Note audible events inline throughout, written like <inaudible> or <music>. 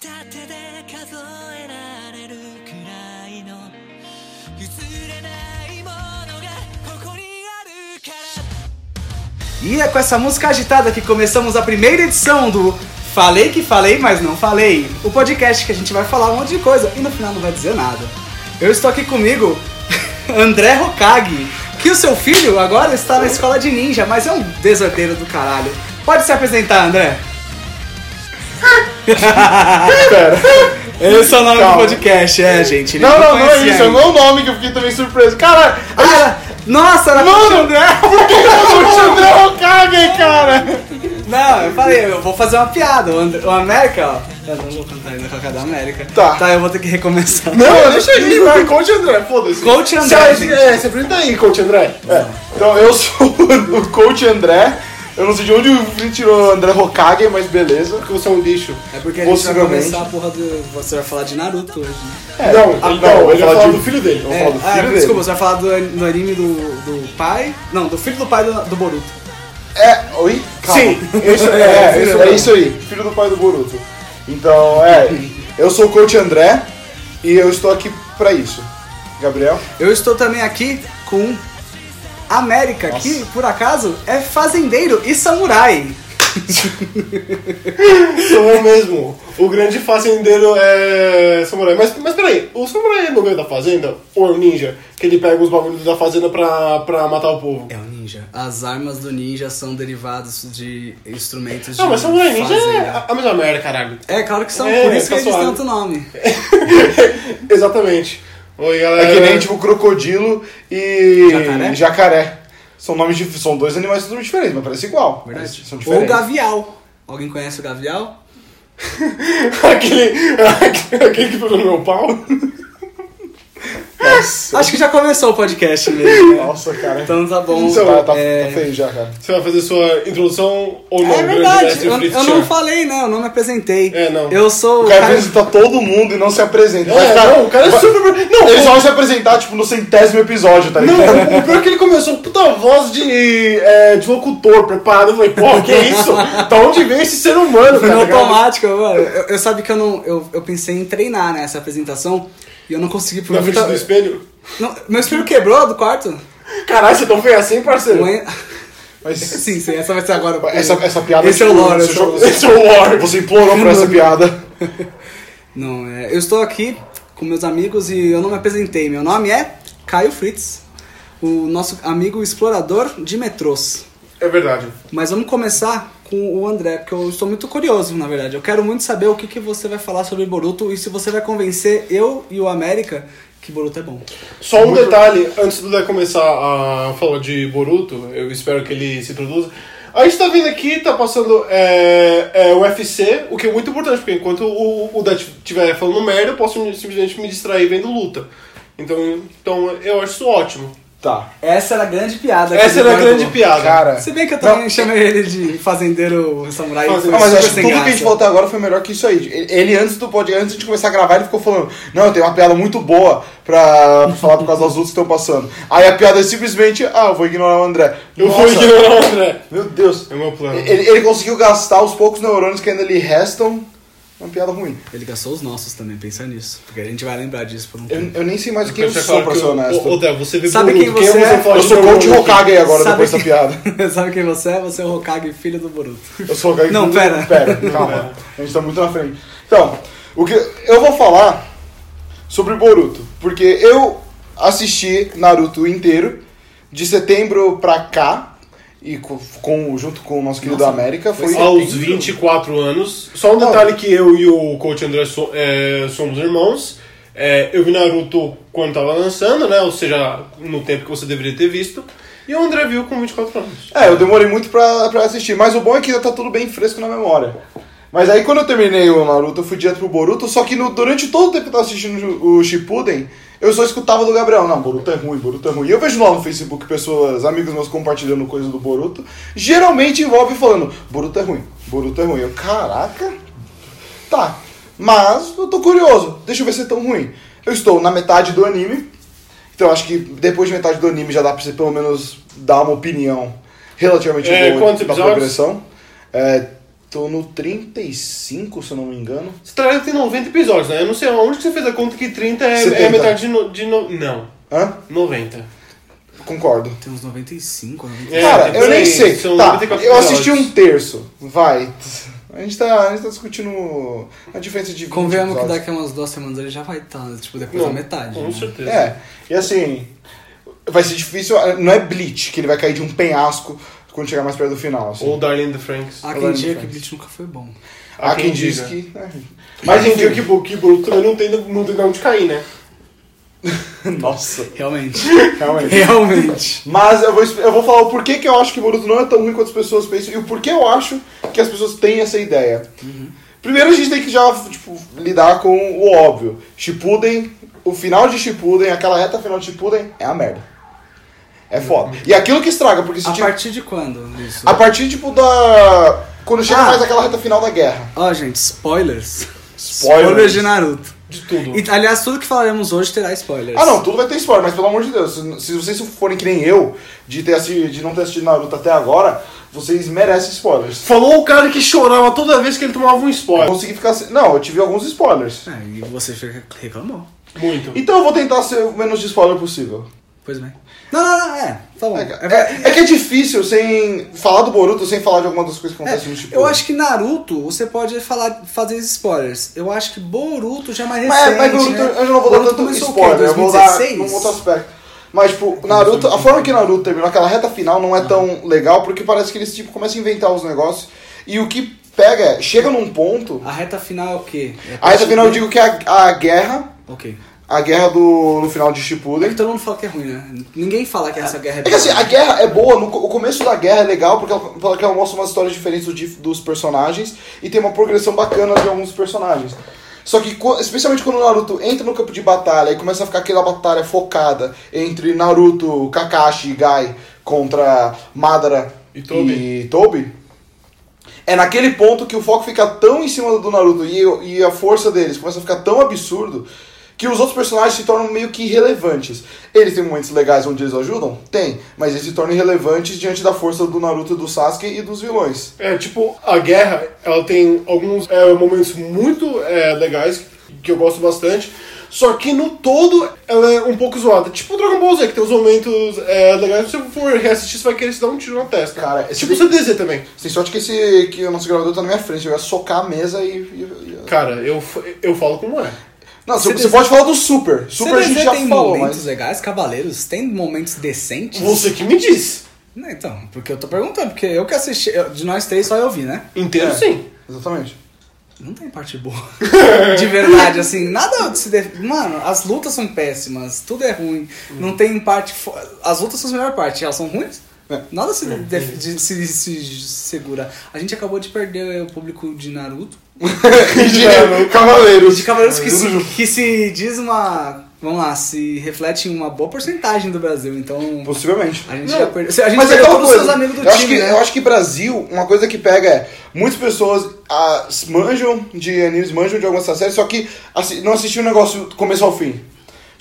片手で数えられるくらいの譲れないものがここにあるから E é com essa música agitada que começamos a primeira edição do Falei que falei, mas não falei. O podcast que a gente vai falar um monte de coisa e no final não vai dizer nada. Eu estou aqui comigo, <laughs> André Hokage, que o seu filho agora está na escola de ninja, mas é um desordeiro do caralho. Pode se apresentar, André. <laughs> Pera. Esse é o nome Calma. do podcast, é, gente. Não, não, não é isso. É o meu nome que eu fiquei também surpreso. Caralho, Ah, nossa, era Mano! Coach André. por que eu não te André Hokage, cara? Não, eu falei, eu vou fazer uma piada. O, André, o América, ó. Eu não vou cantar ainda com a cara da América. Tá. Tá, eu vou ter que recomeçar. Não, deixa aí, vai, Coach André, foda-se. Coach André, gente. É, se apresenta aí, Coach André. É. Então, eu sou <laughs> o Coach André. Eu não sei de onde o Felipe tirou André Hokage, mas beleza. Porque você é um lixo. É porque a gente vai começar a porra do. Você vai falar de Naruto hoje, né? não, ah, ele, não, não, ele vai falar de- do filho dele. Vamos É, falar do ah, filho desculpa, dele. você vai falar do, do anime do, do pai. Não, do filho do pai do, do Boruto. É, oi? Calma. Sim, Isso, é, é, <laughs> é, isso, é isso aí. Filho do pai do Boruto. Então, é. Eu sou o Coach André e eu estou aqui pra isso. Gabriel? Eu estou também aqui com América, que por acaso é fazendeiro e samurai. <laughs> Sou eu mesmo. O grande fazendeiro é samurai. Mas, mas peraí, o samurai é no meio da fazenda? Ou é o ninja? Que ele pega os bagulhos da fazenda pra, pra matar o povo? É o ninja. As armas do ninja são derivados de instrumentos de Não, mas samurai ninja é a- mesma merda, caralho. É, claro que são, É, por isso que tá eles têm tanto nome. <laughs> Exatamente. Oi, galera. É que nem tipo crocodilo e Jacaré? jacaré. São nomes dif- são dois animais totalmente diferentes, mas parece igual. Verdade. São Ou diferentes. gavial. Alguém conhece o gavial? <laughs> aquele, <laughs> aquele que pegou no meu pau. Nossa. Acho que já começou o podcast mesmo. né? Nossa, cara. Então tá bom. Isso tá, tá, É- tá feio já, cara. Você vai fazer sua introdução ou não? É grande verdade, eu, eu não falei, né? Eu não me apresentei. É, não. Eu sou O cara cara... apresenta todo mundo e não se apresenta. É, ficar- não, o cara é super... Não, Ele o- só vai se apresentar, tipo, no centésimo episódio, tá ligado? Não, o pior é que ele começou com puta voz de, é, de locutor preparado. Eu falei, pô, que isso? Da onde veio esse ser humano, cara? no automático, mano. Eu, eu sabe que eu não. Eu, eu pensei em treinar nessa apresentação e eu não consegui Na frente do espelho? Não, meu espelho quebrou do quarto? Caralho, você tão feio assim, parceiro? Mãe- Mas <laughs> Sim, sim, essa vai ser agora. essa, essa piada... Esse é o tipo, lore, esse é o lore. Esse é o War. Você implorou por essa piada. <laughs> Não, é, eu estou aqui com meus amigos e eu não me apresentei. Meu nome é Caio Fritz, o nosso amigo explorador de metrôs. É verdade. Mas vamos começar com o André, porque eu estou muito curioso, na verdade. Eu quero muito saber o que, que você vai falar sobre Boruto e se você vai convencer eu e o América que Boruto é bom. Só um detalhe, antes do Dé começar a falar de Boruto, eu espero que ele se introduza. A gente tá vendo aqui, tá passando é, é, o UFC, o que é muito importante, porque enquanto o, o Dé estiver falando merda, eu posso simplesmente me distrair vendo luta. Então, então eu acho isso ótimo. Tá. Essa era a grande piada. Essa era a grande piada. Cara... Se bem que eu também chamei ele de fazendeiro samurai. Fazendeiro. foi Ah, mas acho que tudo que a graça. gente até agora foi melhor que isso aí. Ele, ele, antes do podcast, antes de começar a gravar, ele ficou falando: Não, eu tenho uma piada muito boa pra, pra falar por causa das lutas que estão passando. Aí a piada é simplesmente: Ah, eu vou ignorar o André. Eu Nossa, vou ignorar o André. Meu Deus. É o meu plano. Ele, ele conseguiu gastar os poucos neurônios que ainda lhe restam. Uma piada ruim. Ele gastou os nossos também, pensa nisso. Porque a gente vai lembrar disso por um Eu, tempo. eu nem sei mais quem eu sou, claro pra que ser eu- honesto. Ô, Dé, você vê Sabe Boruto, quem você é? fala Eu sou coach? Hokage agora, Sabe depois dessa quem- piada. <laughs> Sabe quem você é? Você é o Hokage, filho do Boruto. Eu sou o Hokage. Não, pera. Pera, calma. A gente tá muito na frente. Então, o que eu vou falar sobre Boruto, porque eu assisti Naruto inteiro de setembro pra cá e com, com- junto com o nosso querido Nossa, América foi Aos 24 anos. Só um detalhe que eu e o coach André so- é, somos irmãos. É, eu vi Naruto quando tava lançando, né? Ou seja, no tempo que você deveria ter visto. E o André viu com 24 anos. É, eu demorei muito pra, pra assistir, mas o bom é que ainda tá tudo bem fresco na memória. Mas aí quando eu terminei o Naruto, eu fui direto pro Boruto, só que no- durante todo o tempo que eu tava assistindo o Shippuden, eu só escutava do Gabriel, não, Boruto é ruim, Boruto é ruim. E eu vejo lá no Facebook pessoas, amigos meus compartilhando coisa do Boruto, geralmente envolve falando, Boruto é ruim, Boruto é ruim. Eu, caraca, tá, mas eu tô curioso, deixa eu ver se é tão ruim. Eu estou na metade do anime, então acho que depois de metade do anime já dá pra você pelo menos dar uma opinião relativamente É, boa da episódios? progressão. É, tô no 35, se eu não me engano. Estrela tem 90 episódios, né? Eu não sei onde que você fez a conta que 30 é, 70. é metade de, no, de no- Não, Hã? 90. Concordo. Tem uns 95, 95. É, Cara, tem eu nem sei. Tá, 94 eu assisti episódios. um terço. Vai. A gente tá, a gente tá discutindo a diferença de 20 Convenhamos que daqui a umas duas semanas ele já vai estar, tipo, depois Não, da metade. Com né? certeza. É, e assim, vai ser difícil, não é Bleach, que ele vai cair de um penhasco quando chegar mais perto do final. Assim. Ou Darlene the Franks. Há quem diga que. Bleach nunca foi bom. Há há quem quem diz diga. que... é. Mas em dia que, que Boruto também não tem, não tem de onde cair, né? <laughs> Nossa, Realmente. realmente. Realmente. Mas eu vou, eu vou falar o porquê que eu acho que Boruto não é tão ruim quanto as pessoas pensam e o porquê eu acho que as pessoas têm essa ideia. Primeiro a gente tem que já tipo, lidar com o óbvio. Shippuden, o final de Shippuden, aquela reta final de Shippuden é a merda. É foda. E aquilo que estraga, porque se A tinha- partir de quando isso? a partir tipo da quando chega Ah. mais aquela reta final da guerra. Ó, gente, spoilers. Spoilers. de Naruto. De tudo. E, aliás, tudo que falaremos hoje terá spoilers. Ah, não, tudo vai ter spoiler, mas pelo amor de Deus, se, se vocês forem que nem eu, de, ter assi- de não ter assistido Naruto até agora, vocês merecem spoilers. Falou o cara que chorava toda vez que ele tomava um Eu spoiler. consegui ficar sem... Não, eu tive alguns spoilers. É, e você reclamou. Muito. Então eu vou tentar ser o menos de spoiler possível. Pois bem. Não, não, não, é. Tá bom. É, é- é que é difícil sem falar do Boruto, sem falar de alguma das coisas que É, acontecem no Shippuden. eu acho que Naruto, você pode falar, fazer spoilers. Eu acho que Boruto já é mais Mas, recente, mas Boruto, né? eu já não vou dar Boruto tanto começou o spoiler, quê? eu vou dar 2016? num outro aspecto. Mas, tipo, Naruto, a forma que Naruto terminou, aquela reta final não é tão legal, porque parece que eles, tipo, começam a inventar os negócios. E o que pega é, chega num ponto... A reta final é o quê? É A reta final eu digo que é a, a guerra, Ok. A guerra do, no final de É Shippuden. que todo mundo fala que é ruim, né? Ninguém fala que essa guerra é É que assim, a guerra é boa, no, o começo da guerra é legal porque ela, porque ela mostra umas histórias diferentes do dos personagens e tem uma progressão bacana de alguns personagens. Só que, especialmente quando o Naruto entra no campo de batalha e começa a ficar aquela batalha focada entre Naruto, Kakashi e Gai contra Madara E Tobi. e Tobi, é naquele ponto que o foco fica tão em cima do Naruto e, e a força deles começa a ficar tão absurdo que os outros personagens se tornam meio que irrelevantes. Eles têm momentos legais onde eles ajudam? Tem, mas eles se tornam irrelevantes diante da força do Naruto, do Sasuke e dos vilões. É, tipo, a guerra, ela tem alguns é, momentos muito é, legais, que eu gosto bastante, só que no todo ela é um pouco zoada. Tipo o Dragon Ball Z, que tem os momentos é, legais, se você for reassistir, você vai querer se dar um tiro na testa. Cara, tipo o CDZ também. Tem sorte que, esse, que o nosso gravador tá na minha frente, eu ia socar a mesa e... e- e- Cara, eu, eu falo como é. Não, você, você pode falar do Super. Super a gente já tem falou, momentos mas... legais, Cavaleiros tem momentos decentes. Você que me disse. Não, então, porque eu tô perguntando, porque eu que assisti, eu- de nós três só eu vi, né? Inteiro É. sim. Exatamente. Não tem parte boa. <laughs> de verdade, assim, nada se def... Mano, as lutas são péssimas, tudo é ruim. Não tem parte. As lutas são a melhor parte, elas são ruins. É. Nada se, def- de- se, se segura. A gente acabou de perder o público de Naruto. <laughs> de Cavaleiros. De Cavaleiros que Tudo se, que se diz uma. Vamos lá, se reflete em uma boa porcentagem do Brasil. Então. Possivelmente. A gente Não, já perdeu. A gente Mas é perdeu aquela todos os seus amigos do eu acho time, que, né? Eu acho que Brasil, uma coisa que pega é. Muitas pessoas ah, manjam de animes, manjam de algumas séries, só que assi- não assistiu o negócio do começo ao fim.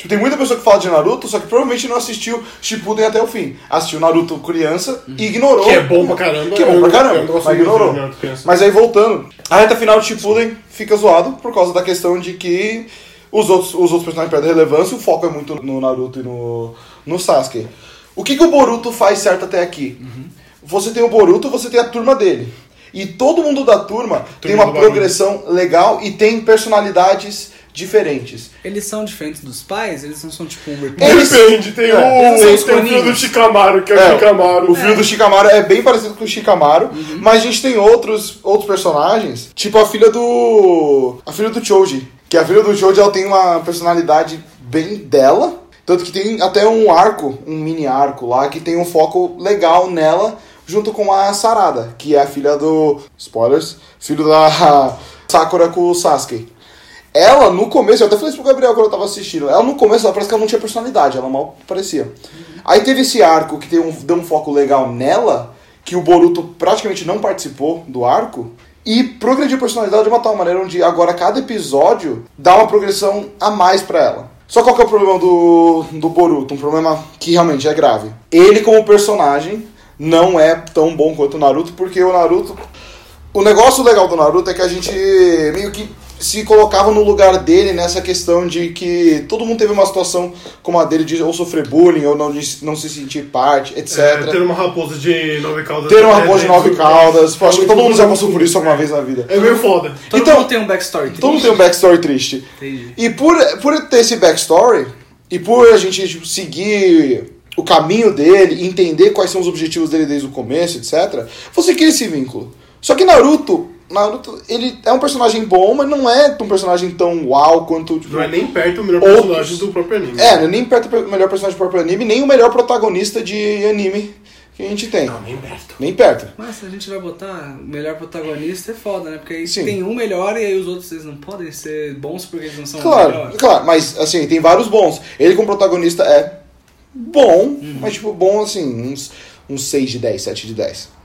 Tipo, tem muita pessoa que fala de Naruto, só que provavelmente não assistiu Shippuden até o fim. Assistiu Naruto criança e ignorou. Que é bom pra caramba. Que é bom pra caramba, mas ignorou. Mas aí voltando, a reta final de Shippuden fica zoado por causa da questão de que os outros, os outros personagens perdem relevância, o foco é muito no Naruto e no, no Sasuke. O que, que o Boruto faz certo até aqui? Você tem o Boruto, você tem a turma dele. E todo mundo da turma tem Turma uma do barulho. progressão legal e tem personalidades diferentes. Eles são diferentes dos pais? Eles não são tipo um repeat? Eles- Depende, tem, É, o, tem o filho do. Shikamaru, que é, É, o Shikamaru. O filho do Shikamaru é bem parecido com o Shikamaru, mas a gente tem outros, outros personagens, tipo a filha do. A filha do Choji. Que a filha do Choji ela tem uma personalidade bem dela. Tanto que tem até um arco, um mini arco lá, que tem um foco legal nela, junto com a Sarada, que é a filha do. Spoilers, filho da <laughs> Sakura com o Sasuke. Ela, no começo, eu até falei isso pro Gabriel quando eu tava assistindo. Ela, no começo, ela parece que ela não tinha personalidade, ela mal parecia. Aí teve esse arco que tem um, deu um foco legal nela, que o Boruto praticamente não participou do arco, e progrediu a personalidade de uma tal maneira onde agora cada episódio dá uma progressão a mais pra ela. Só qual que é o problema do, do Boruto? Um problema que realmente é grave. Ele, como personagem, não é tão bom quanto o Naruto, porque o Naruto o negócio legal do Naruto é que a gente meio que se colocava no lugar dele nessa questão de que todo mundo teve uma situação como a dele de ou sofrer bullying ou não, de, não se sentir parte, etc. É, ter uma raposa de nove caudas. Ter uma raposa de nove caudas. Pô, acho que todo mundo já passou por isso alguma vez na vida. É meio foda. Todo Então- mundo tem um backstory. Todo mundo tem um backstory triste. Entendi. E por, por ter esse backstory, e por a gente tipo, seguir o caminho dele, entender quais são os objetivos dele desde o começo, etc., você cria esse vínculo. Só que Naruto, Naruto, ele é um personagem bom, mas não é um personagem tão uau quanto. Tipo, Não é nem perto o melhor Outros. personagem do próprio anime. É, não é nem perto o melhor personagem do próprio anime, nem o melhor protagonista de anime que a gente tem. Não, nem perto. Nem perto. Mas se a gente vai botar o melhor protagonista é foda, né? Porque aí Sim. tem um melhor e aí os outros eles não podem ser bons porque eles não são Claro, melhores. claro, mas assim, tem vários bons. Ele como protagonista é bom, Uhum. mas tipo, bom assim, uns, uns 6 de 10, 7 de 10.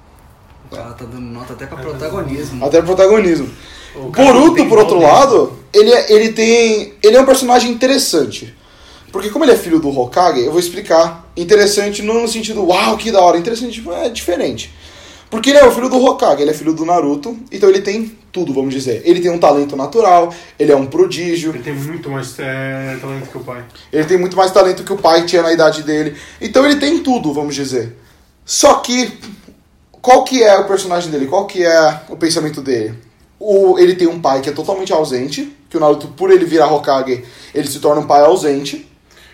O cara tá dando nota até pra protagonismo. Até protagonismo. O Boruto, por outro lado, ele, é- ele tem. Ele é um personagem interessante. Porque como ele é filho do Hokage, eu vou explicar. Interessante não no sentido, uau, que da hora. Interessante, tipo, é diferente. Porque ele é o filho do Hokage, ele é filho do Naruto, então ele tem tudo, vamos dizer. Ele tem um talento natural, ele é um prodígio, Ele tem muito mais é, talento que o pai. ele tem muito mais talento que o pai tinha na idade dele. Então ele tem tudo, vamos dizer. Só que qual que é o personagem dele? Qual que é o pensamento dele? O, ele tem um pai que é totalmente ausente, que o Naruto, por ele virar Hokage, ele se torna um pai ausente.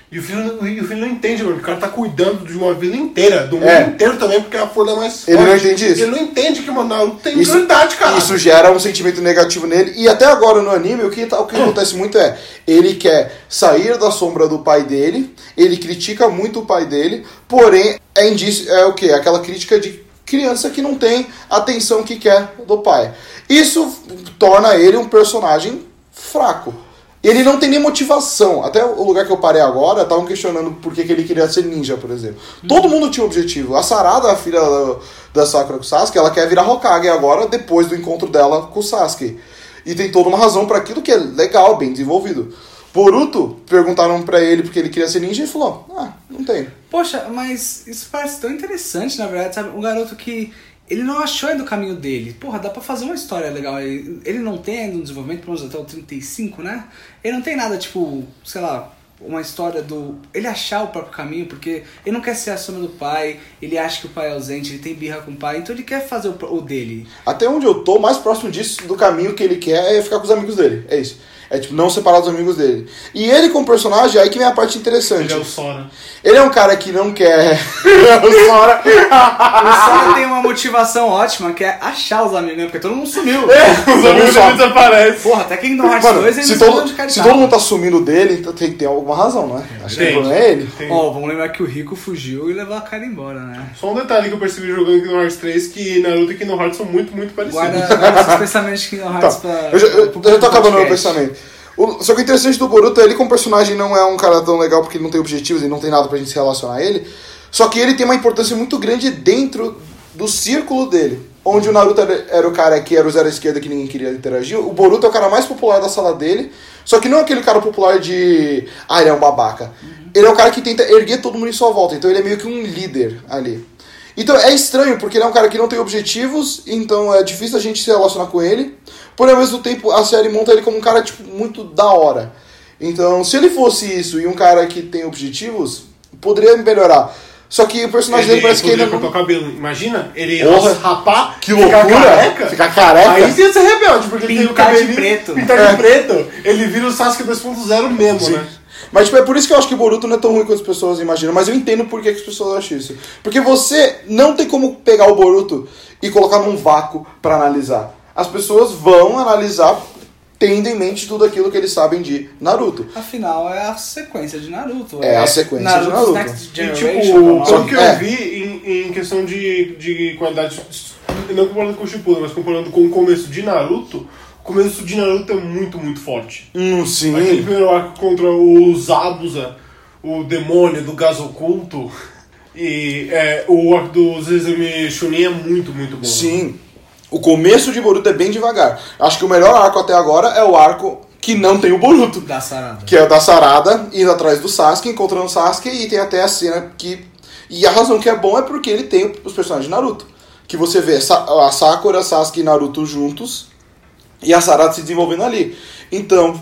E o filho, e o filho não entende, mano. O cara tá cuidando de uma vila inteira, do mundo É. inteiro também, porque é a força mais Ele não forte. entende isso. Ele não entende que o Naruto tem Isso, prioridade, cara. isso gera um sentimento negativo nele. E até agora no anime, o que, tá- o que acontece muito é: ele quer sair da sombra do pai dele, ele critica muito o pai dele, porém, é indício, é o que? Aquela crítica de criança que não tem a atenção que quer do pai. Isso torna ele um personagem fraco. Ele não tem nem motivação. Até o lugar que eu parei agora, estavam questionando por que, que ele queria ser ninja, por exemplo. Todo mundo tinha um objetivo. A Sarada, a filha da, da Sakura com o Sasuke, ela quer virar Hokage agora, depois do encontro dela com o Sasuke. E tem toda uma razão para aquilo que é legal, bem desenvolvido. Boruto, perguntaram pra ele porque ele queria ser ninja e falou: Ah, não tem. Poxa, mas isso parece tão interessante, na verdade, sabe? Um garoto que ele não achou ainda o caminho dele. Porra, dá pra fazer uma história legal. Ele, ele não tem ainda um desenvolvimento, pelo menos até o 35, né? Ele não tem nada, tipo, sei lá, uma história do. Ele achar o próprio caminho, porque ele não quer ser a sombra do pai, ele acha que o pai é ausente, ele tem birra com o pai, então ele quer fazer o, o dele. Até onde eu tô, mais próximo disso, do caminho que ele quer, é ficar com os amigos dele. É isso. É tipo, não separar dos amigos dele. E ele como personagem, aí que vem a parte interessante. Ele é o Sora. Ele é um cara que não quer. <laughs> o Sora. O Sora tem uma motivação ótima, que é achar os amigos, né? Porque todo mundo sumiu. Os amigos dele desaparecem. Pora, até Kingdom Hearts Mano, 2 eles se todo, o cara se tá. todo mundo tá sumindo dele, então tem que ter alguma razão, né? Acho que o problema é ele. Ó, vamos lembrar que o Rico fugiu e levou a cara embora, né? Só um detalhe que eu percebi jogando Kingdom Hearts 3, que Naruto e Kingdom Hearts são muito, muito parecidos. Guarda, guarda de Kingdom Hearts Tá, pra. eu já, eu, eu já tô acabando meu pensamento. O- só que o interessante do Boruto é ele como personagem não é um cara tão legal porque ele não tem objetivos e não tem nada pra gente se relacionar a ele. Só que ele tem uma importância muito grande dentro do círculo dele. Onde o Naruto era, o cara que era o zero à esquerda que ninguém queria interagir. O Boruto é o cara mais popular da sala dele. Só que não é aquele cara popular de. Ah, ele é um babaca. Ele é o cara que tenta erguer todo mundo em sua volta. Então ele é meio que um líder ali. Então é estranho, porque ele é um cara que não tem objetivos, então é difícil a gente se relacionar com ele. Porém, ao mesmo tempo, a série monta ele como um cara, tipo, muito da hora. Então, se ele fosse isso e um cara que tem objetivos, poderia melhorar. Só que o personagem dele parece que cortar não... o cabelo. Imagina, ele Porra. rapar, Que ficar loucura! careca. Ficar careca. Aí você ia ser rebelde, porque ele tem o Pintar de cabelinho... preto. Pintar É. de preto. Ele vira o Sasuke 2.0 mesmo, Sim. né? Mas tipo, é por isso que eu acho que o Boruto não é tão ruim quanto as pessoas imaginam. Mas eu entendo por que, as pessoas acham isso. Porque você não tem como pegar o Boruto e colocar num vácuo pra analisar. As pessoas vão analisar tendo em mente tudo aquilo que eles sabem de Naruto. Afinal, é a sequência de Naruto. É a sequência de Naruto. Next E, tipo, pelo mal. que eu É. vi em, em questão de, de qualidade, não comparando com o Shippuden, mas comparando com o começo de Naruto, o começo de Naruto é muito, muito forte. Hum, Aquele sim. primeiro arco contra os Abusa, o demônio do gás oculto, e é, o arco do Zezumi Chunin é muito, muito bom. Sim. O começo de Boruto é bem devagar. Acho que o melhor arco até agora é o arco que não tem o Boruto. Da Sarada. Que é o da Sarada indo atrás do Sasuke, encontrando o Sasuke, e tem até a cena que. E a razão que é bom é porque ele tem os personagens de Naruto. que você vê a Sakura, Sasuke e Naruto juntos e a Sarada se desenvolvendo ali. Então,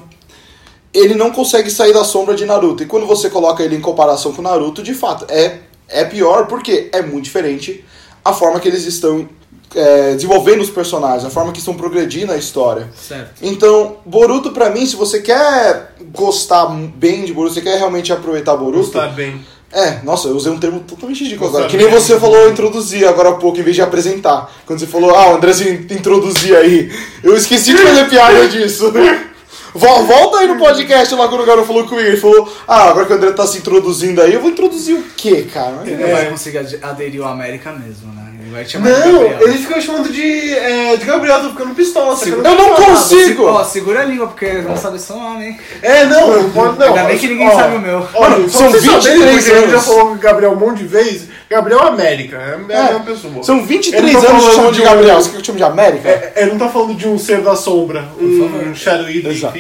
ele não consegue sair da sombra de Naruto. E quando você coloca ele em comparação com Naruto, de fato, é, é pior porque é muito diferente a forma que eles estão é, desenvolvendo os personagens, a forma que estão progredindo a história. Certo. Então, Boruto pra mim, se você quer gostar bem de Boruto, você quer realmente aproveitar Boruto, Gostar bem. É, nossa, eu usei um termo totalmente ridículo agora. Que nem você falou introduzir agora há pouco, em vez de apresentar. Quando você falou, ah, o André se introduzir aí. Eu esqueci de fazer piada disso. <laughs> Vol- Volta aí no podcast lá quando o garoto falou comigo. Ele falou, ah, agora que o André tá se introduzindo aí, eu vou introduzir o quê, cara? Ele não vai conseguir ad- aderir ao América mesmo, né? Ele vai te chamar de Não, Gabriel. ele fica chamando de, é, de Gabriel, tô ficando pistola. tá Segura- Eu não consigo! Ó, segura a língua, porque não sabe seu nome, hein? É, não, não pode não. Ainda bem que ninguém Ó, sabe o meu. Olha, só são pra vocês 23 saberem, porque Ele já anos. falou Gabriel um monte de vezes. Gabriel América, é, é a mesma pessoa. São 23 Ele tá anos falando chamando de de Gabriel. Você quer que eu chame de América? É, ele não tá falando de um ser da sombra, um Shadow Eater, Exato.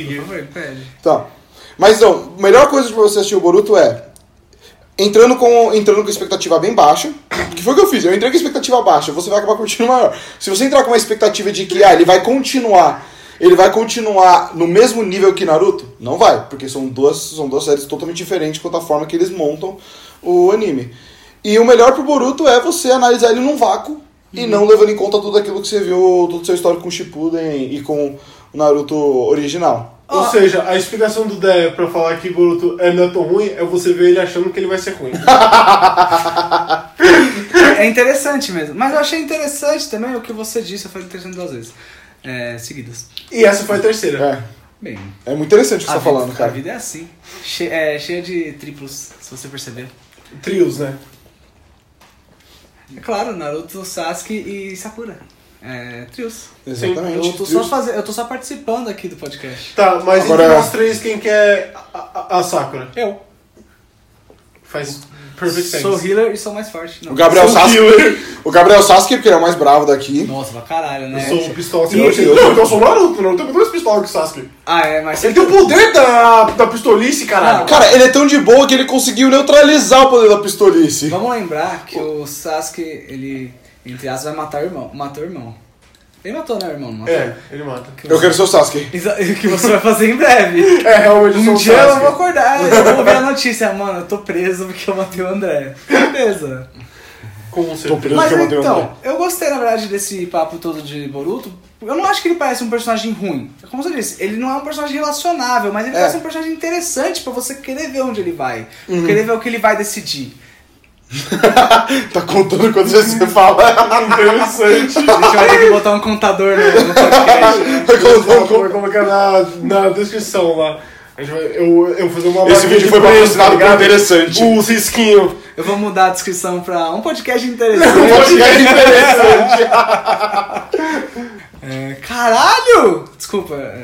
Tá. Mas não, a melhor coisa pra você assistir o Boruto é entrando com, entrando com expectativa bem baixa, que foi o que eu fiz, eu entrei com expectativa baixa, você vai acabar curtindo maior. Se você entrar com uma expectativa de que ah, ele vai continuar, ele vai continuar no mesmo nível que Naruto, não vai, porque são duas, são duas séries totalmente diferentes quanto à forma que eles montam o anime. E o melhor pro Boruto é você analisar ele num vácuo e não levando em conta tudo aquilo que você viu, todo o seu histórico com o Shippuden e com o Naruto original. Ou seja, a explicação do Dé pra falar que Boruto é não é tão ruim é você ver ele achando que ele vai ser ruim. É interessante mesmo. Mas eu achei interessante também o que você disse. Eu falei interessante duas vezes. É, seguidas. e essa foi a terceira. É. Bem, É muito interessante o que você tá vida, falando, a cara. vida é assim. Che é, cheia de triplos, se você perceber. Trios, né? É claro, Naruto, Sasuke e Sakura. É, trios. Exatamente. Eu tô, só faze- eu tô só participando aqui do podcast. Tá, mas Agora- entre nós três, quem quer a, a, a Sakura? Eu. Faz perfect sense. Sou healer e sou mais forte. Não. O Gabriel Sou Sasuke. killer. O Gabriel Sasuke, porque ele é o mais bravo daqui. Nossa, pra caralho, Eu né? sou o pistola. E- Não, não, então eu sou o Naruto, não. Eu tenho dois pistolas que o Sasuke. Ah, é, mas Ele tem o poder da, da pistolice, caralho. Cara, ele é tão de boa que ele conseguiu neutralizar o poder da pistolice. Vamos lembrar que o Sasuke, ele, entre aspas, vai matar o irmão. Matou o irmão. Ele matou, né, o irmão? Não matou? É, ele mata. Eu quero ser o Sasuke. Exa- <laughs> Que você vai fazer em breve. É, realmente eu sou Um o dia eu Sasuke. vou acordar, eu vou ver a notícia, mano, eu tô preso porque eu matei o André. Beleza. Com Tô certeza. preso Mas que eu matei o André. então, eu gostei, na verdade, desse papo todo de Boruto. Eu não acho que ele parece um personagem ruim. Como você disse, ele não é um personagem relacionável, mas ele É. parece um personagem interessante pra você querer ver onde ele vai. Uhum. Querer ver o que ele vai decidir. <laughs> tá contando quantas vezes você fala. Interessante. <laughs> A gente vai ter que botar um contador no, no podcast. <laughs> Tá contando Vou com- colocar na, na descrição lá. A gente vai, eu, eu vou fazer uma Esse vídeo de foi patrocinado tá por interessante. Os risquinhos. Eu vou mudar a descrição pra um podcast Um interessante. podcast interessante. É, caralho! Desculpa. é,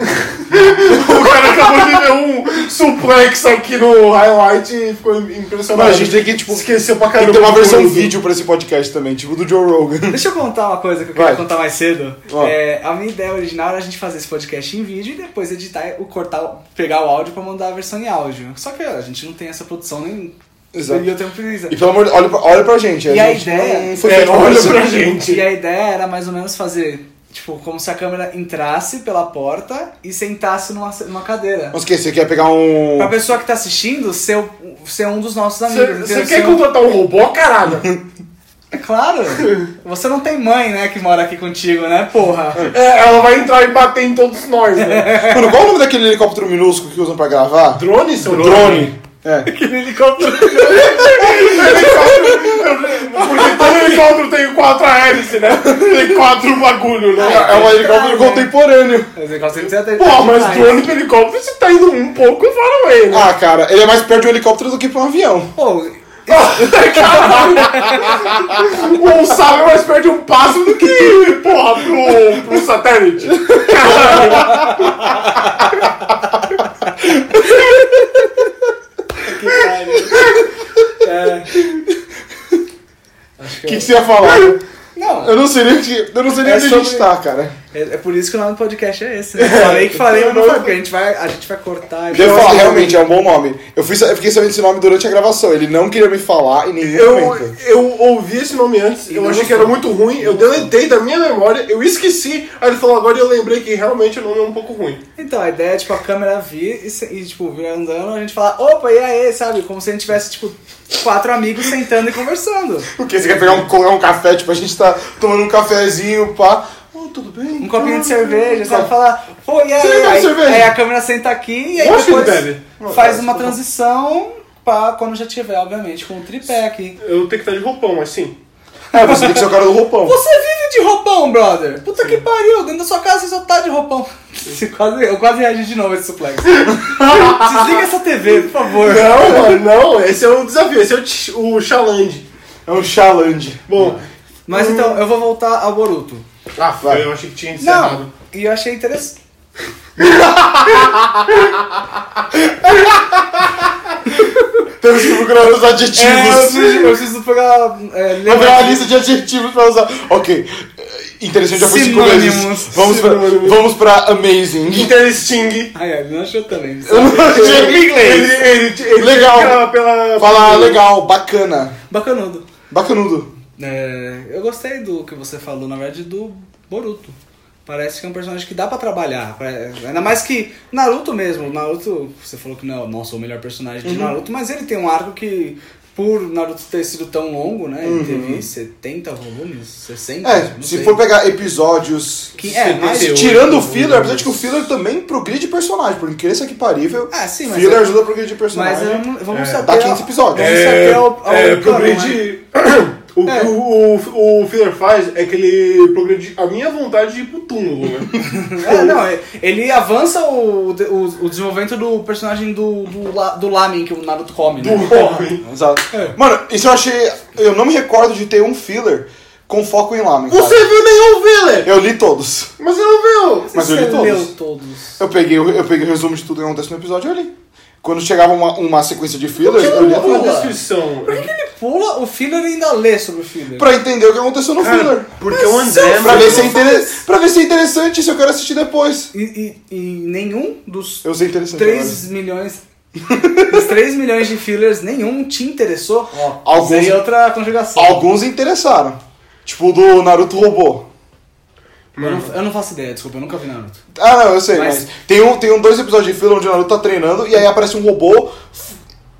O cara acabou de ver um suplex aqui no highlight e ficou impressionado. Não, a gente tem que, tipo, Esqueceu pra Tem caramba. que ter uma versão Boruto. vídeo pra esse podcast também, tipo do Joe Rogan. Deixa eu contar uma coisa que eu Vai. queria contar mais cedo. É, a minha ideia original era a gente fazer esse podcast em vídeo e depois editar, o cortar, pegar o áudio pra mandar a versão em áudio. Só que a gente não tem essa produção nem. Exato. E eu tenho preguiça. E pelo amor de olha, pra- olha pra gente. E a gente ideia- não foi É, olha pra gente. E a ideia era mais ou menos fazer, tipo, como se a câmera entrasse pela porta e sentasse numa, numa cadeira. Mas o que? Você quer pegar um. Pra pessoa que tá assistindo ser, ser um dos nossos amigos. Você quer um- contratar um robô, caralho? <laughs> É claro! Você não tem mãe, né, que mora aqui contigo, né, porra? É, ela vai entrar e bater em todos nós, né? <laughs> Mano, qual o nome daquele helicóptero minúsculo que usam pra gravar? Drone, seu Drone. É. <laughs> Aquele <laughs> helicóptero. Porque todo helicóptero tem quatro hélices, né? Tem quatro bagulho, né? É um helicóptero contemporâneo. Helicóptero precisa ter- Pô, mas drone pro helicóptero você tá indo um pouco far away, né? Ah, cara, ele é mais perto de um helicóptero do que pra um avião. Pô, <laughs> O sábio mais perto de um pássaro do que, porra, pro, pro satélite. Que pariu. <laughs> É. Acho O que, que você ia falar? Não, Eu não sei nem onde, eu não sei nem É onde a sobre- gente tá, cara. É, é por isso que o nome do podcast é esse. Né? Falei que falei, mas não falei, porque a gente vai, a gente vai cortar. e eu vai- falar, realmente é um bom nome. Eu, fui, eu fiquei sabendo esse nome durante a gravação. Ele não queria me falar em nenhum Eu, momento. eu ouvi esse nome antes, eu não achei que era muito ruim, eu deletei da minha memória, eu esqueci, aí ele falou agora e eu lembrei que realmente o nome é um pouco ruim. Então, a ideia é, tipo, a câmera vir e, e, tipo, vir andando, a gente falar, opa, e aí, sabe? Como se a gente tivesse, tipo, quatro amigos sentando e conversando. Porque você quer pegar um, um café, tipo, a gente tá tomando um cafezinho, pá. Tudo bem? Um copinho de cerveja, sabe? Falar, pô, e aí? Você bebe Aí, cerveja? aí a câmera senta aqui e aí ele depois bebe. faz uma transição pra quando já tiver, obviamente, com o tripé aqui. Eu tenho que estar de roupão, mas sim. É, você tem que ser o cara do roupão. Você vive de roupão, brother! Puta que pariu, dentro da sua casa você só tá de roupão. Você quase, eu quase reagi de novo a esse suplex. <laughs> Desliga essa TV, por favor. Não, mano, não, esse é o desafio, esse é o, o. É um challenge. Bom, Mas então, eu vou voltar ao Boruto. Ah, Vai. eu achei que tinha encerrado. Não, e eu achei interessante. Temos que procurar os É, eu adjetivos. preciso, eu preciso pegar. É, Vamos ver uma lista de adjetivos pra usar. Ok. Interessante já foi cinco vezes. Vamos pra, vamos pra amazing. Interesting. Ai, ai, não achou também. Eu não achei em Ele, inglês. ele, ele Legal. Pela, Fala legal, bacana. Bacanudo. Bacanudo. É, eu gostei do que você falou, na verdade, do Boruto. Parece que é um personagem que dá pra trabalhar. Ainda mais que Naruto mesmo. Naruto, você falou que não é o melhor personagem de Naruto, mas ele tem um arco que, por Naruto ter sido tão longo, né? Ele teve 70 volumes, 60. É, não se sei. for pegar episódios. Que- é, mas- Tirando o filler, apesar de que o filler também progride personagem, por incrível que parível. Ah, sim, mas. filler é- ajuda a progredir mas personagem. eu não- vamos É, saber. dá 500 episódios. Vamos saber ao, ao é, cano, né? progride. <coughs> O É. que o, o, o filler faz é que ele progride a minha vontade de ir pro túmulo, né? <laughs> É, não, é- ele avança o, o, o desenvolvimento do personagem do, do, do lamen que o Naruto come, né? Do homem. Exato. É. Mano, isso eu achei. Eu não me recordo de ter um filler com foco em lamen. cara. Você viu nenhum filler! Eu li todos. Mas você não viu! Mas eu Você li todos. leu todos. Eu peguei, o- eu peguei o resumo de tudo que acontece no episódio e eu li. Quando chegava uma, uma sequência de fillers, eu lia Uma tudo. descrição. Por que, que ele pula o filler e ainda lê sobre o filler? Pra entender o que aconteceu no filler. Cara, porque o André. Pra ver, se é inter... pra ver se é interessante, se eu quero assistir depois. E, e, e nenhum dos Eu sei interessante. 3 milhões. <laughs> dos 3 milhões de fillers, nenhum te interessou? Ó, Alguns- usei outra conjugação. Alguns interessaram. Tipo o do Naruto Robô. Eu não, eu não faço ideia, desculpa, eu nunca vi Naruto. Ah, não, eu sei, Mas- mas, tem, um, tem um dois episódios de filler onde o Naruto tá treinando e aí aparece um robô.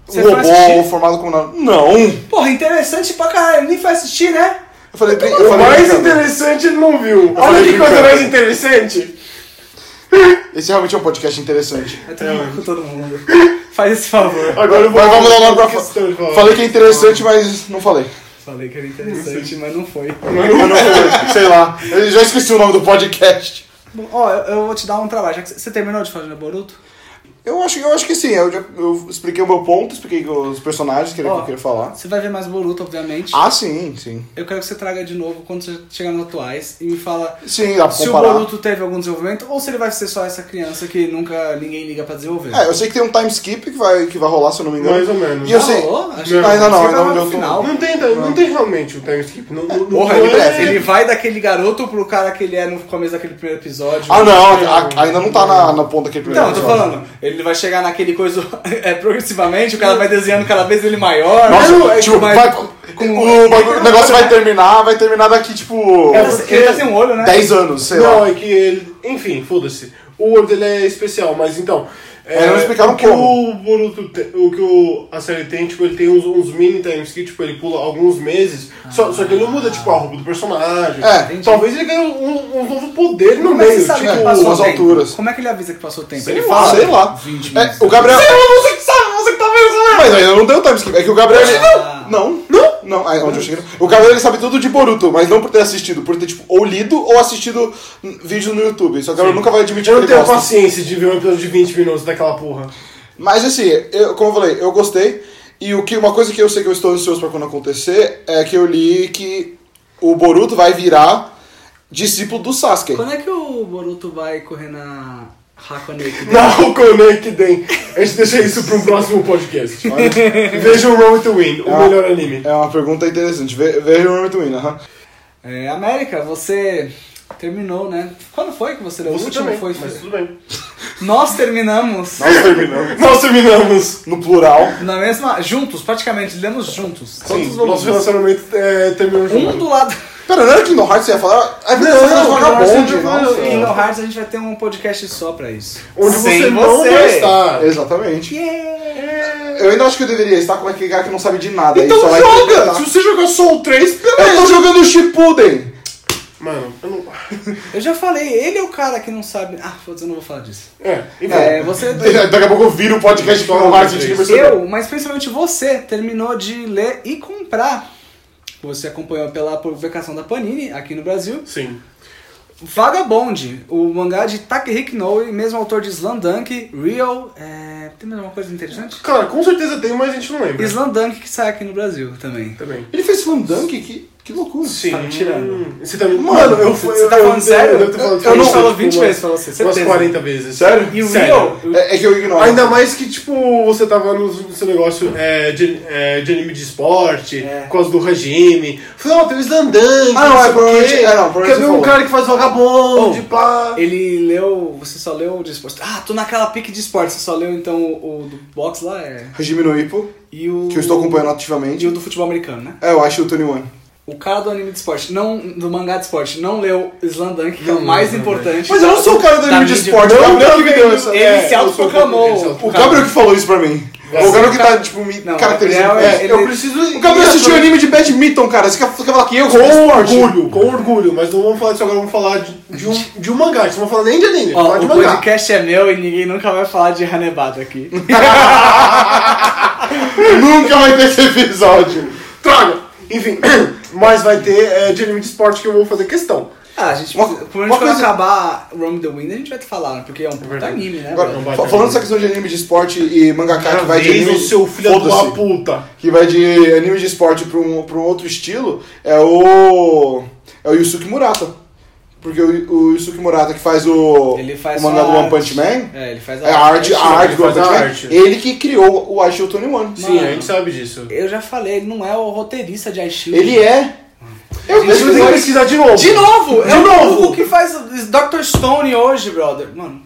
Um robô assistir? formado como Naruto. Não! Porra, interessante pra caralho, nem foi assistir, né? Eu falei, eu O falei mais brincando. interessante ele não viu. Olha que coisa mais interessante. Esse realmente é um podcast interessante. Eu tô com todo mundo. Faz esse favor. Agora eu vou. Mas vamos dar logo pra questão. Falei que é interessante, mas não falei. Falei que era interessante, mas não foi. Mas não foi, sei lá. Eu já esqueci o nome do podcast. Bom, ó, eu, eu vou te dar um trabalho. Já que você terminou de fazer o Boruto? Eu acho, eu acho que sim, eu, já, eu expliquei o meu ponto, expliquei os personagens que, Ó. que eu queria falar. Você vai ver mais Boruto, obviamente. Ah, sim, sim. Eu quero que você traga de novo quando você chegar nos atuais e me fala Sim, dá pra se o comparar. Boruto teve algum desenvolvimento ou se ele vai ser só essa criança que nunca ninguém liga pra desenvolver. É, eu sei que tem um time skip que vai, que vai rolar, se eu não me engano. Mais ou menos. E eu Já sei. rolou? Acho Não, que ainda não, ainda não no deu final. Não tem, não tem realmente o time skip. Não, não, Porra, não ele deve, Ele vai daquele garoto pro cara que ele é no começo daquele primeiro episódio. Ah, não, a- ainda não tá na, na ponta daquele primeiro Então, eu tô episódio. falando, ele vai chegar naquele coisa <laughs> é, progressivamente, o cara vai desenhando cada vez ele maior. Nossa, Não, é tipo, vai- vai, com- o, negócio vai terminar, vai terminar daqui, tipo, Ele tá- porque- Ele tá sem um olho, né? 10 anos, sei Não, lá. é que ele. Enfim, foda-se. O Word ele é especial, mas então. É, não explicaram o que como. o Boruto te- o que o, a série tem, tipo, ele tem uns, uns mini times que, tipo, ele pula alguns meses, só, só que ele não muda, tipo, a roupa do personagem. É, entendi. Talvez ele ganhe um, um novo poder no Como é meio, tipo, umas tempo? alturas. Como é que ele avisa que passou o tempo? Sei ele lá, fala. sei lá. 20 É, o Gabriel. você que sabe, você Mas ainda não deu time skip. É que o Gabriel. ele- Ah. Não, não, não. Ah, onde eu cheguei. O Gabriel ele sabe tudo de Boruto, mas não por ter assistido, por ter, tipo, ou lido ou assistido vídeos no YouTube. Só que o Gabriel nunca vai admitir Eu não ele tenho gosta. paciência de ver um episódio de 20 minutos daquela porra. Mas assim, eu, como eu falei, eu gostei. E o que, uma coisa que eu sei que eu estou ansioso pra quando acontecer é que eu li que o Boruto vai virar discípulo do Sasuke. Quando é que o Boruto vai correr na Hakone Kiden? <laughs> Não, Konek Den. A gente deixa isso pra um próximo podcast. <laughs> Veja o Road to Win, o Ah. melhor anime. É uma pergunta interessante. Ve- Veja o Moment Win, aham. É, América, você terminou, né? Quando foi que você leu? o último também, foi. mas tudo bem. Nós terminamos Nós terminamos. <laughs> Nós terminamos. No plural. na mesma. juntos, praticamente, lemos juntos. Sim, os nosso relacionamento é, terminou junto. Um do lado. Pera, não era Kingdom Hearts que você ia falar? É verdade, Não, não, vagabonde. não, não, nossa. não. Kingdom Hearts a gente vai ter um podcast só pra isso. Onde Sem você não você. vai estar. Exatamente. Eu ainda acho que eu deveria estar com aquele cara que não sabe de nada. Então aí só vai joga! Se você jogar Soul 3, Eu beleza. tô jogando Shippuden. Mano, eu não... Eu já falei, ele é o cara que não sabe. Ah, foda-se, eu não vou falar disso. É, enfim. É, você. <laughs> Daqui a pouco eu viro o podcast de Kingdom Hearts e. Eu, mas principalmente você, terminou de ler e comprar. Você acompanhou pela publicação da Panini aqui no Brasil. Sim. Vagabond, o mangá de Takehiko Inoue, mesmo autor de Slandunk, Real. É... Tem mais alguma coisa interessante? Cara, com certeza tem, mas a gente não lembra. Slandunk que sai aqui no Brasil também. Também. Ele fez Slam Dunk? Que, que loucura. Sim. Tá me tirando. Você tá me... Mano, eu Você fui- tá eu- falando eu- sério? Eu falado Eu isso não tipo, falo 20 umas- vezes pra você, Umas certeza. 40 vezes. Sério? E o Sério. Real? É, é que eu ignoro. Ainda mais que, tipo, você tava no seu negócio é, de, é, de anime de esporte, É. por causa do regime. Falei, ó, tem o Ah, não, é, provavelmente- é, não, provavelmente Quer você ver um cara que faz vagabonde, Oh, pá. Ele leu. Você só leu o de esporte. Ah, tô naquela pique de esporte. Você só leu então o, o do box lá? É. Regime no Ippo, E o. que eu estou acompanhando E ativamente. o do futebol americano, né? É, eu acho o Tony One. O cara do anime de esporte, não, do mangá de esporte, não leu Slandunk, que é o mais importante. Mas eu não sou o cara do anime de esporte, o Não, Gabriel não, que me deu essa. Ele É, se autoproclamou. O. Gabriel que falou isso pra mim. É, o Gabriel que tá, tipo, me Não, caracterizando. Gabriel é- É, ele- Eu preciso. O Gabriel assistiu anime de badminton, cara. Você quer, você quer falar que eu sou Com orgulho, com orgulho, mas não vamos falar disso agora, vamos falar de, de um, de um mangá, não vamos falar nem de anime, vamos Ó, falar de o mangá. podcast é meu e ninguém nunca vai falar de Hanebata aqui. <laughs> Nunca vai ter esse episódio. Droga! Enfim, <coughs> mas vai ter é, de anime de esporte que eu vou fazer questão. Ah, a gente, Uma- provavelmente uma quando coisa- acabar Roam the Wind a gente vai te falar, né? porque é um puta anime, né? Agora, falando dessa questão de anime de esporte e mangaka que vai de anime... o seu filho uma Foda-se. puta. Que vai de anime de esporte pra um, pra um outro estilo é o... É o Yusuke Murata. Porque o, o Yusuke Murata que faz o, Ele faz o mangá só do One arte. Punch Man... É, ele faz É a arte, a arte do One Punch a Man. arte. Ele que criou o Aishio Tony One. Sim, Mano. a gente sabe disso. Eu já falei, ele não é o roteirista de iShield. Ele é... Eu A gente vai ter que pesquisar de novo. De novo! De é novo! o que faz Dr. Stone hoje, brother. Mano,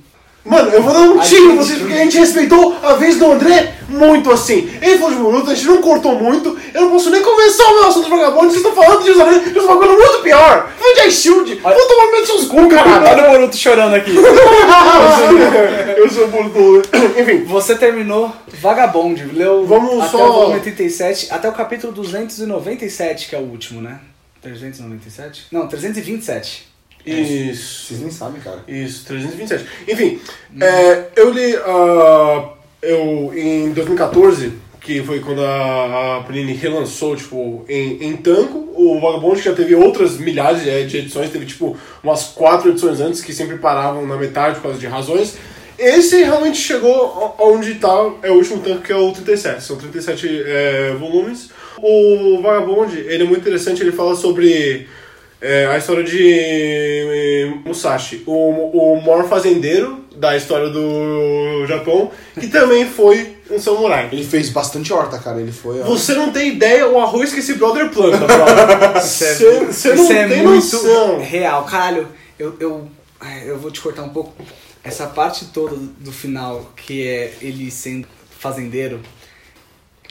Mano, eu vou dar um tiro em vocês, porque a gente respeitou a vez do André muito assim. Ele falou de Boruto, a gente não cortou muito. Eu não posso nem começar o meu assunto vagabundo. Vocês estão falando de Usaré, de um bagulho muito pior. Falando de iShield. Vou tomar medo dos seus cu, caralho. olha o Boruto chorando aqui. <laughs> eu sou Boruto. Enfim, Você terminou Vagabond, leu Vamos até só- o volume 87, até o capítulo 297, que é o último, né? 397? Não, 327. Isso. Vocês nem sabem, cara. Isso, 327. Enfim, é, eu li. ah, eu, em 2014, que foi quando a, a Panini relançou, tipo, em, em tanco, o Vagabond já teve outras milhares de, de edições, teve, tipo, umas quatro edições antes que sempre paravam na metade por causa de razões. Esse realmente chegou onde tá, é o último tanco, que é o 37. São 37 é, volumes. O Vagabond, ele é muito interessante, ele fala sobre é, a história de eh, Musashi, o, o maior fazendeiro da história do Japão, que também foi um samurai. Ele fez bastante horta, cara. Ele foi... ó. Você não tem ideia o arroz que esse brother planta, brother. <laughs> Você você não Isso é tem muito noção. real. Caralho, eu, eu, ai, eu vou te cortar um pouco. Essa parte toda do final, que é ele sendo fazendeiro,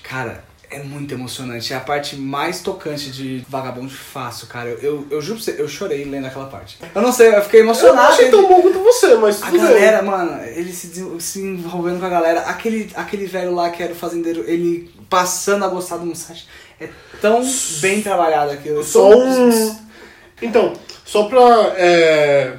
cara, é muito emocionante. É a parte mais tocante de Vagabond fácil, cara. Eu, eu, eu juro pra você, eu chorei lendo aquela parte. Eu não sei, eu fiquei Eu não emocionado. achei tão bom quanto você, mas A tudo bem. galera, mano, ele se, se envolvendo com a galera. Aquele, aquele velho lá que era o fazendeiro, ele passando a gostar do Musashi. É tão bem trabalhado aquilo. Só um. Então, só pra é,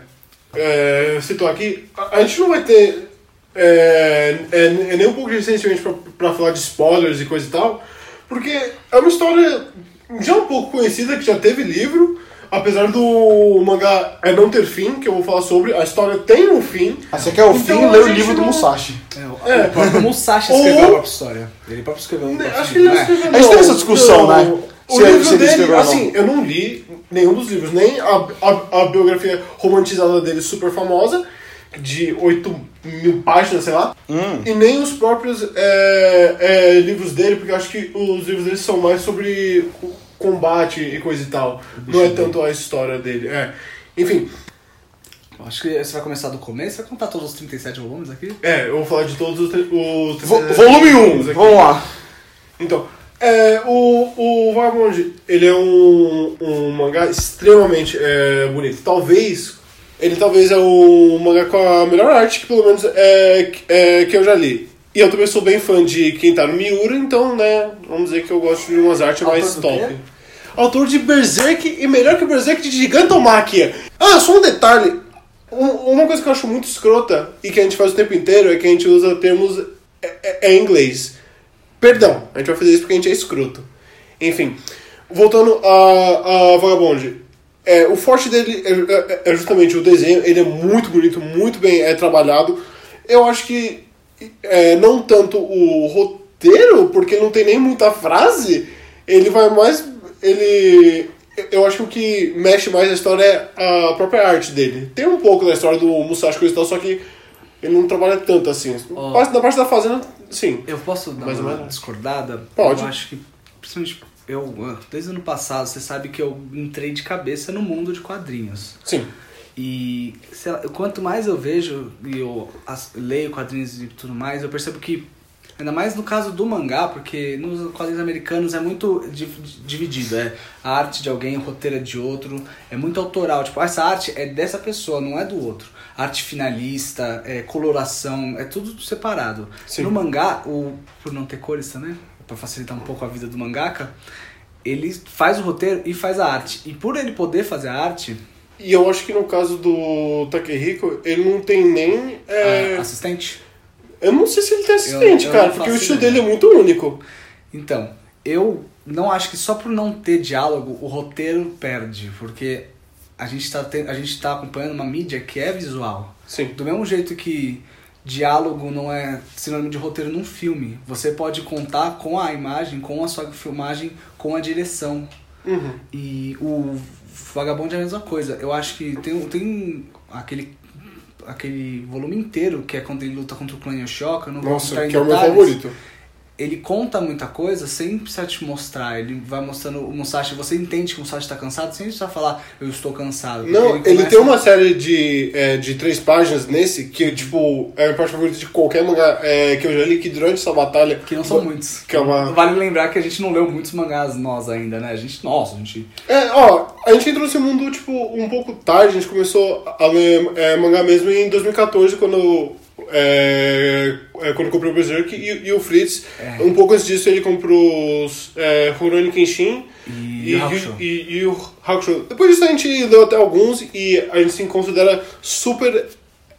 é, aqui, a, a gente não vai ter é, é, é nem um pouco de recentemente pra, pra falar de spoilers e coisa e tal, porque é uma história já um pouco conhecida, que já teve livro, apesar do mangá é não ter fim, que eu vou falar sobre, a história tem um fim. Ah, você quer o Então, fim? a Lê o livro do não- Musashi. É, o, É. o próprio Musashi Ou- escreveu a própria história. Ele próprio escreveu um próprio Acho que ele não né? escreveu. A gente teve essa discussão, Não. né? O Se ele- livro ele dele, ou não. assim, eu não li nenhum dos livros, nem a, a, a biografia romantizada dele super famosa, de 8 mil páginas, sei lá, Hum. e nem os próprios é, é, livros dele, porque eu acho que os livros dele são mais sobre o combate e coisa e tal. Não é tanto a história dele. É. Enfim, Eu Acho que você vai começar do começo, vai contar todos os 37 volumes aqui? é, eu vou falar de todos os. os Vo- volume 1, aqui. vamos lá. Então, é, o, o Vagabond, ele é um, um mangá extremamente é, bonito. Talvez, ele talvez é o mangá com a melhor arte que pelo menos é, é, que eu já li. E eu também sou bem fã de Kentaro Miura, então, né, vamos dizer que eu gosto de umas artes mais top. quê? Autor de Berserk e melhor que Berserk de Gigantomachia. Ah, só um detalhe. Um- uma coisa que eu acho muito escrota e que a gente faz o tempo inteiro é que a gente usa termos é, é- é em inglês. Perdão, a gente vai fazer isso porque a gente é escroto. Enfim, voltando a, a Vagabond. É, o forte dele é, é- é justamente o desenho, ele é muito bonito, muito bem é, trabalhado. Eu acho que é, não tanto o roteiro, porque não tem nem muita frase, ele vai mais. Ele. Eu acho que o que mexe mais na história é a própria arte dele. Tem um pouco da história do Musashi coisa e tal, só que ele não trabalha tanto assim. Parte- Da parte da fazenda, sim. Eu posso dar Mais uma discordada? Pode. Eu acho que, principalmente, eu, desde o ano passado, você sabe que eu entrei de cabeça no mundo de quadrinhos. Sim. E lá, quanto mais eu vejo e eu as- leio quadrinhos e tudo mais, eu percebo que, ainda mais no caso do mangá, porque nos quadrinhos americanos é muito di- dividido. É a arte de alguém, o roteiro é de outro, é muito autoral. Tipo, essa arte é dessa pessoa, não é do outro. Arte finalista, é coloração, é tudo separado. Sim. No mangá, o, por não ter cores também, pra facilitar um pouco a vida do mangaka, ele faz o roteiro e faz a arte. E por ele poder fazer a arte, E eu acho que no caso do Takehiko, ele não tem nem. é, a- assistente. Eu não sei se ele tem assistente, eu cara, não porque o estilo dele é muito único. Então, eu não acho que só por não ter diálogo o roteiro perde, porque a gente tá, ten- a gente tá acompanhando uma mídia que é visual. Sim. Do mesmo jeito que diálogo não é sinônimo de roteiro num filme, você pode contar com a imagem, com a sua filmagem, com a direção. Uhum. E o Vagabond é a mesma coisa. Eu acho que tem, tem aquele aquele volume inteiro, que é quando ele luta contra o clã Yoshioka, eu não vou Nossa, que é o meu favorito. Ele conta muita coisa sem precisar te mostrar. Ele vai mostrando o Musashi, você entende que o Musashi tá cansado sem precisar falar, eu estou cansado. Não, ele, começa- tem uma série de, é, de três páginas nesse, que tipo, é a minha parte favorita de qualquer mangá é, que eu já li, que durante essa batalha. Que não são muitos. Que é uma. Vale lembrar que a gente não leu muitos mangás nós ainda, né? A gente, nossa, a gente. É, ó, a gente entrou nesse mundo, tipo, um pouco tarde, a gente começou a ler é, mangá mesmo em 2014, quando. É, é, quando comprou o Berserk e, e o Fritz. É. Um pouco antes disso ele comprou os é, Rurouni Kenshin E e, e o Hakusho. Depois disso a gente leu até alguns e a gente se considera super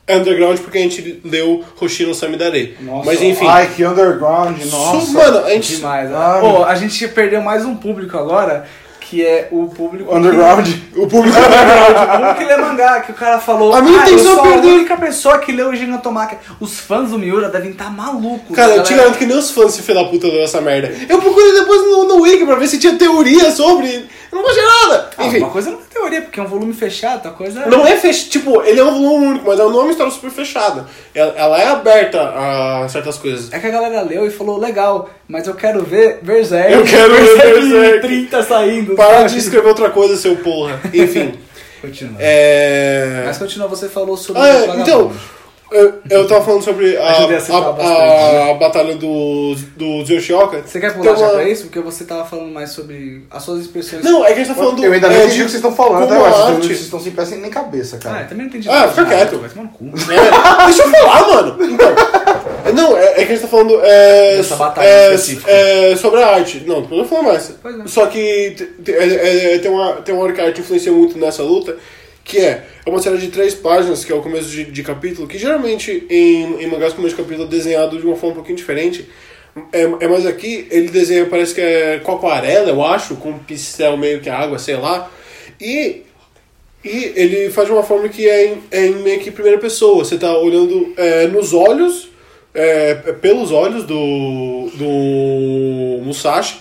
underground porque a gente leu Hoshino Samidare. Nossa, Mas enfim. Ai, que underground, nossa. Mano, a gente. Demais. Ai. Pô, a gente perdeu mais um público agora, que é o público. Underground. O público Que, o público <laughs> que lê mangá, que o cara falou. A minha ah, eu intenção sou é a perder." única pessoa que leu o Gigantomachia. Os fãs do Miura devem estar malucos. Cara, eu te garanto que nem os fãs se filha da puta leu essa merda. Eu procurei depois no, no Wiki pra ver se tinha teoria sobre. Eu não achei nada. Ah, Enfim, uma coisa não teoria, porque é um volume fechado, outra coisa não é fech... Tipo, ele é um volume único, mas não é uma história super fechada. Ela, ela é aberta a certas coisas. É que a galera leu e falou, legal, mas eu quero ver Berserk. Eu quero ver Berserk. 30 saindo. Para sabe? de escrever outra coisa, seu porra. Enfim. <laughs> Continua. é. Mas continua, você falou sobre Ah, é, então, eu, eu tava falando sobre a, a a, bastante, a né? batalha do, do Yoshioka. Você quer pular já uma- pra isso? Porque você tava falando mais sobre as suas expressões. Não, é que a gente tá falando Eu ainda é, não entendi de o que vocês estão falando, até agora. a Vocês arte- vocês estão sem pé sem nem cabeça, Ah, eu cara. também não entendi. Ah, fica quieto. Vai tomar no cu. É, deixa eu falar, mano. Então, é, não, é, é que a gente tá falando é, Dessa batalha é, específica. é, sobre a arte. Não, depois eu vou falar mais. Pois é. Só que te- te- é, é, tem, uma, tem uma hora que a arte influencia muito nessa luta, que é, é uma série de três páginas, que é o começo de, de capítulo, que geralmente em, em mangás começo de capítulo é desenhado de uma forma um pouquinho diferente. É, é mais aqui, ele desenha, parece que é com aquarela, eu acho, com um pincel meio que água, sei lá. E e ele faz de uma forma que é em, é em meio que primeira pessoa. Você tá olhando é, nos olhos, é, pelos olhos do, do Musashi,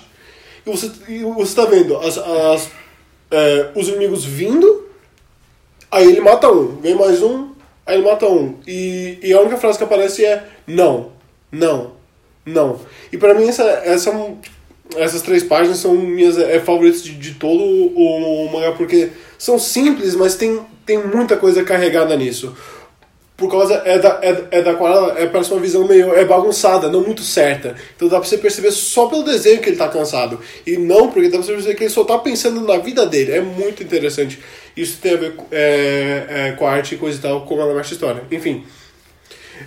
e você, e você tá vendo as, as, é, os inimigos vindo, aí ele mata um, vem mais um, aí ele mata um. E, e a única frase que aparece é não, não, não. E pra mim essa, essa, essas três páginas são minhas é, favoritas de, de todo o, o mangá, porque são simples, mas tem tem muita coisa carregada nisso. Por causa é da, é, é da é, parece uma visão meio é bagunçada, não muito certa. Então dá pra você perceber só pelo desenho que ele tá cansado. E não porque dá pra você perceber que ele só tá pensando na vida dele. É muito interessante. Isso tem a ver com- é, é, com a arte e coisa e tal, como ela mexe a história. Enfim.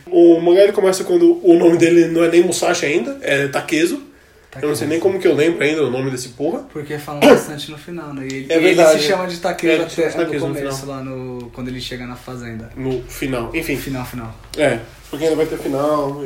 O mangá ele começa quando o nome dele não é nem Musashi ainda, é Takezo. Eu não sei nem como que eu lembro ainda o nome desse porra. Porque falam <coughs> bastante no final, né? E ele, É e ele verdade. se chama de É, Takezo ele chama até no Takezo no começo, final. lá no, quando ele chega na fazenda. No final. Enfim, Final, final. é. Porque ainda vai ter final.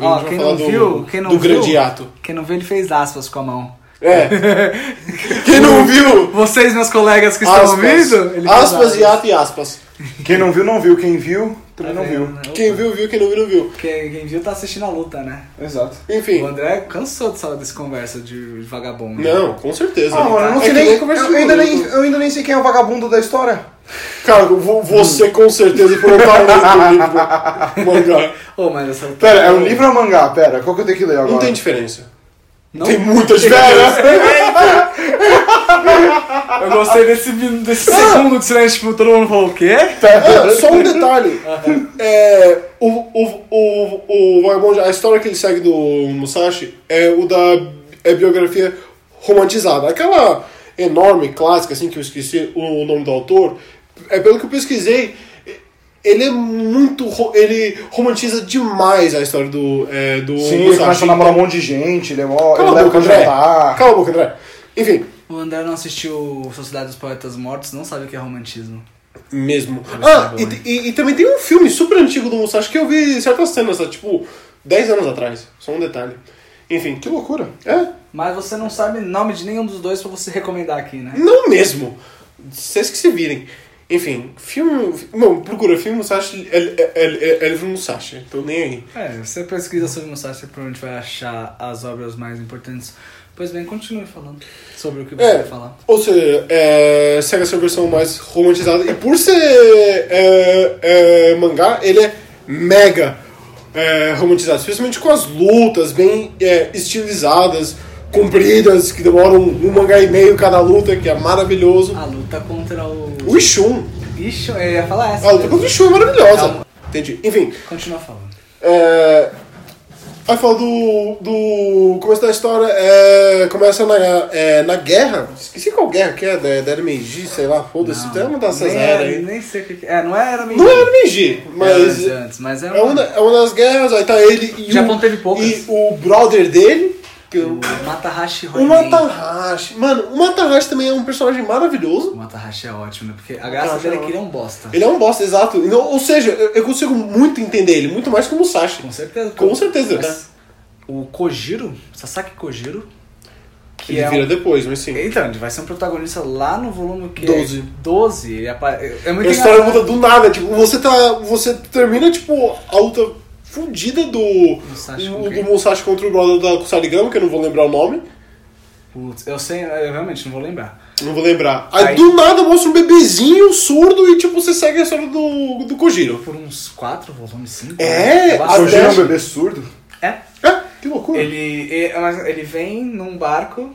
Ó, quem não do, viu, quem não do viu, grande ato. Quem não viu, ele fez aspas com a mão. É. <laughs> quem não viu? Vocês, meus colegas que estão Aspas. ouvindo, aspas e ato e aspas. Quem não viu, não viu. Quem viu, também Tá não vendo, viu. né? Quem viu, viu. Quem não viu, não viu. Quem, quem viu tá assistindo a luta, né? Exato. Enfim. O André cansou dessa, dessa conversa de vagabundo. Não, com certeza. Ah, mano, eu não É sei que nem. conversa Eu de ainda nem, eu ainda nem sei quem é o vagabundo da história. Cara, vo- você com certeza lendo o livro <laughs> mangá. Ô, mas essa. Pera, é um livro ou mangá? Pera, qual que eu tenho que ler agora? Não tem diferença. Não? Tem muita diferença. Eu gostei desse, desse segundo de silêncio, tipo, todo mundo falou o quê? Ah, <laughs> só um detalhe. É, o, o, o, o Vagabond, a história que ele segue do Musashi é o da é biografia romantizada. Aquela enorme, clássica, assim, que eu esqueci o nome do autor. É pelo que eu pesquisei, ele é muito. Ele romantiza demais a história do, é, do Sim, ele começa a namorar um monte de gente, ele, é mó, Cala ele a boca, André. Cala a boca, André. Enfim, O André não assistiu Sociedade dos Poetas Mortos, não sabe o que é romantismo. Mesmo. Ah, e, hein? e- e também tem um filme super antigo do Musashi que eu vi certas cenas, tá? tipo, 10 anos atrás. Só um detalhe. Enfim, Que loucura. é, Mas você não sabe nome de nenhum dos dois pra você recomendar aqui, né? não mesmo. Vocês que se virem. Enfim, filme. Não, procura filme Musashi, é, livro Musashi, tô nem aí. É, você pesquisa sobre Musashi, provavelmente vai achar as obras mais importantes. Pois bem, continue falando sobre o que você É, vai falar. ou seja, é, segue essa versão mais romantizada. E por ser é, é, mangá, ele é mega é, romantizado. Especialmente com as lutas bem é, estilizadas, compridas, que demoram um mangá e meio cada luta, que é maravilhoso. A luta contra o. O Ishun. Ixi, eu ia falar essa. A luta contra o Ishun é maravilhosa. Calma. Entendi. Enfim, Continua falando. é, Aí fala do, do começo da história, é, começa na, é, na guerra, esqueci qual guerra que é, da, da Meiji, sei lá, foda-se, tem uma dessas eras é, aí. nem sei o que é. Não era Meiji. Não era Meiji, Era mas antes, mas é é uma, uma... é uma das guerras, aí tá ele e O Japão teve poucas. e o brother dele, que O Matahashi o. Matahashi. Mano, o Matahashi também é um personagem maravilhoso. O Matahashi é ótimo, né? Porque a graça dele é é que ele é um bosta. Ele é um bosta, exato. Então, ou seja, eu, eu consigo muito entender ele, muito mais que o Musashi. Com certeza. Com certeza. Mas o Kojiro, Sasaki Kojiro, que Ele é vira um... depois, mas sim. Então, ele vai ser um protagonista lá no volume que 12. é 12. Ele apare... É muito a história muda do nada, tipo, você tá. Você termina, tipo, a luta fudida do. Musashi do, Musashi contra o brother da Kusarigama, que eu não vou lembrar o nome. Putz, eu sei, eu realmente não vou lembrar. Não vou lembrar. Aí, Aí- do nada mostra um bebezinho surdo e tipo, você segue a história do, do Kojiro. Por uns 4 volumes, 5. É, O Até- Kojiro é um bebê surdo? É. É, que loucura. Ele, ele, mas ele vem num barco,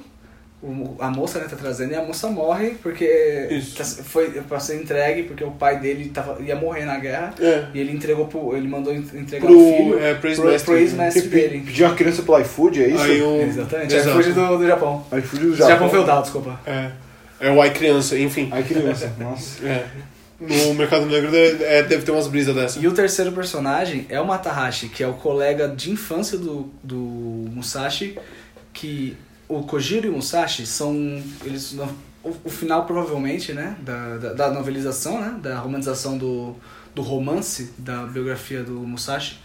a moça né, tá trazendo, e a moça morre porque Isso. tá- foi pra ser entregue, porque o pai dele tava, ia morrer na guerra. É. E ele entregou pro. Ele mandou en- entregar Pro, o filho é, pro ex-mestre. Pe- dele. Pedir uma criança pelo iFood, é isso? Aí o. Exatamente. É Exato. fugir do, do Japão. iFood do Japão. Japão. feudal, desculpa. É. É o Ai Criança, enfim. Ai, criança, nossa. É. No mercado negro deve, é, deve ter umas brisas dessa. E o terceiro personagem é o Matahashi, que é o colega de infância do, do Musashi, que o Kojiro e o Musashi são. Eles, o, o final, provavelmente, né? Da, da, da novelização, né? Da romantização do, do romance da biografia do Musashi.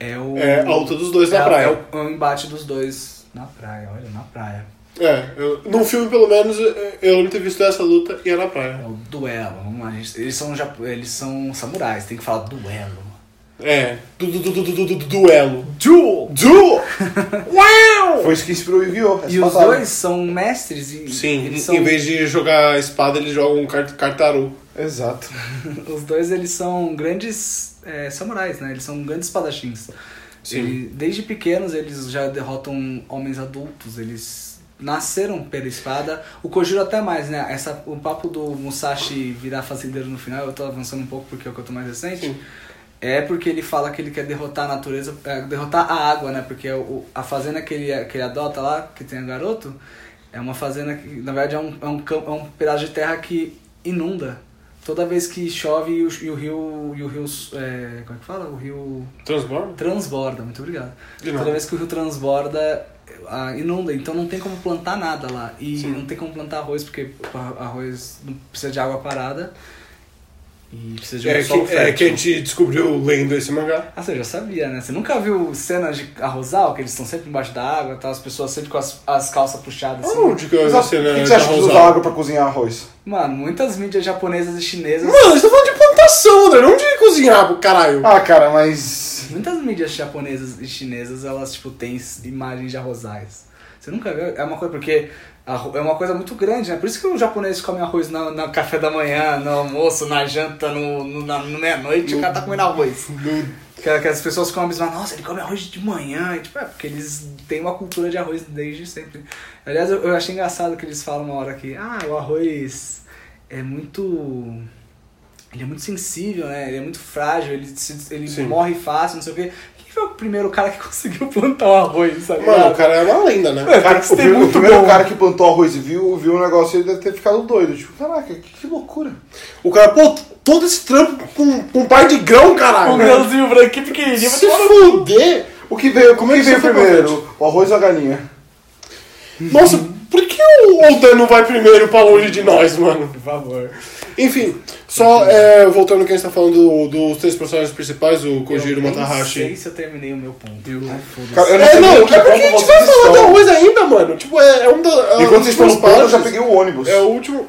É o. É a luta dos dois na é, praia. É o, é o embate dos dois na praia, olha, na praia. É, eu, no filme, pelo menos, eu eu lembro de ter visto essa luta e era na praia. É o duelo, vamos lá. Eles são, eles são samurais, tem que falar duelo. É. Du, du, du, duelo. Duel! Duel! Uau! Foi isso que inspirou o Yu-Gi-Oh! E os dois são mestres e. Sim, em, são... em vez de jogar espada, eles jogam cart cartaru. Exato. <laughs> os dois eles são grandes é, samurais, né? Eles são grandes espadachins. Sim. E desde pequenos eles já derrotam homens adultos, eles nasceram pela espada. O Kojiro até mais, né? Essa, o papo do Musashi virar fazendeiro no final, eu tô avançando um pouco porque é o que eu tô mais recente. Sim é porque ele fala que ele quer derrotar a natureza, é, derrotar a água, né? Porque o, a fazenda que ele, que ele adota lá, que tem o garoto, é uma fazenda que, na verdade, é um, é um, é um pedaço de terra que inunda. Toda vez que chove e o, e o rio. E o rio é, como é que fala? O rio Transborda? transborda, muito obrigado. Toda vez que o rio transborda, inunda, então não tem como plantar nada lá. E Sim. não tem como plantar arroz, porque arroz não precisa de água parada e precisa de um É solo que, é que a gente descobriu lendo esse mangá. Ah, você já sabia, né? Você nunca viu cenas de arrozal, que eles estão sempre embaixo da água, tá? as pessoas sempre com as, as calças puxadas assim. Onde que eu Mas, vi cena que, que de você acha que usa água pra cozinhar arroz? Mano, muitas mídias japonesas e chinesas. Mano, você tá falando de plantação, André, não de cozinhar, caralho. Ah, cara, mas. Muitas mídias japonesas e chinesas, elas, tipo, têm imagens de arrozais. Você nunca viu? É uma coisa, porque é uma coisa muito grande, né? Por isso que os japoneses comem arroz no, no café da manhã, no almoço, na janta, no, no, na- no meia-noite, o cara tá comendo arroz. Que, que as pessoas comem e falam, nossa, ele come arroz de manhã. E, tipo, é, porque eles têm uma cultura de arroz desde sempre. Aliás, eu, eu achei engraçado que eles falam uma hora aqui, ah, o arroz é muito. Ele é muito sensível, né? Ele é muito frágil, ele, se- ele Sim. morre fácil, não sei o quê. Foi o primeiro cara que <laughs> conseguiu plantar o arroz, sabe? Mano, o cara é uma lenda, né? É, Cara, tem que o, primeiro- muito o primeiro bom. cara que plantou arroz e viu, viu o negócio, ele deve ter ficado doido. Tipo, caraca, que, que loucura. O cara, pô, todo esse trampo com, com um par de grão, caralho. Um grãozinho branquinho pequenininho, Se fuder. O que veio, como é que que veio primeiro? O arroz ou a galinha? Nossa, por que o Oda não vai primeiro pra longe de nós, mano? Por favor. Enfim, só é, voltando ao que a gente tá falando do- dos três personagens principais, o Kojiro eu nem Matahashi. sei se eu terminei o meu ponto. Ai, foda-se. Cara, eu não É, não, é porque a gente vai falar da coisa ainda, mano. Tipo, é, é um da. é Enquanto uma vocês no ponto, eu já peguei o ônibus. É o último.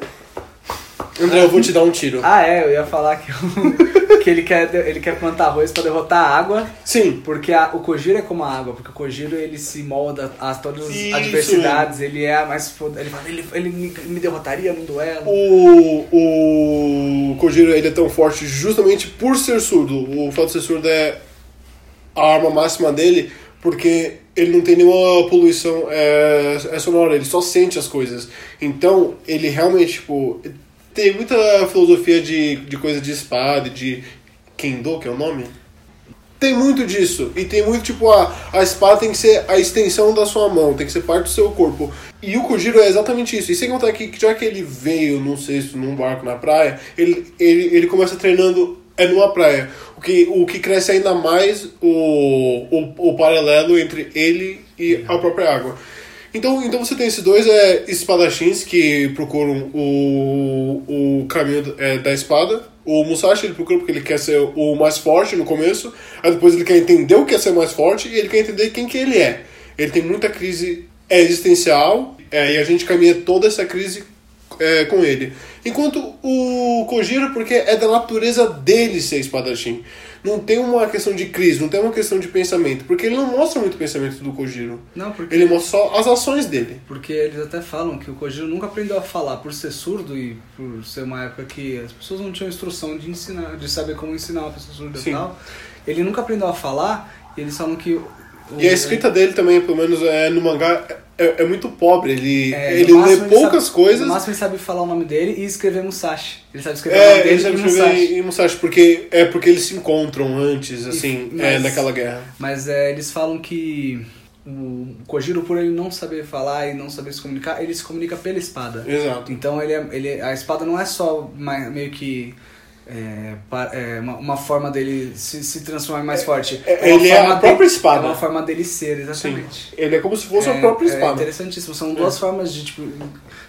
André, eu vou te dar um tiro. Ah, é, eu ia falar que, o- <laughs> que ele, quer, ele quer plantar arroz pra derrotar a água, Sim. porque a- o Kojiro é como a água, porque o Kojiro ele se molda a todas as Isso. adversidades, ele é a mais foda. Ele, fala, ele, ele me, me derrotaria num duelo. O, o Kojiro ele é tão forte justamente por ser surdo. O fato de ser surdo é a arma máxima dele, porque ele não tem nenhuma poluição é, é sonora, ele só sente as coisas. Então, ele realmente, tipo, tem muita filosofia de, de coisa de espada, de Kendo, que é o nome. Tem muito disso. E tem muito, tipo, a, a espada tem que ser a extensão da sua mão, tem que ser parte do seu corpo. E o Kojiro é exatamente isso. E sem contar que, que já que ele veio num cesto, num barco na praia, ele, ele, ele começa treinando é numa praia. O que, o que cresce ainda mais o, o, o paralelo entre ele e a própria água. Então, então você tem esses dois é, espadachins que procuram o, o caminho é, da espada. O Musashi ele procura porque ele quer ser o mais forte no começo, aí depois ele quer entender o que é ser mais forte e ele quer entender quem que ele é. Ele tem muita crise existencial é, e a gente caminha toda essa crise é, com ele. Enquanto o Kojiro, porque é da natureza dele ser espadachim. Não tem uma questão de crise, não tem uma questão de pensamento, porque ele não mostra muito o pensamento do Kojiro. Não, porque, Ele mostra só as ações dele. porque eles até falam que o Kojiro nunca aprendeu a falar por ser surdo e por ser uma época que as pessoas não tinham instrução de ensinar, de saber como ensinar uma pessoa surda Sim. e tal. Ele nunca aprendeu a falar e eles falam que. O- E a escrita dele também, pelo menos é, no mangá, é, é muito pobre. Ele, É, ele lê poucas sabe- coisas. No máximo ele sabe falar o nome dele e escrever Musashi. Ele sabe escrever o É, nome dele ele sabe e escrever Musashi. em Musashi, porque, é porque eles se encontram antes, assim, mas- é, naquela guerra. Mas é, eles falam que o Kojiro, por ele não saber falar e não saber se comunicar, ele se comunica pela espada. Exato. Então ele, é- ele a espada não é só meio que é, é, uma, uma forma dele se, se transformar mais forte. é- ele é a própria dele- espada. É uma forma dele ser, Sim. exatamente. Ele é como se fosse é, a própria É espada. interessantíssimo. São duas formas de, tipo...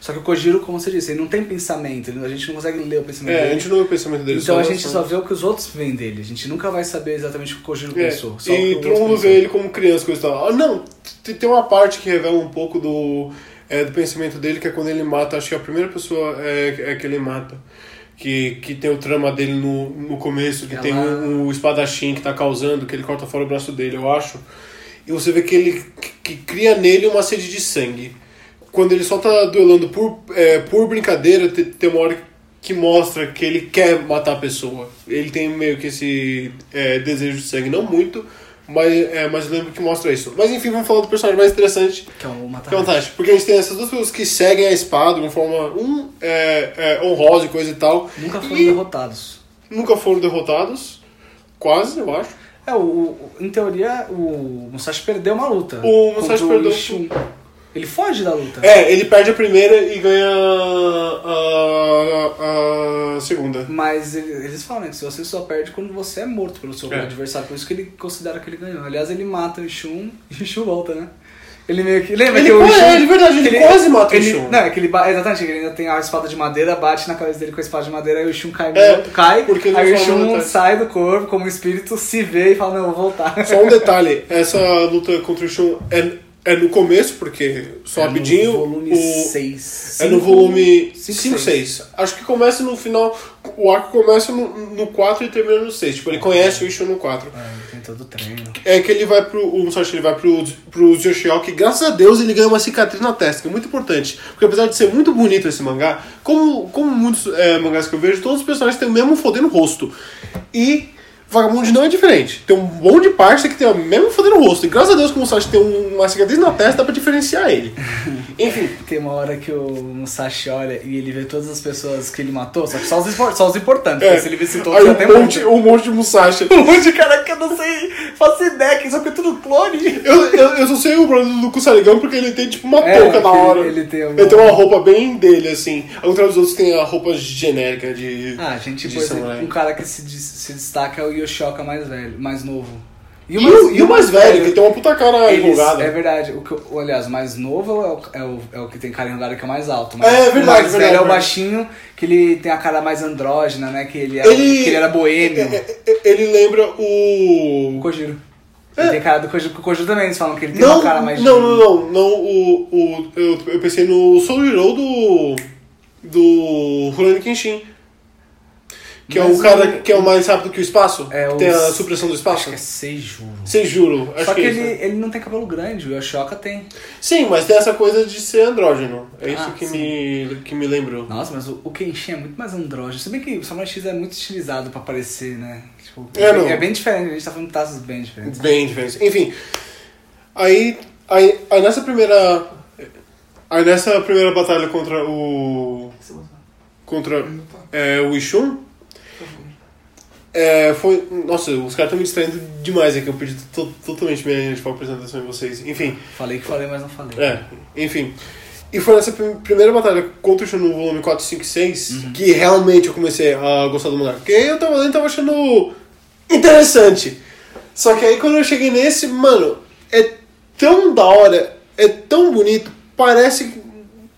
Só que o Kojiro, como você disse, ele não tem pensamento. A gente não consegue ler o pensamento É, a dele. gente não o pensamento dele. Então a gente só vê o que os outros veem dele. A gente nunca vai saber exatamente o que o Kojiro É, pensou. E todo mundo vê ele como criança, coisa e tal. Ah, não, tem uma parte que revela um pouco do, é, do pensamento dele, que é quando ele mata, acho que a primeira pessoa é, é que ele mata. Que, que tem o trama dele no, no começo, que Ela- tem o, o espadachim que tá causando, que ele corta fora o braço dele, eu acho. E você vê que ele que, cria nele uma sede de sangue. Quando ele só tá duelando por, é, por brincadeira, te- tem uma hora que mostra que ele quer matar a pessoa. Ele tem meio que esse é, desejo de sangue, não muito, Mas, é, mas eu lembro que mostra isso. Mas enfim, vamos falar do personagem mais interessante, Que é o que é o Matahashi. Matahashi. Porque a gente tem essas duas pessoas que seguem a espada de uma forma um, é, é, honrosa e coisa e tal. Nunca foram e derrotados. nunca foram derrotados. Quase, eu acho. É, o, o- em teoria, o Musashi perdeu uma luta. O Musashi perdeu-. Ele foge da luta. É, ele perde a primeira e ganha a, a segunda. Mas ele- eles falam né, que se você só perde quando você é morto pelo seu É. adversário. Por isso que ele considera que ele ganhou. Aliás, ele mata o Shun e o Shun volta, né? Ele meio que. Lembra Ele que o Shun. é, de verdade, ele que quase mata o ele, Shun. Não, é que ele. Exatamente, ele ainda tem a espada de madeira, bate na cabeça dele com a espada de madeira, aí o Shun cai É, cai. porque ele aí o Shun nada. sai do corpo como espírito, se vê e fala: Não, eu vou voltar. Só um <laughs> detalhe, essa luta contra o Shun é, é no começo, porque só É rapidinho. No volume o, 6. É no volume 5, 5, 6. Acho que começa no final. O arco começa no, no 4 e termina no 6. Tipo, ele conhece o Ishu no 4. É, ele tem todo o treino. É que ele vai pro. O Musashi ele vai pro, pro Yoshioka graças a Deus ele ganha uma cicatriz na testa, que é muito importante. Porque apesar de ser muito bonito esse mangá, como, como muitos é, mangás que eu vejo, todos os personagens têm o mesmo fodendo rosto. E. Vagabond não é diferente. Tem um monte de parça que tem o mesmo fodendo rosto. E graças a Deus que o Musashi tem um- uma cicatriz na testa, dá pra diferenciar ele. <laughs> Enfim, Tem uma hora que o Musashi olha e ele vê todas as pessoas que ele matou, só que só os, só os importantes. É. Se ele visse todos, Aí um monte, muito. um monte de Musashi. <laughs> Um monte de cara que eu não sei, faço ideia, que só que é tudo clone. Eu, eu, eu só sei o brother do Kusarigama porque ele tem tipo uma É, touca da ele- hora. ele tem uma- ele tem uma roupa bem dele, assim. Ao contrário dos outros tem a roupa genérica de. Ah, gente, de por exemplo, samurai. um cara que se, se destaca é o Yoshioka mais velho, mais novo. E, o, e o mais velho, que tem uma puta cara Eles- enrugada. É verdade. O que, aliás, o mais novo é o, é, o, é o que tem cara enrugada, que é o mais alto. É, é o verdade, mais verdade, velho é o baixinho, que ele tem a cara mais andrógena, né? Que ele, era, Ele- que ele era boêmio. É, é, é, ele lembra o. O Kojiro. Ele tem cara do Kojiro. O Kojiro também, eles falam que ele tem É. Não, uma cara mais... não, não, não, não, o, o, eu, eu pensei no Soujiro do. do Rurouni Kenshin. Que é Mas o cara que é o mais rápido que o espaço. É o- tem a supressão do Acho espaço. que é Seijuro. Sem juro, acho Só que, é ele, isso. ele não tem cabelo grande, o Yoshoka tem. Sim, mas tem essa coisa de ser andrógeno. É isso Ah, que, sim. me, que me lembrou. Nossa, mas o, o Kenshin é muito mais andrógeno. Se bem que o Samurai X é muito estilizado pra parecer, né? Tipo, É, não. é bem diferente, a gente tá falando de taças bem diferentes. Bem diferente. Enfim, aí, aí, aí nessa primeira. Aí nessa primeira batalha contra o. Contra é, o Ishun. É, foi. Nossa, os caras estão me distraindo demais aqui. Eu perdi to- totalmente minha de foco apresentação em vocês. Enfim, Falei que falei, mas não falei. é, enfim. E foi nessa prim- primeira batalha contra o Ishun no volume 4, 5 e 6 Uhum. que realmente eu comecei a gostar do mangá. Porque eu tava lendo e tava achando interessante. Só que aí quando eu cheguei nesse, mano, é tão da hora, é tão bonito, parece que.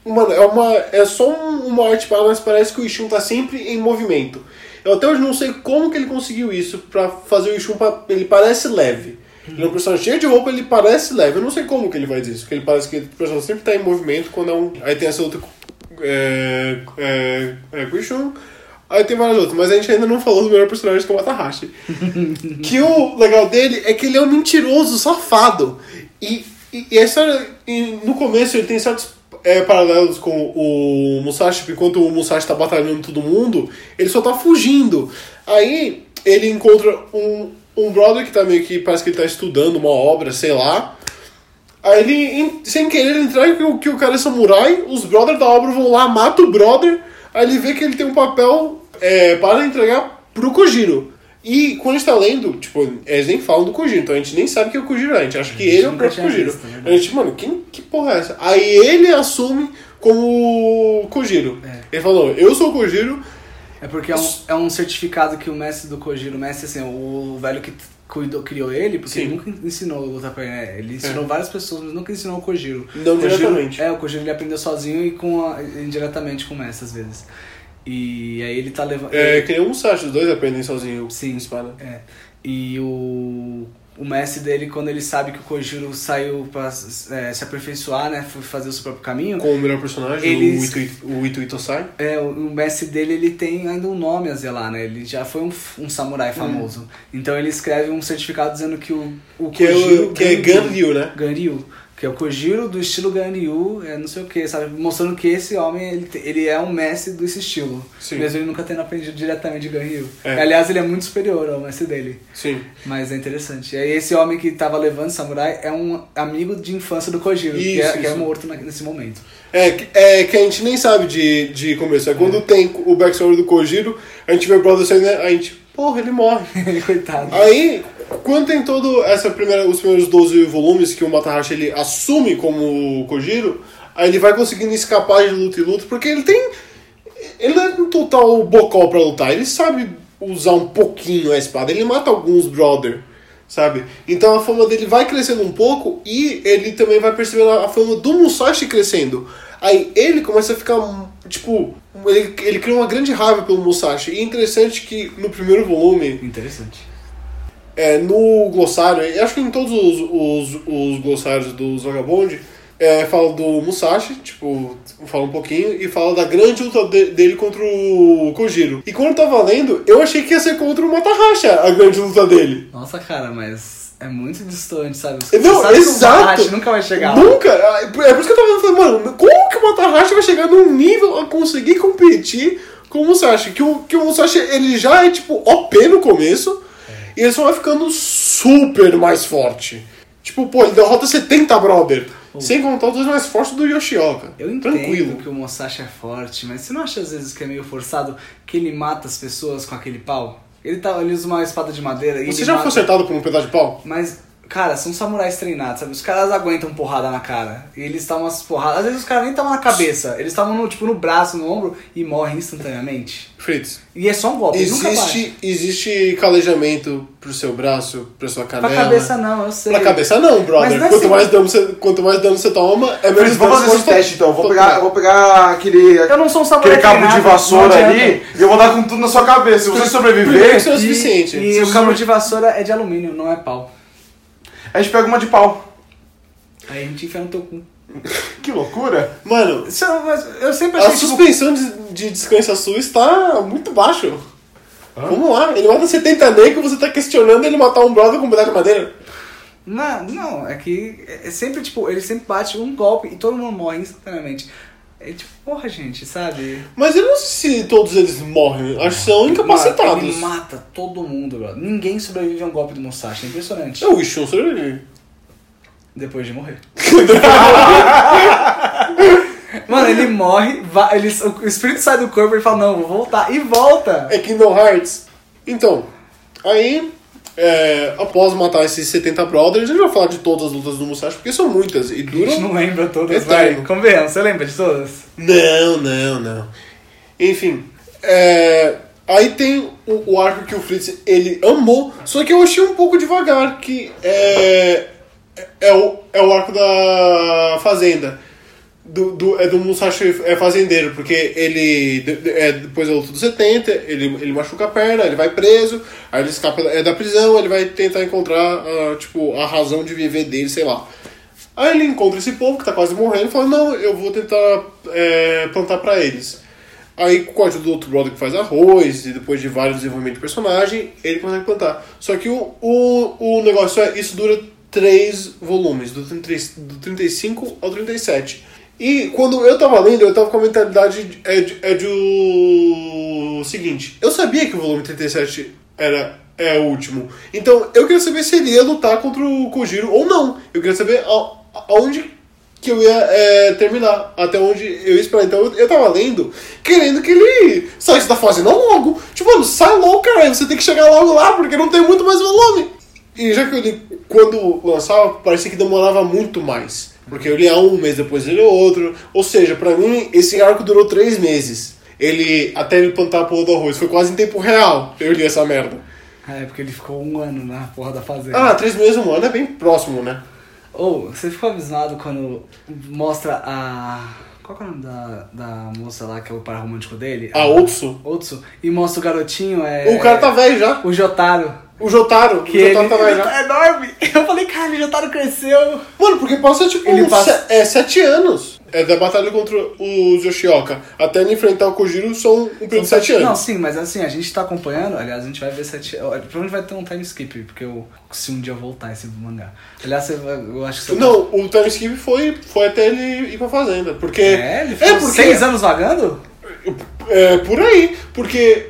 Mano, é, uma, é só um- uma arte para, mas parece que o Ishun tá sempre em movimento. Eu até hoje não sei como que ele conseguiu isso pra fazer o Ishun. pa- Ele parece leve. Ele é um personagem cheio de roupa, ele parece leve. Eu não sei como que ele faz isso, porque ele parece que o personagem sempre tá em movimento quando é um. Aí tem essa outra. É. É. É com o Ishun. Aí tem várias outras, mas a gente ainda não falou do melhor personagem que é o Matahashi. <laughs> que o legal dele é que ele é um mentiroso safado. E, e, e a história, e no começo, ele tem certos é, paralelos com o Musashi, enquanto o Musashi tá batalhando todo mundo, ele só tá fugindo. Aí ele encontra um, um brother que tá meio que parece que ele tá estudando uma obra, sei lá. Aí ele, em- sem querer, ele entrega que que o cara é samurai, os brothers da obra vão lá, matam o brother, aí ele vê que ele tem um papel é, para entregar pro Kojiro. E quando a gente tá lendo, tipo, eles nem falam do Kojiro, então a gente nem sabe que é o Kojiro, a gente acha que ele é o próprio Kojiro. visto, né? A gente, mano, quem, que porra é essa? Aí ele assume como Kojiro. É. Ele falou, eu sou o Kojiro, É porque é um, é um certificado que o mestre do Kojiro, o mestre, assim, o velho que cuidou, criou ele, porque Sim. É. ele nunca ensinou lutar pra ele. né? Ele ensinou várias pessoas, mas nunca ensinou o Kojiro. Não o Kojiro, diretamente. É, o Kojiro ele aprendeu sozinho e com a- indiretamente com o mestre, às vezes. E aí ele tá levando. é, que nem o Musashi, os dois aprendem sozinho Sim. espada. É. E o, o mestre dele, quando ele sabe que o Kojiro saiu pra é, se aperfeiçoar, né? Foi fazer o seu próprio caminho. Com o melhor personagem, Eles- o Itu, o Itu Itosai. É, o, o mestre dele, ele tem ainda um nome a zelar, né? Ele já foi um, um samurai famoso. Então ele escreve um certificado dizendo que o, o Que é, Kojiro o, que é Ganryu, né? Ganryu, Que é o Kojiro do estilo Ganryu, é não sei o que, sabe? Mostrando que esse homem, ele, ele é um mestre desse estilo. Sim. Mesmo ele nunca tendo aprendido diretamente de Ganryu. É. Aliás, ele é muito superior ao mestre dele. Sim. Mas é interessante. E aí esse homem que tava levando o samurai é um amigo de infância do Kojiro, que, é, Isso, que é isso. morto na- nesse momento. É, que- é que a gente nem sabe de, de começo. É quando tem o backstory do Kojiro, a gente vê o brother saindo, a gente, porra, ele morre. <laughs> Coitado. Aí, quando tem todo essa primeira, os primeiros 12 volumes que o Matahashi ele assume como Kojiro, aí ele vai conseguindo escapar de luta e luta, porque ele tem. Ele é um total bocó pra lutar, ele sabe usar um pouquinho a espada, ele mata alguns brother, sabe? Então a fama dele vai crescendo um pouco e ele também vai percebendo a fama do Musashi crescendo. Aí ele começa a ficar, tipo, ele, ele cria uma grande raiva pelo Musashi. E é interessante que no primeiro volume, Interessante. É, no glossário, eu acho que em todos os, os, os glossários do Vagabond, é, fala do Musashi, tipo, fala um pouquinho, e fala da grande luta de- dele contra o Kojiro. E quando eu tava lendo, eu achei que ia ser contra o Matahashi a grande luta dele. Nossa, cara, mas é muito distante, sabe? Não, sabe exato. Nunca vai chegar. Nunca! É por isso que eu tava falando, mano, como que o Matahashi vai chegar num nível a conseguir competir com o Musashi? Que o, que o Musashi, ele já é, tipo, OP no começo, e ele só vai ficando super mais forte. Tipo, pô, ele derrota 70 brother. Sem contar os dois mais fortes do Yoshioka. Eu entendo Tranquilo. que o Musashi é forte, mas você não acha às vezes que é meio forçado que ele mata as pessoas com aquele pau? Ele, tá, ele usa uma espada de madeira e Você já mata... foi acertado por um pedaço de pau? Mas, cara, são samurais treinados, sabe? Os caras aguentam porrada na cara. E eles estavam umas porradas. Às vezes os caras nem estavam na cabeça. Eles estavam no, tipo, no braço, no ombro e morrem instantaneamente. Fritz, E é só um golpe, existe, existe calejamento pro seu braço, pra sua Pra canela? cabeça não, eu sei. Pra cabeça não, brother. Mas não é quanto, assim- mais dano você, quanto mais dano você toma, é menos Fritz, vamos dano fazer esse teste então. Eu vou pegar, vou pegar aquele, Eu não sou um samurai aquele cabo de vassoura ali e eu vou dar com tudo na sua cabeça. Se você sobreviver, isso é o E, suficiente. e Se o cabo de vassoura é de alumínio, não é pau. A gente pega uma de pau. Aí a gente enfia no teu cu. Que loucura. Mano, Isso, é- mas eu sempre a achei tipo, suspensão de, de descanso sua está muito baixo. Vamos lá, ele mata 70 negros, você tá questionando ele matar um brother com um pedaço de madeira? Não, não, é que é sempre, tipo, ele sempre bate um golpe e todo mundo morre instantaneamente. É tipo, porra, gente, sabe? Mas eu não sei se todos eles morrem, acho que são incapacitados. Ele mata todo mundo, bro. Ninguém sobrevive a um golpe do Musashi, é impressionante. É o Ishun sobrevive. Depois de morrer. <laughs> Mano, ele morre, vai, ele, o espírito sai do corpo e fala, não, vou voltar. E volta! É Kingdom Hearts. Então, aí, é, após matar esses 70 brothers, a gente vai falar de todas as lutas do Musashi, porque são muitas e A gente duram não lembra todas, Eterno. vai. Convenhamos, você lembra de todas? Não, não, não. Enfim, é, aí tem o, o arco que o Fritz ele amou, só que eu achei um pouco devagar, que é, é, o, é o arco da fazenda. Do, do, é do Musashi é fazendeiro, porque ele, é, depois da luta dos 70, ele, ele machuca a perna, ele vai preso, aí ele escapa é da prisão, ele vai tentar encontrar tipo, a razão de viver dele, sei lá. Aí ele encontra esse povo que tá quase morrendo e fala, não, eu vou tentar é, plantar pra eles. Aí com a ajuda do outro brother que faz arroz, e depois de vários desenvolvimentos de personagem, ele consegue plantar. Só que o, o, o negócio é, isso dura três volumes, do, 30 do 35 ao 37. E quando eu tava lendo, eu tava com a mentalidade de- é, de, é de o seguinte, eu sabia que o volume 37 era é o último. Então eu queria saber se ele ia lutar contra o Kojiro ou não. Eu queria saber aonde que eu ia é, terminar, até onde eu ia esperar. Então eu, eu tava lendo, querendo que ele saísse da fazenda logo. Tipo, mano, sai logo, cara, você tem que chegar logo lá, porque não tem muito mais volume. E já que eu li, quando lançava, parecia que demorava muito mais. Porque eu lia um, mês depois eu li outro. Ou seja, pra mim, esse arco durou três meses. Ele, até ele plantar a porra do arroz, foi quase em tempo real eu li essa merda. É, porque ele ficou um ano na porra da fazenda. Ah, três meses, um ano é bem próximo, né? Ou, você ficou avisado quando mostra a. Qual que é o nome da, da moça lá que é o par romântico dele? A Otsu. Otsu. E mostra o garotinho, é. O cara tá velho já. O Jotaro. O Jotaro. Que o ele, Jotaro tá velho ele já. tá enorme. <laughs> Eu falei, cara, o Jotaro cresceu. Mano, porque passa tipo Ele passa- se- é, sete anos. é da batalha contra os Yoshioka até ele enfrentar o Kojiro são um período de sete anos. Não, sim, mas assim, a gente tá acompanhando, aliás, a gente vai ver sete. Provavelmente vai ter um time skip, porque eu, se um dia eu voltar esse mangá. Aliás, eu acho que você. Não, o time skip foi, foi até ele ir pra fazenda. Porque. É, ele ficou porque- seis anos vagando? É, por aí. Porque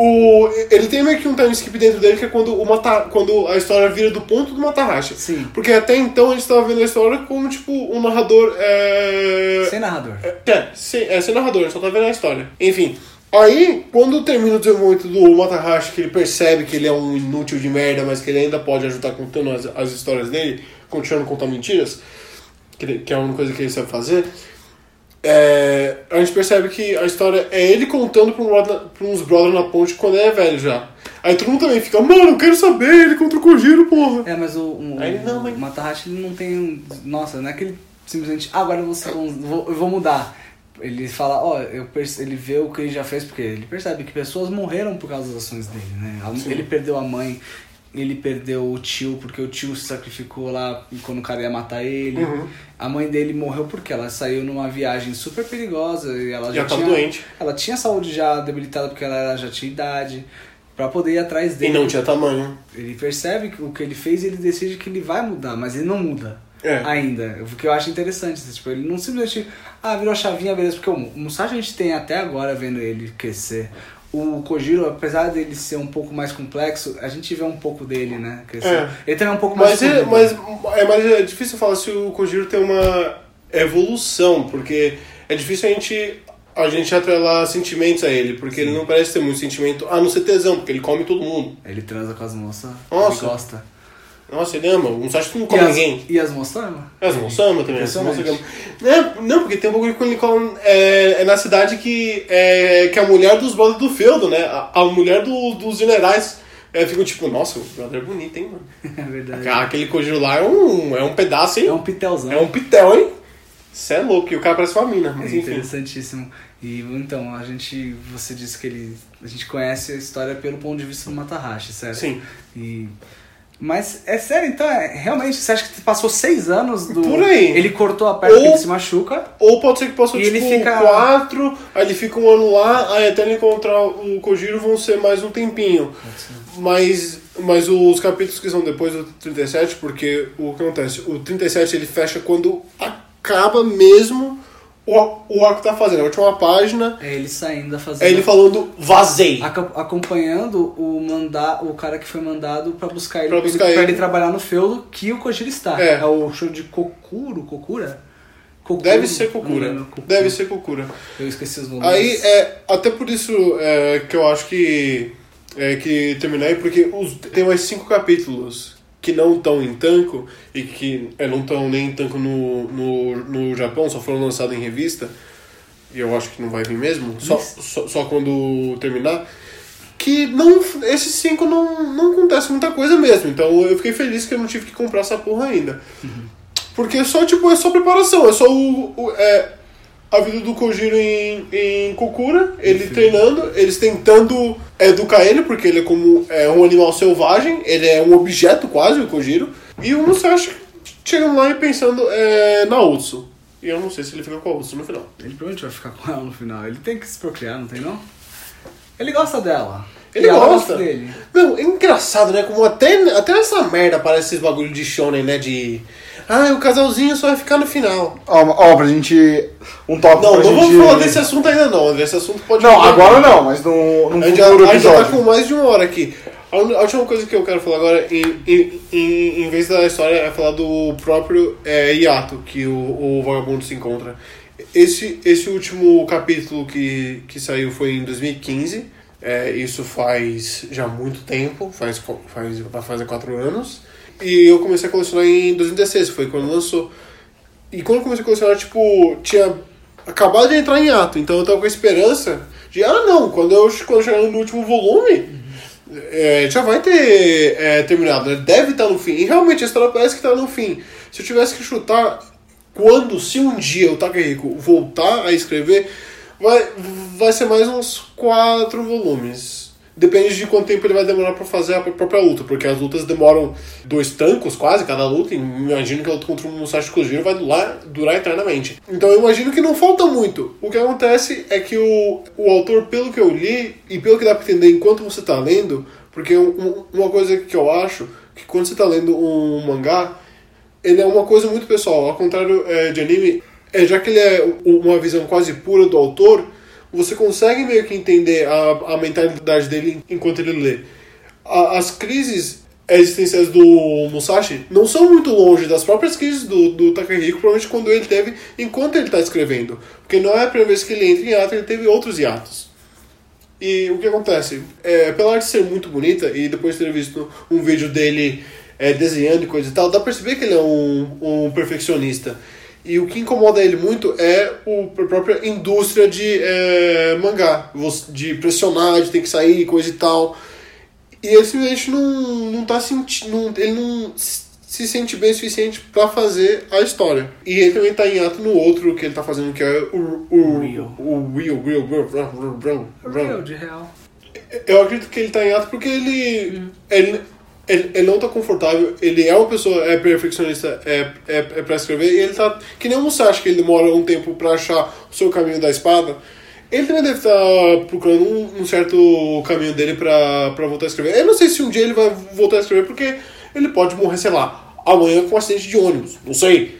o, ele tem meio que um time skip dentro dele que é quando, o Mata, quando a história vira do ponto do Matahashi. Sim. Porque até então a gente tava vendo a história como, tipo, um narrador. É, Sem narrador. é, sem, é, sem narrador, ele só tá vendo a história. Enfim. Aí, quando termina o desenvolvimento do Matahashi, que ele percebe que ele é um inútil de merda, mas que ele ainda pode ajudar contando as, as histórias dele, continuando a contar mentiras, que, que é a única coisa que ele sabe fazer, é, a gente percebe que a história é ele contando pra, um pra uns brothers na ponte quando ele é velho já. Aí todo mundo também fica, mano, eu quero saber, ele contra o Kojiro, porra. É, mas o, o, Aí ele, não, mas- o Matahashi ele não tem. um- Nossa, não é que ele simplesmente. Ah, agora eu vou, vou, eu vou mudar. Ele fala, ó, eu perce- ele vê o que ele já fez, porque ele percebe que pessoas morreram por causa das ações dele, né? A- Ele perdeu a mãe, ele perdeu o tio, porque o tio se sacrificou lá quando o cara ia matar ele. Uhum. A mãe dele morreu porque ela saiu numa viagem super perigosa e ela já, Já tinha. doente. Ela tinha saúde já debilitada porque ela já tinha idade. Pra poder ir atrás E dele. não tinha tamanho. Ele percebe o que ele fez e ele decide que ele vai mudar, mas ele não muda É. ainda. O que eu acho interessante. assim, Tipo, ele não simplesmente. Ah, virou a chavinha, beleza. Porque o Musashi a gente tem até agora vendo ele crescer. O Kojiro, apesar dele ser um pouco mais complexo, a gente vê um pouco dele, né? É. Ele também é um pouco mais. Mas é, mas, é, mas é difícil falar se o Kojiro tem uma evolução, porque é difícil a gente, a gente atrelar sentimentos a ele, porque ele não parece ter muito sentimento, a não ser tesão, porque ele come todo mundo. Ele transa com as moças. Nossa. Ele gosta. Nossa, ele ama. Acha que não E come as, ninguém. e as? É, as moças amam também. As. Não, não, porque tem um bagulho com ele com, é, é na cidade que é, que a mulher dos brothers do feudo, né? A, a mulher do- dos generais. É, ficam tipo, nossa, o brother é bonito, hein, mano? <laughs> É verdade. Aquele Kojiro lá é um, é um pedaço, hein? É um pitelzão. É um pitel, hein? Você é louco, e o cara parece uma mina, mas É enfim. interessantíssimo. E então, a gente. Você disse que ele. A gente conhece a história pelo ponto de vista do Matahashi, certo? Sim. E. Mas é sério, então, é, realmente, você acha que passou seis anos do. Por aí. Ele cortou a perna Ou- que ele se machuca. Ou pode ser que passou tipo ele fica- quatro, aí ele fica um ano lá, aí até ele encontrar o Kojiro vão ser mais um tempinho. Mas, mas os capítulos que são depois do 37, porque o que acontece? O 37 ele fecha quando acaba mesmo o, que tá fazendo. A última página É ele saindo da fazenda. é ele falando vazei. acompanhando o manda o cara que foi mandado pra buscar ele, Pra buscar ele, pra ele. ele trabalhar no feudo que o Kojiro está. É. o show de Kokuro, Kokura? Deve ser Não Kokura. Kokuro. Deve ser Kokura. Eu esqueci os nomes. Aí, é, até por isso é, que eu acho que, é, que terminei, porque os, tem mais cinco capítulos que não estão em tanco e que é, não estão nem em tanco no, no, no Japão, só foram lançados em revista, e eu acho que não vai vir mesmo, só, só, só quando terminar. Que não, esses cinco não, não acontece muita coisa mesmo, então eu fiquei feliz que eu não tive que comprar essa porra ainda. Porque é só, tipo, é só preparação, é só o, o- é, a vida do Kojiro em, em Kokura, ele treinando, eles tentando educar ele, porque ele é como é um animal selvagem, ele é um objeto quase, o Kojiro. E o Musashi chegando lá e pensando é, na Utsu. E eu não sei se ele fica com a Utsu no final. Ele provavelmente vai ficar com ela no final. Ele tem que se procriar, não tem não? Ele gosta dela. Ele ela gosta. dele. Meu, é engraçado, né? Como até, até essa merda parece esses bagulho de shonen, né? De. Ah, o casalzinho só vai ficar no final. Ó, ó, pra gente. Um tópico Não, pra não gente. vamos falar desse assunto ainda não, André. Esse assunto pode Não, agora não, mas no, num A gente, já, futuro a gente tá episódio. com mais de uma hora aqui. A, a última coisa que eu quero falar agora, em, em, em, em vez da história, é falar do próprio é, hiato que o, o vagabundo se encontra. Esse, esse último capítulo que, que saiu foi em 2015. É, isso faz já muito tempo, faz, faz, fazer quatro anos. E eu comecei a colecionar em 2016, foi quando lançou. E quando eu comecei a colecionar, tipo, tinha acabado de entrar em ato, então eu tava com a esperança de, ah não, quando eu, quando eu chegar no último volume, é, já vai ter é, terminado, né? deve estar no fim. E realmente a história parece que tá no fim. Se eu tivesse que chutar quando, se um dia o Takehiko voltar a escrever, vai, vai ser mais uns quatro volumes. Depende de quanto tempo ele vai demorar pra fazer a própria luta, porque as lutas demoram dois tancos quase cada luta, e imagino que a luta contra o Musashi Kojiro vai durar, durar eternamente. Então eu imagino que não falta muito. O que acontece é que o, o autor, pelo que eu li, e pelo que dá pra entender enquanto você tá lendo, porque um- uma coisa que eu acho, que quando você tá lendo um mangá, ele é uma coisa muito pessoal, ao contrário é, de anime, é, já que ele é uma visão quase pura do autor, você consegue meio que entender a, a mentalidade dele enquanto ele lê. A- as crises existenciais do Musashi não são muito longe das próprias crises do, do Takahiko, provavelmente quando ele teve enquanto ele está escrevendo. Porque não é a primeira vez que ele entra em ato, ele teve outros hiatos. E o que acontece? É, apesar de ser muito bonita, e depois de ter visto um vídeo dele é, desenhando e coisa e tal, dá pra perceber que ele é um, um perfeccionista. E o que incomoda ele muito é o, a própria indústria de é, mangá, de pressionar, de ter que sair, coisa e tal. E ele simplesmente não, não tá sentindo. Ele não se sente bem o suficiente pra fazer a história. E ele também tá em ato no outro que ele tá fazendo, que é o. O Real. O Real, Real, Real, Real, Real, Real, de real. eu acredito que ele tá em ato porque ele, ele, ele, ele não tá confortável, ele é uma pessoa, é perfeccionista, é, é, é pra escrever, e ele tá. Que nem o Musashi, que ele demora um tempo pra achar o seu caminho da espada. Ele também deve estar procurando um, um certo caminho dele pra, pra voltar a escrever. Eu não sei se um dia ele vai voltar a escrever, porque ele pode morrer, sei lá, amanhã com um acidente de ônibus. Não sei.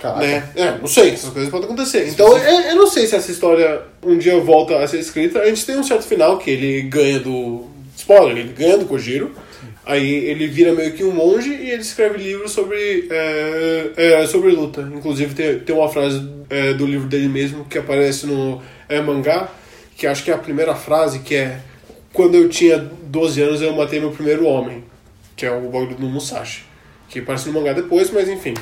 Caraca. Né? É, não sei, essas coisas podem acontecer. Então, eu, eu não sei se essa história um dia volta a ser escrita. A gente tem um certo final que ele ganha do. Spoiler, ele ganha do Kojiro. Aí ele vira meio que um monge e ele escreve livros sobre, é, é, sobre luta. Inclusive tem, tem uma frase é, do livro dele mesmo que aparece no é, mangá, que acho que é a primeira frase, que é Quando eu tinha 12 anos eu matei meu primeiro homem, que é o bagulho do Musashi. Que aparece no mangá depois, mas enfim.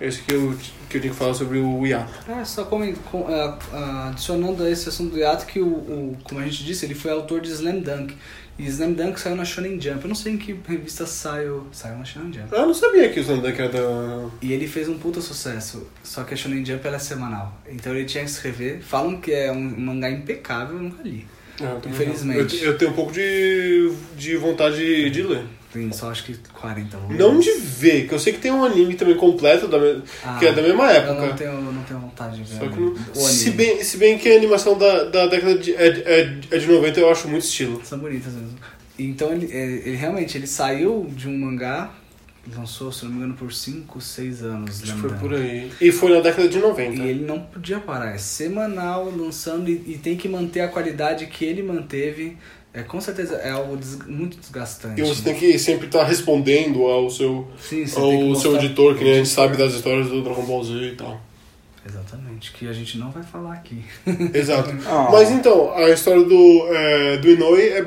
Esse que eu, que eu tinha que falar sobre o Yato. Ah, só com- ah, ah, adicionando a esse assunto do Yato, que o, o- como a gente disse, ele foi autor de Slam Dunk. E Slam Dunk saiu na Shonen Jump. Eu não sei em que revista saiu. Saiu na Shonen Jump. Eu não sabia que o Slandank era da. E ele fez um puta sucesso. Só que a Shonen Jump ela é semanal. Então ele tinha que escrever. Falam que é um mangá impecável, eu nunca li. Ah, eu Infelizmente. Eu, eu tenho um pouco de, de vontade de ler. Tem só acho que 40 volumes. Não de ver, que eu sei que tem um anime também completo, da me- que é da mesma época. Ah, Eu não tenho, não tenho vontade de ver. Só que não- se, bem, se bem que a animação da, da década de, é, é, é de 90 eu acho muito estilo. São bonitas mesmo. Então ele, ele, ele realmente ele saiu de um mangá, lançou, se não me engano, por 5, 6 anos. Acho que foi lembrando. por aí. E foi na década de 90. E ele não podia parar, é semanal, lançando e, e tem que manter a qualidade que ele manteve. É, com certeza é algo des- muito desgastante. E você tem que sempre estar respondendo ao seu, Sim, que ao seu editor, que nem a gente sabe das histórias do Dragon Ball Z e tal. Exatamente, que a gente não vai falar aqui. <laughs> Exato. <laughs> Ah. Mas então, a história do, é, do Inoue, é,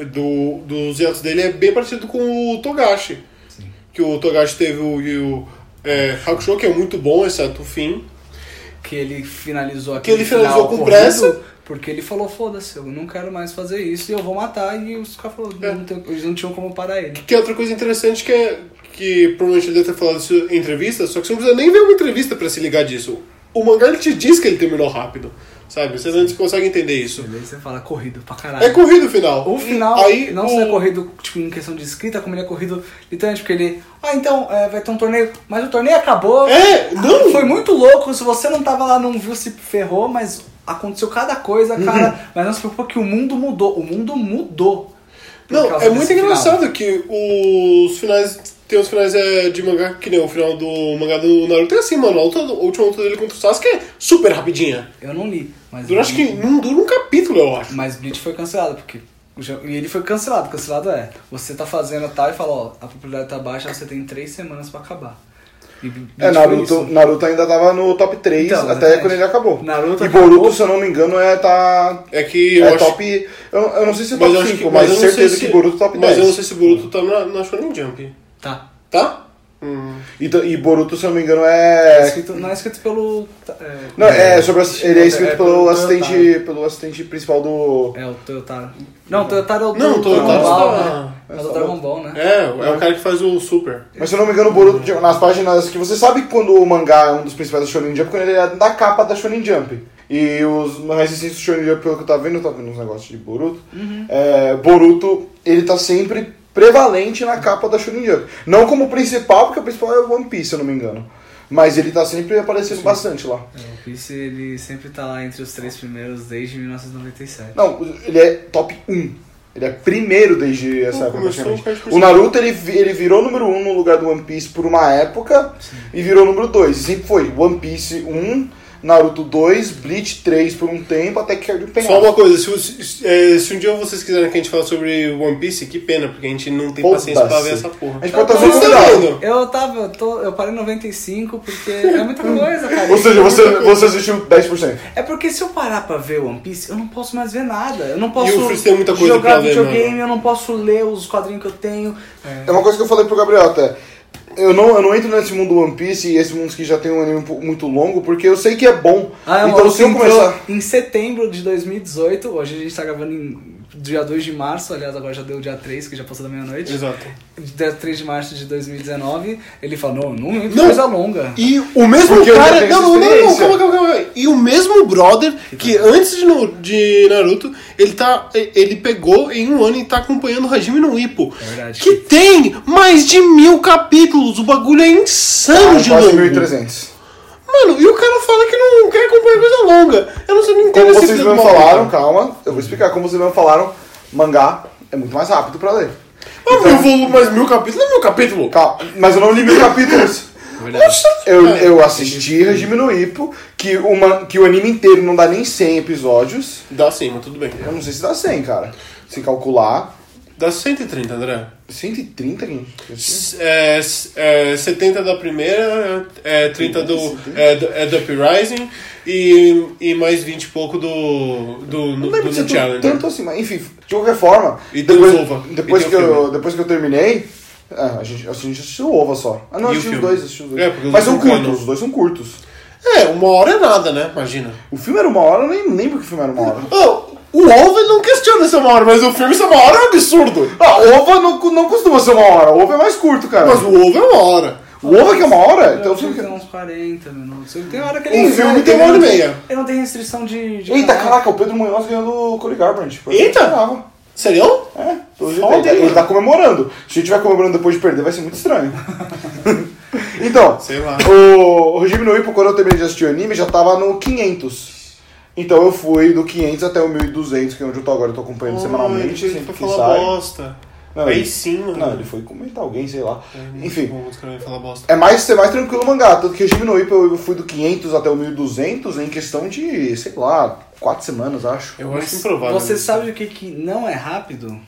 é, do, dos hiatos dele é bem parecido com o Togashi. Sim. Que o Togashi teve o, o é, Hakusho, que é muito bom, exceto o fim. que ele finalizou Que aquele ele finalizou final com corrido, pressa. Porque ele falou, foda-se, eu não quero mais fazer isso e eu vou matar. E os caras falaram, É. não tem- eles não tinham como parar ele. Que é outra coisa interessante que é que provavelmente ele deve ter falado isso em entrevista, só que você não precisa nem ver uma entrevista pra se ligar disso. O mangá ele te diz que ele terminou rápido, sabe? Você não consegue entender isso. E daí você fala, corrido pra caralho. É corrido o final. O final, Aí, não o... só é corrido tipo, em questão de escrita, como ele é corrido literalmente, porque ele. Ah, então, é, vai ter um torneio. Mas o torneio acabou. É, não. Foi muito louco. Se você não tava lá, não viu, se ferrou, mas aconteceu cada coisa, cara. Mas não se preocupa que o mundo mudou. O mundo mudou. Não, é muito final. engraçado que os finais. Tem os finais é, de mangá que nem o final do mangá do Naruto. É assim, mano. A, luta, a última luta dele contra o Sasuke é super rapidinha. Eu não li, mas. Dura, acho que não dura um capítulo, eu acho. Mas Bleach foi cancelado, porque. E ele foi cancelado. Cancelado é. Você tá fazendo tal e fala, ó, a popularidade tá baixa, você tem três semanas pra acabar. E É, Naruto, isso. Naruto ainda tava no top 3 Então, até quando ele acabou. Naruto e acabou. Boruto, se eu não me engano, é, tá, É que eu é acho. top. Eu, eu não sei se é mas top 5, que- mas, eu não sei certeza se- que Boruto top Mas 10. eu não sei se Boruto tá na, na Shonen Jump. Tá. Tá? E, t- e Boruto, se eu não me engano, É é. escrito- não é escrito pelo. é, Não, é sobre. as- Ele é escrito É, pelo pelo assistente. Pelo assistente principal do. É o Toyotaro. Não, o Toyotaro é o do Não, o Toyotaro Dragon Ball, né? É o do Dragon Ball, né? É, é o cara que faz o Super. Mas se eu não me engano, o Boruto, nas páginas que você sabe quando o mangá é um dos principais da Shonen Jump, quando ele é da capa da Shonen Jump. E os mais recentes do Shonen Jump, pelo que eu tava vendo, eu tava vendo uns negócios de Boruto. É, Boruto, ele tá sempre prevalente na capa da Shonen Jump. Não como principal, porque o principal é o One Piece, se eu não me engano. Mas ele tá sempre aparecendo bastante lá. É, o Piece ele sempre tá lá entre os três primeiros desde 1997. Não, ele é top 1. Ele é primeiro desde essa Pô, época, praticamente. O Naruto, ele, ele virou número 1 no lugar do One Piece por uma época e virou número 2. E sempre foi One Piece 1, Naruto 2, Bleach 3 por um tempo, até que caiu de Só penhasco. uma coisa, se, se- é, se um dia vocês quiserem que a gente fale sobre One Piece, que pena, porque a gente não tem Foda-se. paciência pra ver essa porra. A gente pode estar estão convidado. vendo? Eu tava, eu, tô, eu parei em 95 porque é muita <laughs> coisa, cara. Ou seja, É você, você assistiu 10%. É porque se eu parar pra ver One Piece, eu não posso mais ver nada. Eu não posso E jogar ver, videogame, mano. eu não posso ler os quadrinhos que eu tenho. É uma coisa que eu falei pro Gabriel até. Eu não, eu não entro nesse mundo One Piece e esse mundo que já tem um anime muito longo, porque eu sei que é bom. Ah, é, então se eu começar. em setembro de 2018, hoje a gente tá gravando em dia 2 de março, aliás agora já deu o dia 3, que já passou da meia-noite. Exato. Dia 3 de março de 2019, ele falou, não, não, Não. coisa longa. E o mesmo Porque cara. Não, não, não, calma, calma, calma. E o mesmo brother que antes de, de Naruto, ele tá. Ele pegou em um ano e tá acompanhando o Hajime no Ippo. É verdade. Que tem mais de mil capítulos. O bagulho é insano Ah, de longo. 1.300. Mano, e o cara fala que não quer acompanhar coisa longa. Eu não sei nem Como entender esse vocês mesmo falaram, calma, eu vou explicar. Como vocês mesmo falaram, mangá é muito mais rápido pra ler. Ah, mas eu vou mais mil capítulos, é mil capítulo. Calma, mas eu não li mil capítulos. Verdade. Eu, eu assisti Regime no Ippo, que, uma, que o anime inteiro não dá nem 100 episódios. Dá sim, mas tudo bem. Eu não sei se dá 100, cara. Se calcular, Dá 130, André. 130, gente. É, é, 70 da primeira, é, 30 do, é, do, é do Uprising e, e mais 20 e pouco do, do, Não do, tu- Challenger. tanto assim, mas enfim, de qualquer forma, E depois, Ova. depois, E que eu, depois que eu terminei, ah, a, gente, a gente assistiu o Ova só. Ah, não, assisti os dois, assisti os dois. É, mas são curtos, os dois são curtos. É, uma hora é nada, né? Imagina. O filme era uma hora, eu nem lembro que o filme era uma hora. Oh, o Ovo ele não questiona se é uma hora, mas o filme se é uma hora é um absurdo. Ah, o Ova não, não costuma ser uma hora, o Ova é mais curto, cara. Mas o Ovo é uma hora. O Ova que é uma hora? Então o filme que... tem uns 40 minutos. Tem hora que Um ele filme ele tem uma hora e meia. Ele não tem restrição de. de Eita, canal. caraca, o Pedro Munhoz ganhou do Cody Garbrandt. Eita! o. Serião? É, Foda, ele, tá- ele tá comemorando. Se a gente estiver comemorando depois de perder, vai ser muito estranho. <laughs> então, Sei lá. o, o Regime no Ippo, quando eu terminei de assistir o anime, já tava no 500. Então eu fui do 500 até o 1200, que é onde eu tô agora. Eu tô acompanhando semanalmente, Ele sempre foi que falar sai. bosta. Não, Aí ele- sim, mano. Não, ele foi comentar alguém, sei lá. É, Enfim, Bom, falar bosta. é mais ser mais tranquilo o mangá. Tanto que Regime no Ippo eu fui do 500 até o 1200 em questão de, sei lá, 4 semanas, acho. Eu acho improvável. Você isso. sabe o que, que não é rápido?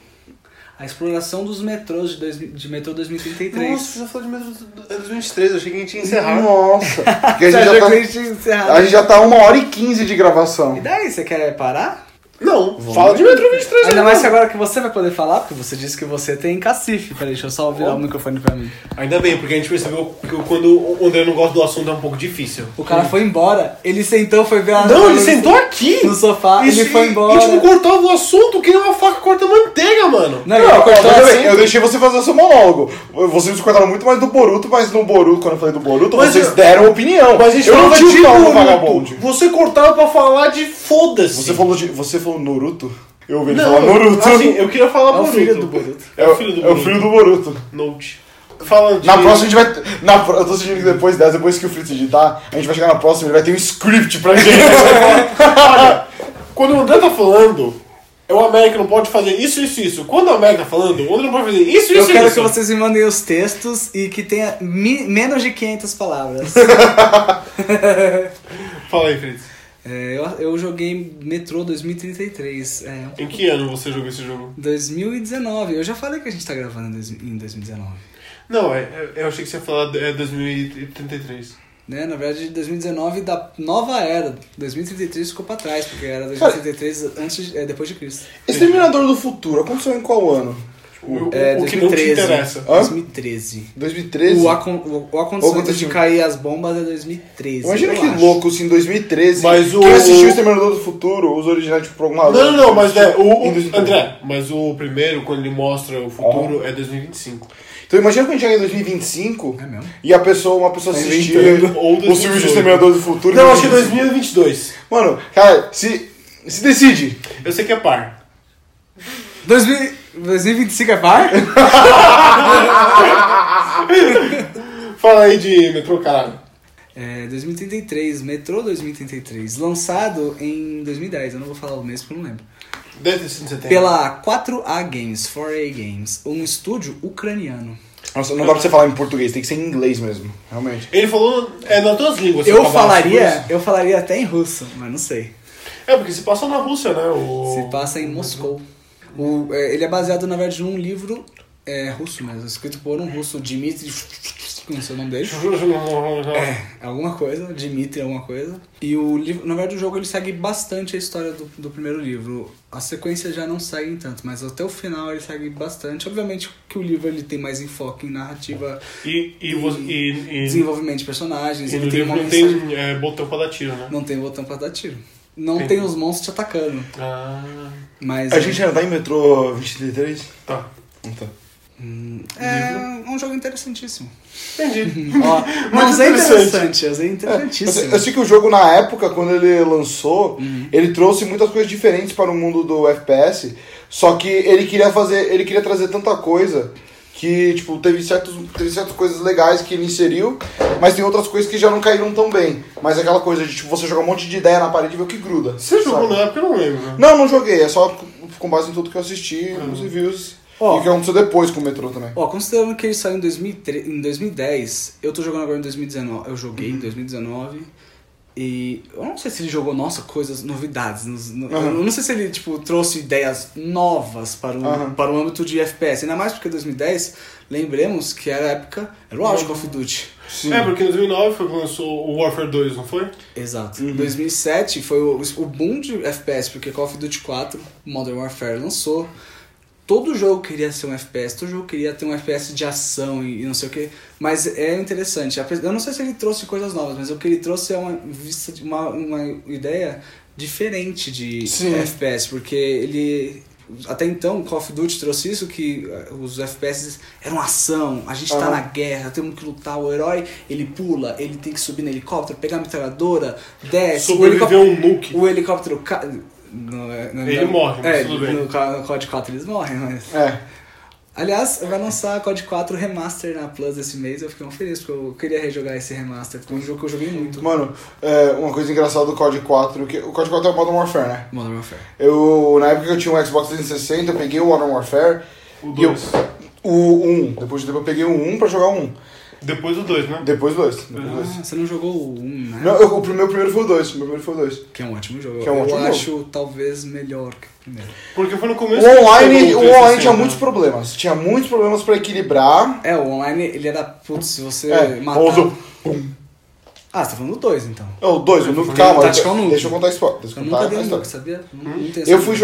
A exploração dos metrôs de, dois, de metrô 2033. Nossa, você já falou de Metro 2023, eu achei que a gente ia encerrar. Nossa, porque a gente, já que a tá, a gente já tá 1 hora e 15 de gravação. E daí, você quer parar? Não, fala de Metro 23 Ainda mais que agora que você vai poder falar, porque você disse que você tem cacife. Peraí, deixa eu só virar o microfone pra mim. Ainda bem, porque a gente percebeu que quando o André não gosta do assunto é um pouco difícil. O cara foi embora, ele sentou, foi ver a Não, ele no- sentou aqui! no sofá, Isso, ele foi e- embora. E tipo, cortava o assunto que nem uma faca corta manteiga, mano. Não, Não, ele ó, cortou veja bem, assim. eu deixei você fazer o seu monólogo. Vocês cortaram muito mais do Boruto, mas no Boruto, quando eu falei do Boruto, Mas vocês eu- deram opinião. Mas a gente eu não falava tive de falar no Naruto. vagabundo. Você cortava pra falar de foda-se. Você falou, de, você falou Naruto? Eu ouvi ele falar Naruto. assim, eu queria falar É o Boruto. filho do Boruto. É o filho do É o Boruto. filho do Boruto. Note. Fala de... Na próxima a gente vai. Na, eu tô sentindo que depois dessa, depois que o Fritz editar, a gente vai chegar na próxima e ele vai ter um script pra gente. <laughs> Olha, quando o André tá falando, é o América não pode fazer isso, isso, isso. Quando o América tá falando, o André não pode fazer isso, Eu isso, quero isso. que vocês me mandem os textos e que tenha mi- menos de 500 palavras. <laughs> <laughs> Fala aí, Fritz. É, eu, eu joguei Metrô 2033. É, Em que ano você jogou esse jogo? 2019. Eu já falei que a gente tá gravando em dois- em 2019. Não, é, é- eu achei que você ia falar é 2033. Né? Na verdade, 2019 da nova era. 2033 ficou pra trás, porque era 2033 antes, é, depois de Cristo. Exterminador do Futuro, aconteceu em qual ano? O, É, o que não te 2013. interessa. Hã? 2013. 2013? O, acon o, o acontecimento de cair as bombas é 2013. Imagina que acho. louco se em 2013. Mas o- Quem assistiu o Exterminador do Futuro, os originais, tipo, por alguma Não, não, não, mas é, o, 2013. André, mas o primeiro, quando ele mostra o futuro, é 2025. Então imagina quando a gente chega em 2025 É mesmo? e a pessoa, uma pessoa Tá assistir o filme de 2018. Exterminador do Futuro. Não, acho que é 2022. Mano, cara, se, se decide. Eu sei que é par. 2000 2025 é par? Fala aí de metrô, caralho. É, 2033, Metrô 2033. Lançado em 2010, eu não vou falar o mês porque eu não lembro. Deve ter sido em setembro. Pela 4A Games, 4A Games, um estúdio ucraniano. Nossa, não dá pra você falar em português, tem que ser em inglês mesmo. Realmente. Ele falou é, nas duas línguas. Eu falaria, eu falaria até em russo, mas não sei. É, porque se passa na Rússia, né? O... Se passa em Moscou. O, é, ele é baseado, na verdade, num livro é, russo mesmo, escrito por um russo, Dmitry. Não sei o nome dele. É, alguma coisa, Dimitri alguma coisa. E o livro, na verdade o jogo ele segue bastante a história do, do primeiro livro. A sequência já não segue tanto, mas até o final ele segue bastante. Obviamente que o livro ele tem mais enfoque em narrativa, E, e, e, e, desenvolvimento de personagens, e ele tem livro uma não mensagem. tem é, botão pra dar tiro, né? Não tem botão pra dar tiro. Não Entendi. tem os monstros te atacando. Ah, Mas A gente ainda tá em metrô 2033? tá. Não tá. é um jogo interessantíssimo. Entendi. <laughs> Ó, não usei interessante. interessante, eu usei Eu sei, interessantíssimo. eu sei que o jogo, na época, quando ele lançou, Uhum. ele trouxe muitas coisas diferentes para o mundo do FPS, só que ele queria fazer, ele queria trazer tanta coisa que, tipo, teve, certos, teve certas coisas legais que ele inseriu, mas tem outras coisas que já não caíram tão bem. Mas aquela coisa de, tipo, você jogar um monte de ideia na parede e ver o que gruda. Você jogou na época? Eu não lembro. né? Não, não joguei, é só com base em tudo que eu assisti, Uhum. nos reviews, Ó. e o que aconteceu depois com o metrô também. Ó, considerando que ele saiu em, 2003, em 2010, eu tô jogando agora em 2019. Eu joguei Uhum. em 2019. E eu não sei se ele jogou, nossa, coisas, novidades. no- Aham. Eu não sei se ele, tipo, trouxe ideias novas para o, Aham. para o âmbito de FPS. Ainda mais porque 2010, lembremos que era a época, era o auge Call of Duty. Sim. É, porque em 2009 foi quando lançou o Warfare 2, não foi? Exato. Uhum. 2007 foi o, o boom de FPS, porque Call of Duty 4, Modern Warfare lançou. Todo jogo queria ser um FPS, todo jogo queria ter um FPS de ação e, não sei o que. Mas é interessante. Eu não sei se ele trouxe coisas novas, mas o que ele trouxe é uma vista de uma, uma ideia diferente de Sim. FPS, porque ele. Até então, Call of Duty trouxe isso, que eh, os FPS eram ação, a gente tá Aham. na guerra, temos que lutar, o herói, ele pula, ele tem que subir no helicóptero, pegar a metralhadora, desce, o Sobreviveu helicóptero, um nuke. o helicóptero não é- não é- Ele morre, mas é, tudo bem. No, no COD 4 eles morrem, mas... É. Aliás, vai lançar COD 4 Remaster na Plus esse mês, eu fiquei muito feliz, porque eu queria rejogar esse Remaster, porque é um jogo que eu joguei muito. Mano, é, uma coisa engraçada do COD 4, que o COD 4 é o Modern Warfare, né? Modern Warfare. Eu, na época que eu tinha um Xbox 360, eu peguei o Modern Warfare. O e eu- 2. o 1. Depois de tempo eu peguei o 1 pra jogar o 1. Depois do 2, né? Depois o 2. Depois o 2. Ah, você não jogou o 1, né? Não, eu- o meu primeiro foi o 2. O meu primeiro foi o 2. Que é um ótimo jogo. Que é um eu ótimo acho talvez melhor que o primeiro. Porque foi no O começo. online, que o online 360, tinha né? muitos problemas. Tinha muitos problemas pra equilibrar. É, o online ele era, putz, se você É, matar... ou o- Ah, você tá falando do 2 então. É, o 2, o Nuke, calma. Tactical Nuke. Deixa eu contar a história. Deixa Eu eu nunca dei um look, sabia? Não, não tenho Eu fui,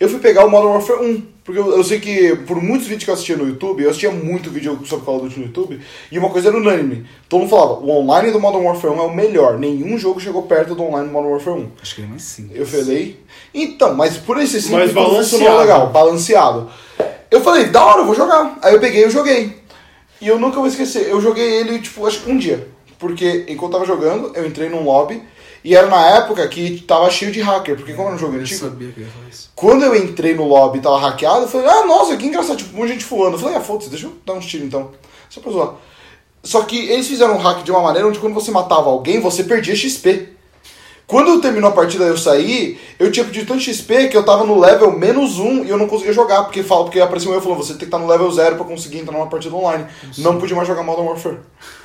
eu fui pegar o Modern Warfare 1, porque eu, eu sei que por muitos vídeos que eu assistia no YouTube, eu assistia muito vídeo sobre Call of Duty no YouTube, e uma coisa era unânime. Todo mundo falava, o online do Modern Warfare 1 é o melhor, nenhum jogo chegou perto do online do Modern Warfare 1. Acho que ele é mais simples. Eu falei, então, mas por esse simples, Mas balanceado. legal, balanceado. Eu falei, da hora, eu vou jogar. Aí eu peguei e eu joguei. E eu nunca vou esquecer, eu joguei ele, tipo, acho que um dia. Porque enquanto eu tava jogando, eu entrei num lobby, e era na época que tava cheio de hacker, porque como era um jogo Eu antigo, sabia que eu ia falar isso. quando eu entrei no lobby e tava hackeado, eu falei, ah, nossa, que engraçado, tipo, um monte de gente voando. Eu falei, ah, foda-se, deixa eu dar uns tiros então. Só pra zoar. Só que eles fizeram um hack de uma maneira onde quando você matava alguém, você perdia XP. Quando terminou a partida e eu saí, eu tinha pedido tanto XP que eu tava no level menos um e eu não conseguia jogar, porque fala, porque apareceu eu falando, você tem que estar no level zero pra conseguir entrar numa partida online. Não podia mais jogar Modern Warfare.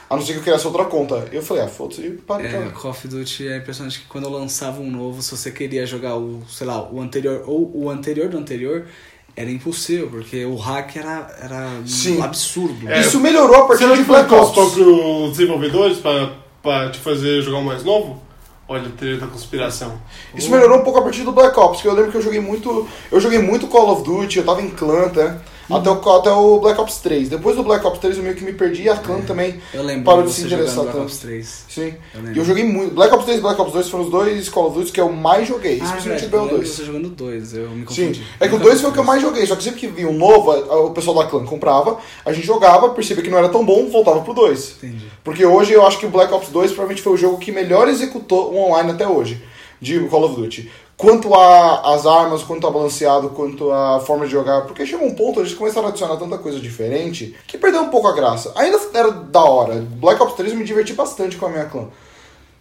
A não ser que eu criasse outra conta. Eu falei, ah, foda-se, e parei. É, cara. Call of Duty é impressionante que quando eu lançava um novo, se você queria jogar o, sei lá, o anterior ou o anterior do anterior, era impossível, porque o hack era, era Sim. um absurdo. É, Isso melhorou a partir Você de Black os Ops. próprios desenvolvedores pra, pra te fazer jogar um mais novo? Olha, a teoria da conspiração. Isso melhorou um pouco a partir do Black Ops, que eu lembro que eu joguei muito. Eu joguei muito Call of Duty, eu tava em clã, tá? Até, o, até o Black Ops 3. Depois do Black Ops 3 eu meio que me perdi e a clã também Eu lembro parou de se interessar Black tanto. Ops 3. Sim. Eu E lembro. eu joguei muito. Black Ops 3 e Black Ops 2 foram os dois Call of Duty que eu mais joguei. Ah, Especialmente o de BO2. você jogando dois, eu me Sim, confundi. é que o Nunca 2 vi foi o que eu mais joguei, só que sempre que vinha um novo, o pessoal da clã comprava, a gente jogava, percebia que não era tão bom, voltava pro 2. Entendi. Porque hoje eu acho que o Black Ops 2 provavelmente foi o jogo que melhor executou o online até hoje, de Call of Duty. Quanto as armas, quanto a balanceado, quanto a forma de jogar, porque chegou um ponto, eles começaram a adicionar tanta coisa diferente, que perdeu um pouco a graça. Ainda era da hora, Black Ops 3 eu me diverti bastante com a minha clã.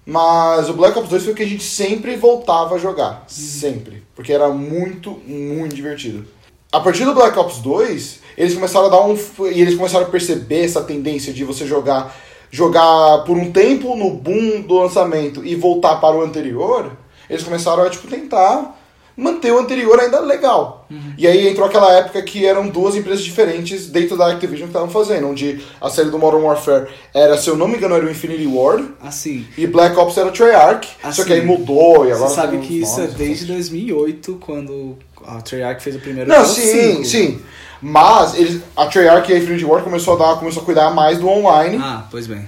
Mas o Black Ops 2 foi o que a gente sempre voltava a jogar. Sempre. Porque era muito, muito divertido. A partir do Black Ops 2, eles começaram a dar um. E eles começaram a perceber essa tendência de você jogar. Jogar por um tempo no boom do lançamento e voltar para o anterior. Eles começaram a tipo, tentar manter o anterior ainda legal. E aí entrou aquela época que eram duas empresas diferentes dentro da Activision que estavam fazendo, onde a série do Modern Warfare era, se eu não me engano, era o Infinity Ward. Assim, E Black Ops era o Treyarch, só Assim, que aí mudou e agora você sabe que isso é nomes, desde 2008, quando a Treyarch fez o primeiro Não, sim, 5. sim. Mas eles, a Treyarch e a Infinity Ward começou a dar, começou a cuidar mais do online Ah, pois bem.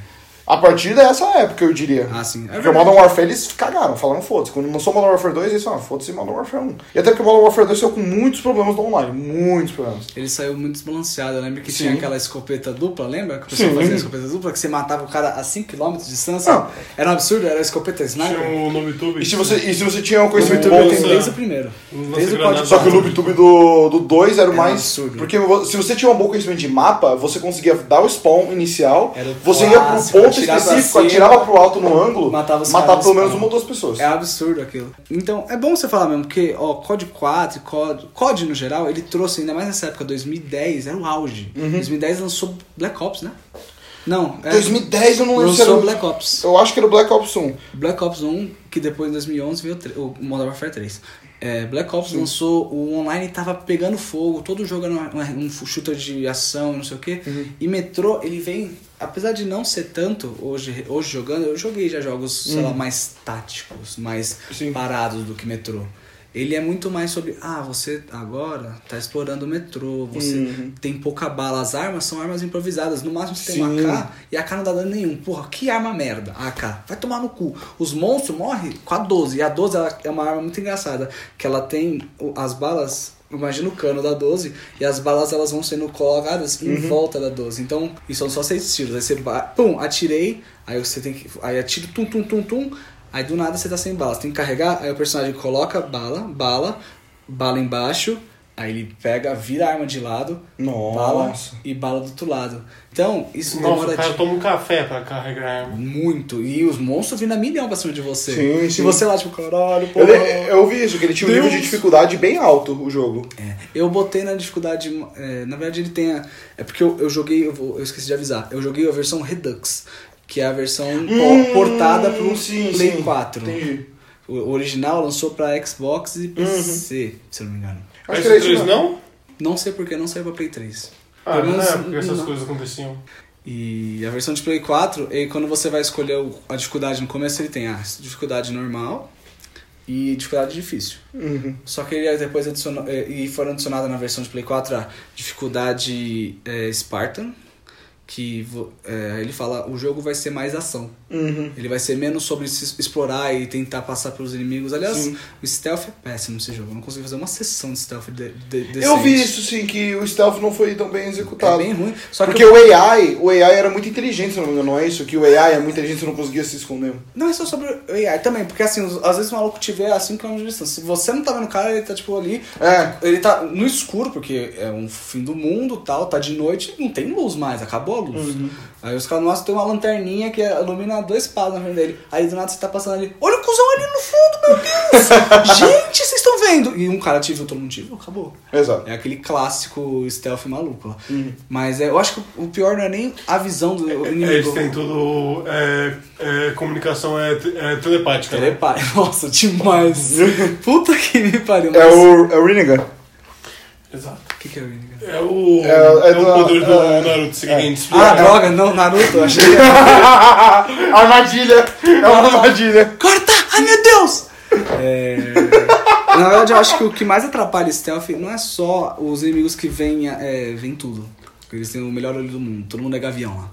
A partir dessa época, eu diria. Ah, sim. É porque o. Modern Warfare eles cagaram, falaram foda-se. Quando lançou Modern Warfare 2, eles falaram foda-se Modern Warfare 1. E até porque o Modern Warfare 2 saiu com muitos problemas do online, muitos problemas. Ele saiu muito desbalanceado. Eu lembro que Sim. tinha aquela escopeta dupla, lembra? Que o pessoal Sim. fazia a escopeta dupla, que você matava o cara a 5km de distância. Ah. Era um absurdo, era a escopeta Tinha sniper. um no YouTube. E se você, e se você tinha um O conhecimento YouTube bom... tem lança- desde o primeiro. Desde o código Só que o 4. LoopTube do, do 2 era o um mais. absurdo. Porque se você tinha um bom conhecimento de mapa, você conseguia dar o spawn inicial, Era o você ia pro ponto específico, cima, atirava pro alto no ângulo, matava matava pelo no menos uma ou duas pessoas. É absurdo aquilo. Então, é bom você falar mesmo, porque, ó, COD 4, COD, COD no geral, ele trouxe, ainda mais nessa época, 2010, era o auge. Uhum. 2010 lançou Black Ops, né? Não, é. 2010 eu não lembro se era Black Ops. Eu acho que era o Black Ops 1. Black Ops 1, que depois em 2011 veio o o Modern Warfare 3. É, Black Ops lançou, o online tava pegando fogo, todo jogo era um, um shooter de ação, não sei o que. Uhum. E Metrô, ele vem, apesar de não ser tanto hoje, hoje jogando, eu joguei já jogos, sei lá, mais táticos, mais. Sim. parados do que Metrô. Ele é muito mais sobre, ah, você agora tá explorando o metrô, você Uhum. tem pouca bala, as armas são armas improvisadas, no máximo você tem Sim. uma AK e a AK não dá dano nenhum. Porra, que arma merda, a AK. Vai tomar no cu. Os monstros morrem com a 12, e a 12 ela é uma arma muito engraçada, que ela tem as balas, imagina o cano da 12, e as balas elas vão sendo colocadas em volta da 12. Então, isso são só seis tiros. Aí você, pum, atirei, aí você tem que, aí atiro, tum, tum, tum, tum, Aí do nada você tá sem bala, você tem que carregar, aí o personagem coloca bala, bala, bala embaixo, aí ele pega, vira a arma de lado, Nossa. bala e bala do outro lado. Então, isso Nossa, demora o cara de- toma um café pra carregar a arma. muito. E os monstros vindo a milhão pra cima de você. Sim, E sim. você lá, tipo, caralho, pô. Eu, eu vi isso, que ele tinha um Deus. nível de dificuldade bem alto, o jogo. É, eu botei na dificuldade. é, na verdade, ele tem a. É porque eu, eu joguei, eu, vou- eu esqueci de avisar. Eu joguei a versão Redux, que é a versão po- portada pro Hum, sim, Play sim. 4. Entendi. O o original lançou pra Xbox e PC, se eu não me engano. Acho que era isso PS3 não? Não sei porque não saiu pra Play 3. Ah, Pelo não menos é porque essas não. coisas aconteciam. E a versão de Play 4, e quando você vai escolher a dificuldade no começo, ele tem a dificuldade normal e dificuldade difícil. Uhum. Só que ele depois adicionou, eh, e foram adicionadas na versão de Play 4 a dificuldade eh, Spartan, que eh, ele fala o jogo vai ser mais ação. Uhum. Ele vai ser menos sobre se explorar e tentar passar pelos inimigos. Aliás, Sim. o stealth é péssimo nesse jogo. Eu não consegui fazer uma sessão de stealth de, de, decente. Eu vi isso, sim, que o stealth não foi tão bem É executado. bem ruim. Só que Porque eu- o AI, o AI era muito inteligente, se não me engano, não é isso? Que o AI é muito inteligente, você não conseguia se esconder. Não é só sobre o AI também, porque assim, às vezes o maluco te vê a 5 km de distância. Se você não tá vendo o cara, ele tá tipo ali. É. Ele tá no escuro, porque é um fim do mundo tal, tá de noite, não tem luz mais, acabou Uhum. Aí os caras, nossa, tem uma lanterninha que ilumina dois passos na frente dele. Aí do nada você tá passando ali, olha o cuzão ali no fundo, meu Deus! <laughs> Gente, vocês estão vendo? E um cara te viu, todo mundo te viu, acabou. Exato. É aquele clássico stealth maluco lá. Uhum. Mas é, eu acho que o pior não é nem a visão do inimigo. Eles têm tudo. É, é, comunicação é, é telepática. né? Telepa... <laughs> Nossa, demais. Puta que me pariu. É mas- o, é o Rinnegan. Exato. O que, que é o Rinnegan? É o. É- É, é o do- poder do é- Naruto seguinte. Ah, droga, não, Naruto, eu achei que era... <laughs> armadilha! É uma armadilha! Corta! Ai, meu Deus! É... Na verdade, eu acho que o que mais atrapalha stealth não é só os inimigos que vêm é, vêm tudo. Porque eles têm o melhor olho do mundo, todo mundo é gavião lá.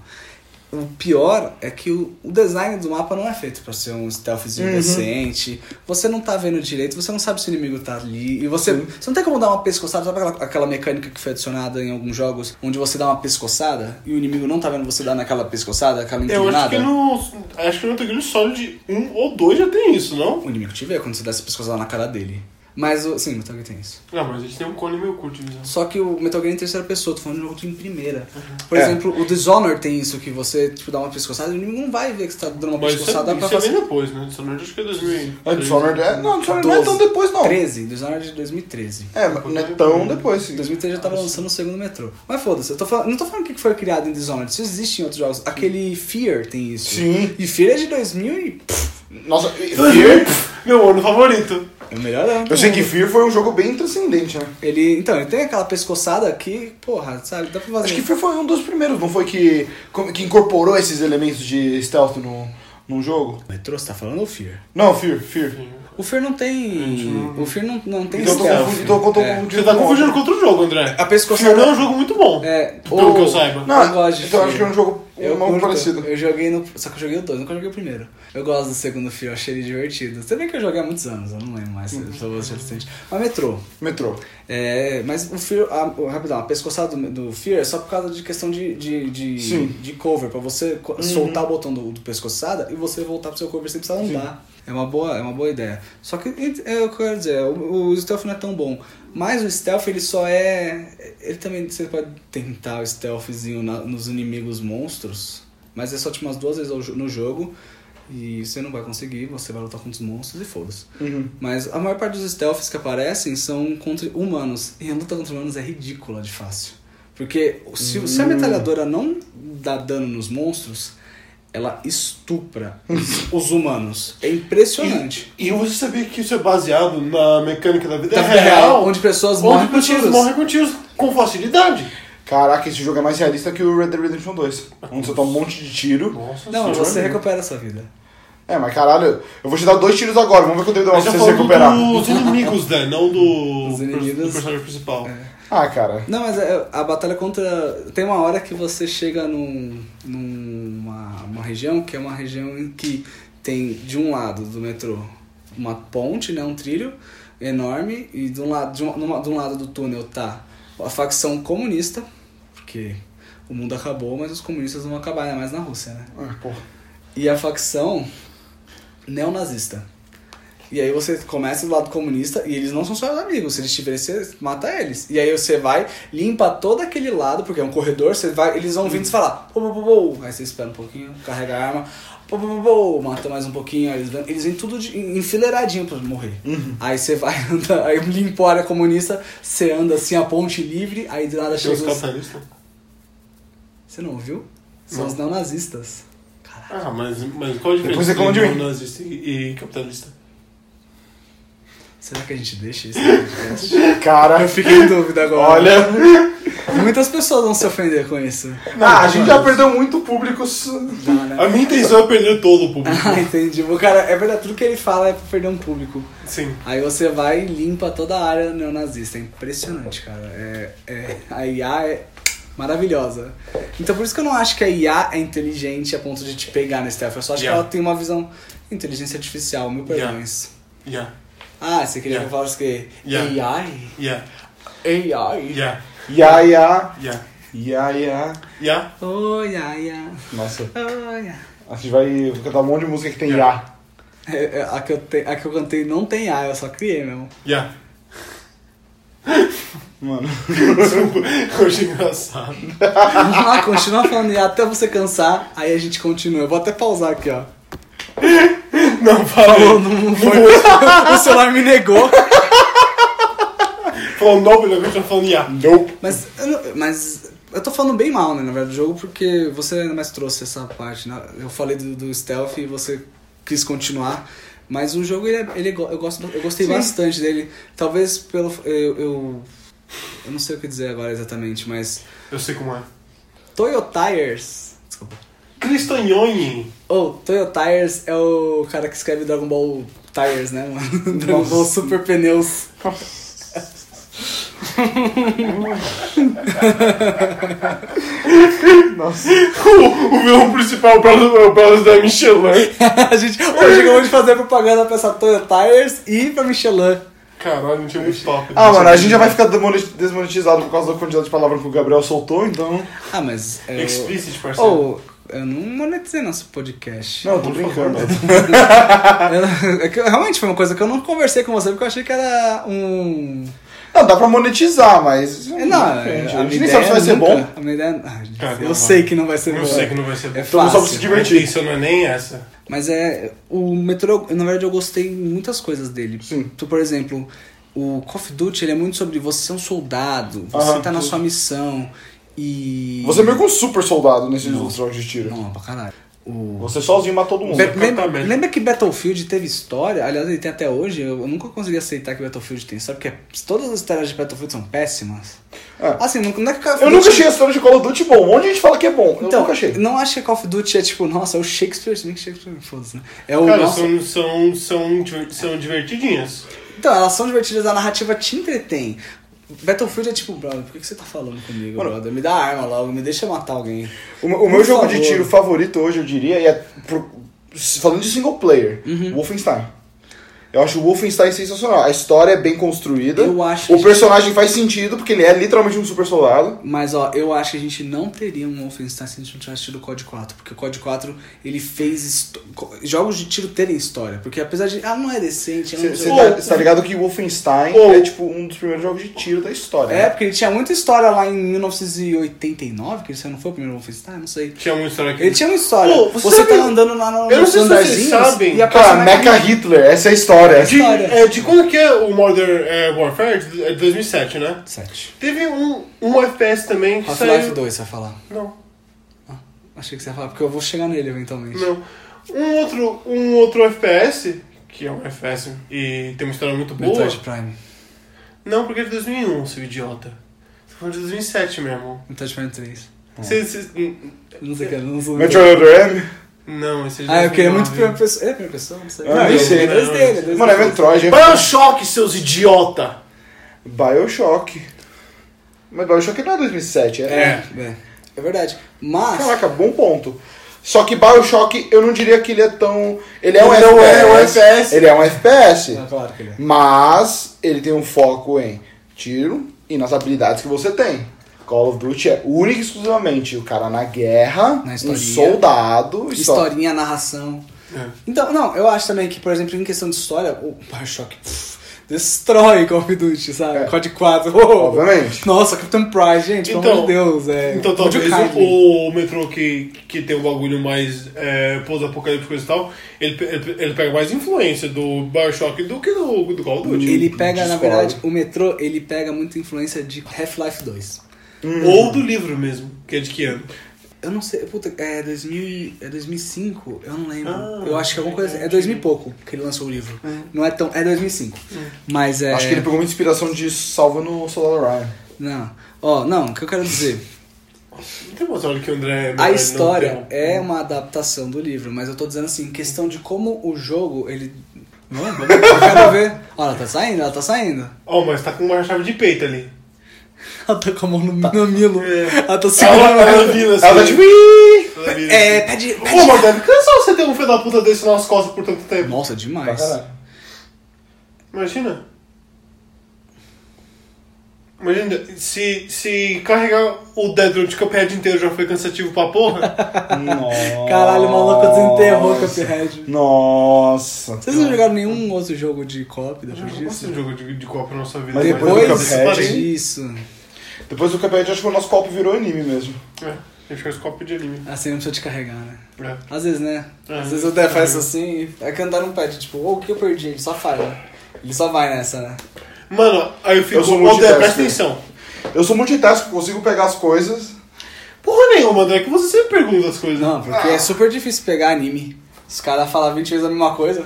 O pior é que o, o design do mapa não é feito pra ser um stealthzinho decente. Você não tá vendo direito, você não sabe se o inimigo tá ali. E você, você não tem como dar uma pescoçada. Sabe aquela, aquela mecânica que foi adicionada em alguns jogos, onde você dá uma pescoçada e o inimigo não tá vendo você dar naquela pescoçada, aquela Eu inclinada? acho que no. Acho que no Metal Gear Solid 1 ou 2 já tem isso, não? O inimigo te vê quando você dá essa pescoçada na cara dele. Mas, o- sim, o Metal Gear tem isso. Não, mas a gente tem um cone meio curto visão. Só que o Metal Gear é em terceira pessoa, tô falando de um jogo em primeira. Por É. exemplo, o Dishonored tem isso, que você tipo, dá uma pescoçada e não vai ver que você tá dando uma Mas isso, pescoçada é, pra isso é bem fazer. depois, né? Dishonored acho que é 2000. É, Dishonored é. Não, Dishonored não é tão 12. depois, não. 13, Dishonored de 2013. É, mas não é tão depois. Em 2013 já tava lançando o segundo metrô. Mas foda-se, eu tô falando, não tô falando o que foi criado em Dishonored, isso existe em outros jogos. Aquele Fear tem isso. Sim. E Fear é de 2000 e. Nossa, Fear. Meu ano favorito. É o melhor ano. Eu sei que Fear foi um jogo bem transcendente, né? Ele. Então, ele tem aquela pescoçada que, porra, sabe, dá pra fazer. Acho que Fear foi um dos primeiros, não foi que, que incorporou esses elementos de stealth no, no jogo? Metrô, você tá falando ou Fear? Não, Fear, Fear. O Fear não tem. O Fear não, não tem Então eu tô stealth. confundindo, então eu tô É. Você tá confundindo outro. com outro jogo, André. A pescoçada- Fear não é um jogo muito bom. É, Pelo que eu saiba. Não, Eu gosto de então eu acho que é Fear. um jogo Eu um curto, parecido. Eu joguei no. Só que eu joguei o 2, nunca joguei o primeiro. Eu gosto do segundo eu achei ele divertido. Você bem que eu joguei há muitos anos, eu não lembro mais se eu sou adolescente. Mas metrô. Metrô. É, mas o Fear, a, rapidão, a pescoçada do, do Fear é só por causa de questão de, de, de, Sim. de cover, pra você co- soltar o botão do, do pescoçada e você voltar pro seu cover sem precisar andar. É uma boa, é uma boa ideia. Só que é o que eu quero dizer, o, o stealth não é tão bom. Mas o stealth ele só é. Ele também. Você pode tentar o stealthzinho na- nos inimigos monstros, mas é só tipo umas duas vezes no jogo. E você não vai conseguir, você vai lutar contra os monstros e foda-se. Uhum. Mas a maior parte dos stealths que aparecem são contra humanos. E a luta contra humanos é ridícula de fácil. Porque se, se a Hum. metralhadora não dá dano nos monstros, ela estupra os, os humanos. É impressionante. E você sabia que isso é baseado na mecânica da vida, Da vida real, onde pessoas morrem onde com pessoas tiros. morrem com tiros com facilidade. Caraca, esse jogo é mais realista que o Red Dead Redemption 2. Onde você toma um monte de tiro. Nossa Não, senhora. você recupera a sua vida. É, mas caralho, eu vou te dar dois tiros agora, vamos ver quanto tempo demora pra você se recuperar. dos inimigos, né? Não do, Dos inimigos. do personagem principal. Ah, cara. Não, mas é- a batalha contra. Tem uma hora que você chega num, numa uma região que é uma região em que tem de um lado do metrô uma ponte, né, um trilho enorme, e de um lado, de um, de um lado do túnel tá a facção comunista, porque o mundo acabou, mas os comunistas não vão acabar, ainda mais na Rússia, né? Ah, porra. E a facção neonazista. E aí você começa do lado comunista e eles não são seus amigos. Se eles tiverem, você mata eles. E aí você vai, limpa todo aquele lado, porque é um corredor, você vai, eles vão vindo e você fala, pô, pô, pô, pô. Aí você espera um pouquinho, carrega a arma, pô, pô, pô, pô, mata mais um pouquinho, eles vêm, eles vêm tudo de, enfileiradinho pra morrer. Aí você vai <laughs> andar, aí limpou a área comunista, você anda assim a ponte livre, aí do nada chega os. Você não ouviu? São Não. os neonazistas. Ah, mas, mas qual a diferença Depois de entre mim. nazista e, e capitalista? Será que a gente deixa isso no podcast? <laughs> Cara, Eu fiquei em dúvida agora. olha. Muitas pessoas vão se ofender com isso. Ah, a gente já perdeu muito público. Não, né? A minha intenção é perder todo o público. Ah, entendi. O cara, é verdade, tudo que ele fala é pra perder um público. Sim. Aí você vai e limpa toda a área neonazista. É impressionante, cara. É, é, a IA é maravilhosa. Então por isso que eu não acho que a IA é inteligente a ponto de te pegar nesse stealth. Eu só acho Yeah. que ela tem uma visão inteligência artificial, mil Yeah. perdões. Yeah. Ah, você queria Yeah. que eu falasse que Yeah. AI? Yeah. AI? Yeah. Ya, ya. Yeah. Ya, ya. Yeah. Oh, yeah, yeah. Nossa, Oh, yeah. a gente vai cantar um monte de música que tem ya. É, é, a, que eu te, a que eu cantei não tem A, eu só criei mesmo. Yeah. <laughs> Mano. Eu achei engraçado. Vamos lá, continua falando IA até você cansar, aí a gente continua. Eu vou até pausar aqui, ó. <laughs> Não, falou. Não, não foi. <laughs> o celular me negou. Falou novo, ele tá falando yeah. Nope. Mas, eu não- mas eu tô falando bem mal, né, na verdade, do jogo, porque você ainda mais trouxe essa parte. Né? Eu falei do, do stealth e você quis continuar. Mas o jogo, ele, é- ele é go- eu, gosto, eu gostei Sim. bastante dele. Talvez pelo. Eu, eu. eu não sei o que dizer agora exatamente, mas. Eu sei como é. Toyo Tires. Desculpa. Cristanhoni. Oh, Toyo Tires é o cara que escreve Dragon Ball Tires, né, mano? <laughs> Dragon Ball Super Pneus. Nossa. <laughs> O, o vilão principal é o Brothers- é o da Michelin. <laughs> a gente hoje acabou de fazer propaganda pra essa Toyo Tires e pra Michelin. Caralho, não tinha muito top. Ah, mano, a gente já vai ficar desmonetizado por causa da quantidade de palavras que o Gabriel soltou, então. Ah, mas... É, Explicit, parceiro. Oh, eu não monetizei nosso podcast. Não, eu tô Por favor, brincando. <laughs> Eu- é que realmente foi uma coisa que eu não conversei com você porque eu achei que era um. Não, dá pra monetizar, mas. É, Não, a a minha gente nem sabe se vai ideia ser nunca- bom. A minha ideia. Ah, eu não vai. sei que não vai ser Eu bom. sei que não vai ser bom. É Estamos só pra fácil. se divertir. Isso não é nem essa. Mas é. O metrô, na verdade, eu gostei muitas coisas dele. Sim. Tu, por exemplo, o Call of Duty ele é muito sobre você ser um soldado, você Aham, tá na sua missão e. Você é meio que um super soldado nesses outros jogos de tiro. Não, pra caralho. O... Você sozinho mata todo mundo. Be- lembra, lembra que Battlefield teve história? Aliás, ele tem até hoje. Eu, eu nunca consegui aceitar que Battlefield tem história, porque todas as histórias de Battlefield são péssimas. É. Assim, não, não é que Call of Eu nunca Duty- achei a história de Call of Duty bom. Um monte de gente fala que é bom. Eu Então, nunca achei. não acho que Call of Duty é tipo, nossa, é o Shakespeare. Se bem que Shakespeare, foda-se, né? É o. Cara, nossa- são, são, são, são divertidinhas. Então, elas são divertidas, a narrativa te entretém. Battlefield é tipo, brother, por que que você tá falando comigo, Mano, brother? Me dá arma logo, me deixa matar alguém. O, meu- o meu Por jogo favor. de tiro favorito hoje, eu diria, é pro- falando de single player, Uhum. Wolfenstein. Eu acho o Wolfenstein sensacional. A história é bem construída. Eu acho O personagem faz sentido, porque ele é literalmente um super soldado. Mas ó, eu acho que a gente não teria um Wolfenstein se a gente não tivesse tido o COD 4. Porque o COD 4, ele fez co- jogos de tiro terem história. Porque apesar de. Ah, não é decente. é um- Você Ô, tá, tá ligado que o Wolfenstein ô. é tipo um dos primeiros jogos de tiro da história. É, né? porque ele tinha muita história lá em 1989, que esse não foi o primeiro Wolfenstein, não sei. Tinha uma história aqui. Ele tinha uma história. Pô, você você tá sabe- andando lá no, Eu não sei se vocês sabem, e a Cara, Mecha Hitler, essa é a história. De, História. é, de quando que é o Modern é, Warfare? De é de 2007, né? 7. Teve um, um FPS também que Half-Life saiu... 2, você vai falar. Não, Achei que você ia falar, porque eu vou chegar nele eventualmente. não. Um outro, um outro FPS, que é um FPS e tem uma história muito boa... Metroid Prime. Não, porque é de 2001, seu idiota. Você tá falando de 2007 mesmo. Metroid Prime 3. Você, você- Não sei o que, não sei. Metroid M? Não, esse é de Ah, eu queria muito 2009. primeira pessoa. É primeira pessoa? Não sei. Ah, nem sei. é 2D, é 2D. Mano, é Metroid, é Bioshock, seus idiota! Bioshock. Mas Bioshock não é 2007, é? É, é. É verdade. Mas. Caraca, bom ponto. Só que Bioshock, eu não diria que ele é tão. Ele é um Ele não FPS. é um FPS. Ele é um FPS. É, claro que ele é. Mas ele tem um foco em tiro e nas habilidades que você tem. Call of Duty é único e exclusivamente o cara na guerra, Na um historinha. soldado. e só. Historinha, narração. É. Então, não, eu acho também que, por exemplo, em questão de história, o Bioshock pff, destrói Call of Duty, sabe? É. COD 4. oh. Obviamente. Nossa, Captain Price, gente, pelo Então- amor de Deus. É, Então talvez o, o metrô que, que tem um bagulho mais é, pós-apocalíptico e tal, ele, ele, ele pega mais influência do Bioshock do que do, do Call of Duty. Ele pega, na Discordo. verdade, o metrô, ele pega muita influência de Half-Life 2. Ou do livro mesmo, que é de que ano? Eu não sei, puta, é, 2000, é 2005? Eu não lembro. Ah, eu acho que é alguma coisa. É 2000 e pouco que ele lançou o livro. Não é tão. É 2005. Mas é. Acho que ele pegou muita inspiração de Salva no Soldado Ryan. Não. Ó, não, o que eu quero dizer. Não tem hora que o André. A não- história não- é uma adaptação do livro, mas eu tô dizendo assim, em questão de como o jogo, ele. Não, vamos- eu quero ver. Ó, ela tá saindo, ela tá saindo. Ó, mas tá com uma chave de peito ali. Ela tá com a mão no, no milo. É. Ela tá Ela, segurando. ela vira assim. Ela tá tipo. Ela vira É, assim. pede. Pô, pede. mas deve cansar você ter um filho da puta desse nas costas por tanto tempo. Nossa, demais. caralho. Imagina. Imagina, se, se carregar o Deadroot Cuphead inteiro já foi cansativo pra porra. Nossa. <laughs> Caralho, o maluco desenterrou o Cuphead. Nossa. Vocês não jogaram nenhum outro jogo de co-op Eu depois não gosto disso? de jogo de, de copo na nossa vida. Mas Depois do Cuphead, disso. Depois do Cuphead, acho que o nosso copo virou anime mesmo. É, a gente faz copo de anime. Assim não precisa te carregar, né? É. Às vezes, né? É. Às vezes o Death faz assim, é que andar não pede, tipo, ô, o que eu perdi? Ele só faz, né? Ele só vai nessa, né? Mano, aí eu fico. Eu sou multitasker. presta atenção. Eu sou multitask, consigo pegar as coisas. Porra nenhuma, André, que você sempre pergunta as coisas. Não, porque é super difícil pegar anime. Os caras falam 20 vezes a mesma coisa.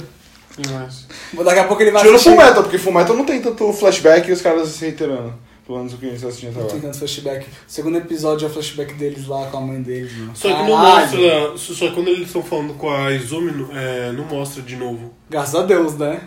Mas... Daqui a pouco ele vai. Full Metal, porque Full Metal não tem tanto flashback e os caras se reiterando. Pelo menos o que a gente tá assistindo agora. tanto flashback. O segundo episódio é o flashback deles lá com a mãe deles, mano. Só que não Caralho. mostra. Só que quando eles estão falando com a Izumi, não- é, não mostra de novo. Graças a Deus, né?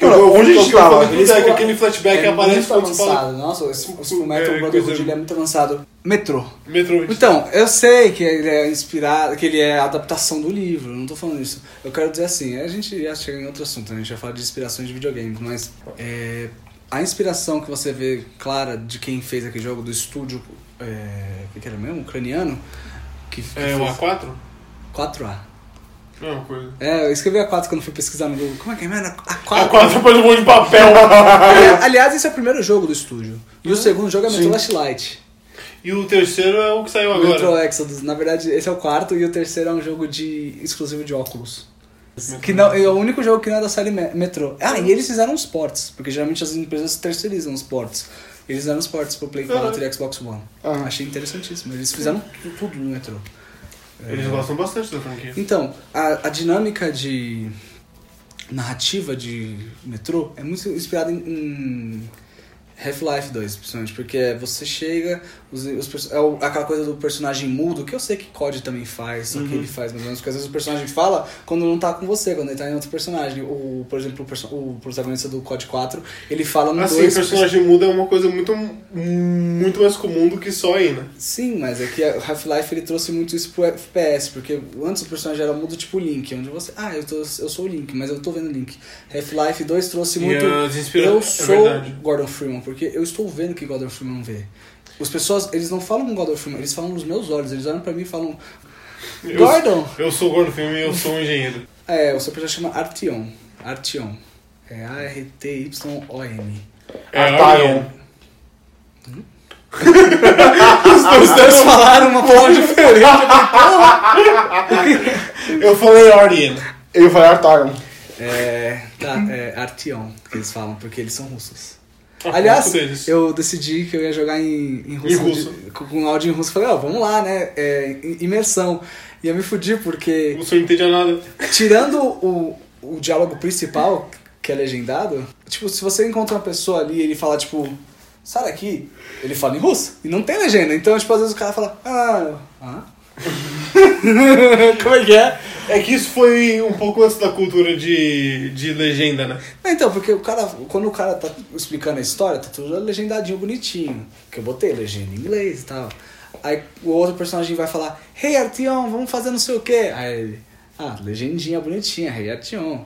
Eu- onde a eu- gente tava? Eles falam- aquele flashback é aparece muito fala. avançado. Nossa, esse, esse Fullmetal É, Brotherhood é muito avançado. Metrô. Metroid. Então, eu sei que ele é inspirado, que ele é adaptação do livro, não tô falando isso. Eu quero dizer assim, a gente ia chegar em outro assunto, né? a gente vai falar de inspirações de videogames, mas é, a inspiração que você vê clara de quem fez aquele jogo, do estúdio, é, que, era mesmo? Ucraniano? Que, que É o fez A4? 4A. Não é coisa. É, eu escrevi A4 quando fui pesquisar no Google. Como é que é, mano? A4. A4 depois um monte de papel. Ali- Aliás, esse é o primeiro jogo do estúdio. E o segundo jogo é Metro. Last Light. e o terceiro é o que saiu Metro agora. Exodus. Na verdade, esse é o quarto e o terceiro é um jogo de exclusivo de óculos. Que não, é o único jogo que não é da série Me- Metro. Ah, e eles fizeram os ports, porque geralmente as empresas terceirizam os ports. Eles fizeram os ports pro Play 4 e Xbox One. Ah. Achei interessantíssimo. Eles fizeram tu- tudo no Metro. Eles gostam bastante da franquia. Então, a, a dinâmica de narrativa de Metro é muito inspirada em, em Half-Life 2, principalmente, porque você chega, os, os é o- aquela coisa do personagem mudo, que eu sei que COD também faz, só que ele faz mais ou menos, porque às vezes o personagem fala quando não tá com você, quando ele tá em outro personagem. O, por exemplo, o, perso- o protagonista do COD 4, ele fala no Assim, 2... personagem muda é uma coisa muito, muito mais comum do que só aí, né? Sim, mas é que o Half-Life ele trouxe muito isso pro FPS, porque antes o personagem era mudo tipo Link, onde você, ah, eu, tô, eu sou o Link, mas eu tô vendo Link. Half-Life 2 trouxe muito inspira- eu é sou verdade. Gordon Freeman, porque eu estou vendo o que Gordon Freeman vê. As pessoas, eles não falam com Gordon Freeman, eles falam nos meus olhos, eles olham pra mim e falam Eu, Gordon. Eu sou o Gordon Freeman e eu sou um engenheiro. É, o seu personagem chama Artion. Artion. É A-R-T-Y-O-N. É Artaion. Os dois falaram uma palavra diferente. Eu falei Aryan. Eu falei Artaion. É, tá, é Artion, que eles falam, porque eles são russos. Aliás, eu decidi que eu ia jogar em, em russo, Em russo. de- com áudio em russo. Falei, ó, vamos lá, né? É, imersão. E eu me fudi porque, não entendia nada. tirando o, o diálogo principal, que é legendado, tipo, se você encontra uma pessoa ali e ele fala, tipo, sai daqui, ele fala em russo. E não tem legenda. Então, tipo, às vezes o cara fala, ah, ah. <laughs> Como é que é? É que isso foi um pouco antes da cultura de, de legenda, né? Então, porque o cara, quando o cara tá explicando a história, tá tudo legendadinho bonitinho. Que eu botei legenda em inglês e tal. Aí o outro personagem vai falar, Hey Artion, vamos fazer não sei o quê. Aí ele, ah, legendinha bonitinha, Hey Artion.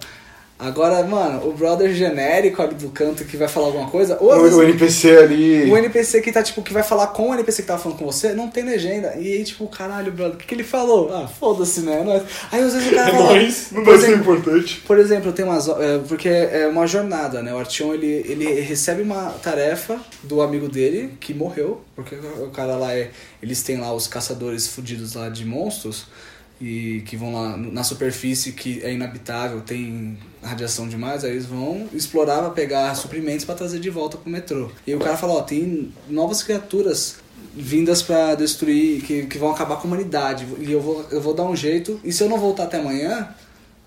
Agora, mano, o brother genérico ali do canto que vai falar alguma coisa, ou O, vezes o NPC ali. o NPC que tá, tipo, que vai falar com o NPC que tava falando com você, não tem legenda. E aí, tipo, caralho, brother, o que, que ele falou? Ah, foda-se, né? Nós- Aí às vezes o cara É fala. nóis. Não vai ser exemplo, importante. por exemplo, tem umas. é, porque é uma jornada, né? O Artyom ele, ele recebe uma tarefa do amigo dele que morreu, porque o cara lá é. Eles têm lá os caçadores fudidos lá de monstros e que vão lá na superfície que é inabitável, tem radiação demais, aí eles vão explorar pra pegar suprimentos pra trazer de volta pro metrô. E o cara fala, ó, tem novas criaturas vindas pra destruir, que, que vão acabar com a humanidade. E eu vou, eu vou dar um jeito, e se eu não voltar até amanhã,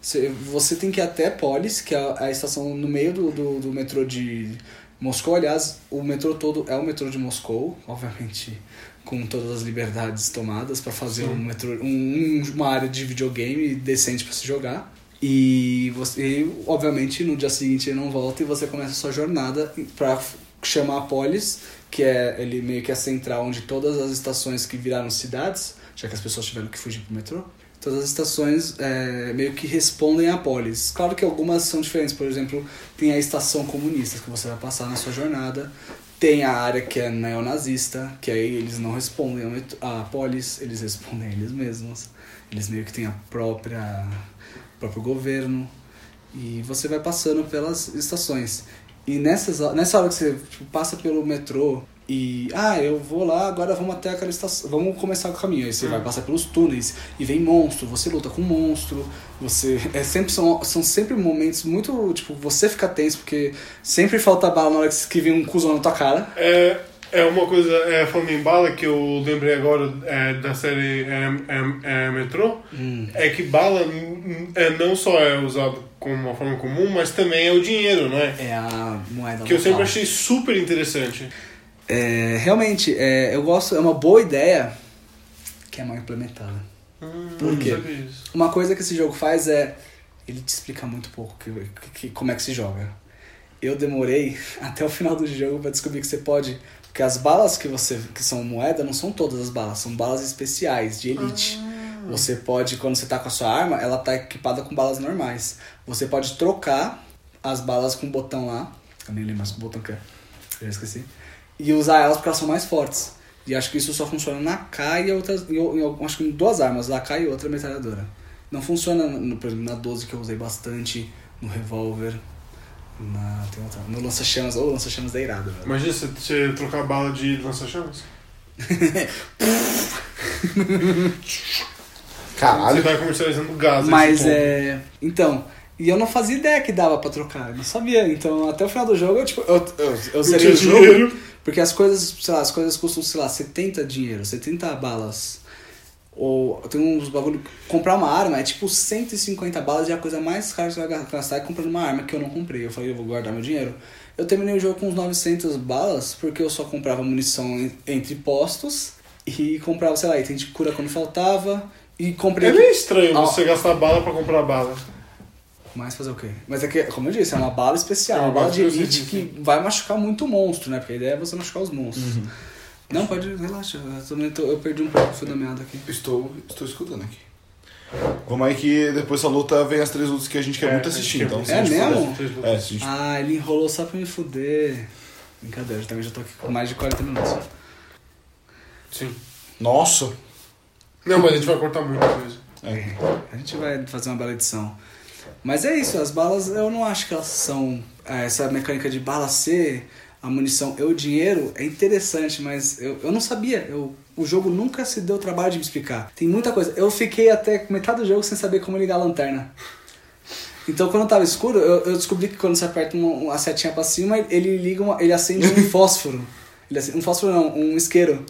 você, você tem que ir até Polis, que é a, a estação no meio do, do, do metrô de Moscou. Aliás, o metrô todo é o metrô de Moscou, obviamente com todas as liberdades tomadas para fazer um metrô, um- um- uma área de videogame decente para se jogar. E você, obviamente, no dia seguinte ele não volta e você começa a sua jornada para chamar a Polis, que é ele meio que a central onde todas as estações que viraram cidades, já que as pessoas tiveram que fugir pro metrô, todas as estações é, meio que respondem a Polis. Claro que algumas são diferentes, por exemplo, tem a estação comunista que você vai passar na sua jornada, tem a área que é neonazista, que aí eles não respondem à Polis, eles respondem a eles mesmos. Eles meio que têm a própria próprio governo. E você vai passando pelas estações. E nessas, nessa hora que você tipo, passa pelo metrô e. Ah, eu vou lá, agora vamos até aquela estação. Vamos começar o caminho. Aí você vai passar pelos túneis e vem monstro, você luta com monstro. Você. É sempre, são, são sempre momentos muito. Tipo, você fica tenso, porque sempre falta bala na hora que vem um cuzão na tua cara. É, é uma coisa, é, falando em bala, que eu lembrei agora é, da série é, é, é, Metrô, é que bala hum, é, não só é usado como uma forma comum, mas também é o dinheiro, não é? É a moeda Que eu sempre local. achei super interessante. É, realmente, é, eu gosto, é uma boa ideia que é mal implementada. Por quê? Sabe isso? Uma coisa que esse jogo faz é. Ele te explica muito pouco que, que- como é que se joga. Eu demorei <laughs> até o final do jogo pra descobrir que você pode. Porque as balas que você. que são moeda não são todas as balas, são balas especiais, de elite. Você pode, quando você tá com a sua arma, ela tá equipada com balas normais. Você pode trocar as balas com o botão lá. Eu nem lembro mais que botão que é. Eu já esqueci. E usar elas porque elas são mais fortes. E acho que isso só funciona na K e outras. E acho que em duas armas, a K e outra metralhadora. Não funciona, no, por exemplo, na 12 que eu usei bastante, no revólver, na, tem outra, no lança-chamas. Ou lança-chamas é irado, velho. Imagina você, você trocar bala de lança-chamas. <laughs> Você Caralho. tá comercializando gás. Mas é. Então. E eu não fazia ideia que dava pra trocar, eu não sabia. Então até o final do jogo eu, tipo, eu, eu, eu zerei o jogo. dinheiro. Porque as coisas, sei lá, as coisas custam, sei lá, 70 dinheiro, 70 balas. Ou tem uns bagulho. Comprar uma arma é tipo 150 balas e é a coisa mais cara que você vai gastar é comprando uma arma que eu não comprei. Eu falei, eu vou guardar meu dinheiro. Eu terminei o jogo com uns 900 balas porque eu só comprava munição en- entre postos e comprava, sei lá, item de cura quando faltava. E comprei. É meio estranho Ah. você gastar bala pra comprar bala. Mas fazer o quê? Mas é que, como eu disse, é uma bala especial, É uma uma bala bala de especial, elite que vai machucar muito o monstro, né? Porque a ideia é você machucar os monstros. Uhum. Não, pode, relaxa. Eu, também tô- eu perdi um pouco o fio da meada aqui. Estou, estou escutando aqui. Vamos aí que depois dessa luta vem as três lutas que a gente quer É, muito assistir, então. É mesmo? É, gente... Ah, ele enrolou só pra me fuder. Brincadeira, eu também já tô aqui com mais de 40 minutos. Sim. Nossa! Não, mas a gente vai cortar muita coisa. É. A gente vai fazer uma bela edição. Mas é isso, as balas eu não acho que elas são. é, Essa mecânica de bala ser a munição e o dinheiro é interessante, mas eu, eu não sabia. Eu, o jogo nunca se deu o trabalho de me explicar. Tem muita coisa. Eu fiquei até metade do jogo sem saber como ligar a lanterna. Então quando tava escuro, eu, eu descobri que quando você aperta uma, uma setinha pra cima, ele liga uma, ele acende um <laughs> fósforo. Ele acende, um fósforo não, um isqueiro.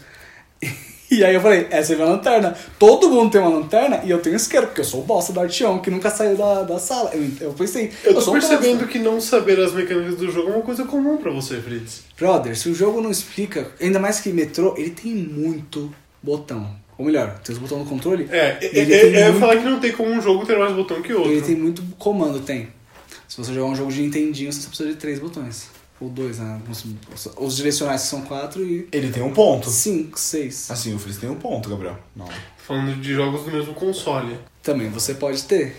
<laughs> E aí eu falei, essa é a minha lanterna. Todo mundo tem uma lanterna e eu tenho isqueiro, porque eu sou o bosta do Artião, que nunca saiu da, da sala. Eu, eu pensei, Eu tô sou um percebendo bosta. que não saber as mecânicas do jogo é uma coisa comum pra você, Fritz. Brother, se o jogo não explica, ainda mais que metrô, ele tem muito botão. Ou melhor, tem os botões no controle. É, Ele é, é muito- falar que não tem como um jogo ter mais botão que outro. Ele tem muito comando, tem. Se você jogar um jogo de Nintendinho, você precisa de três botões. Ou dois, né? Os, os direcionais são quatro e Ele tem um ponto. cinco, seis. Assim, o Fritz tem um ponto, Gabriel. Não. Falando de jogos do mesmo console. Também você pode ter.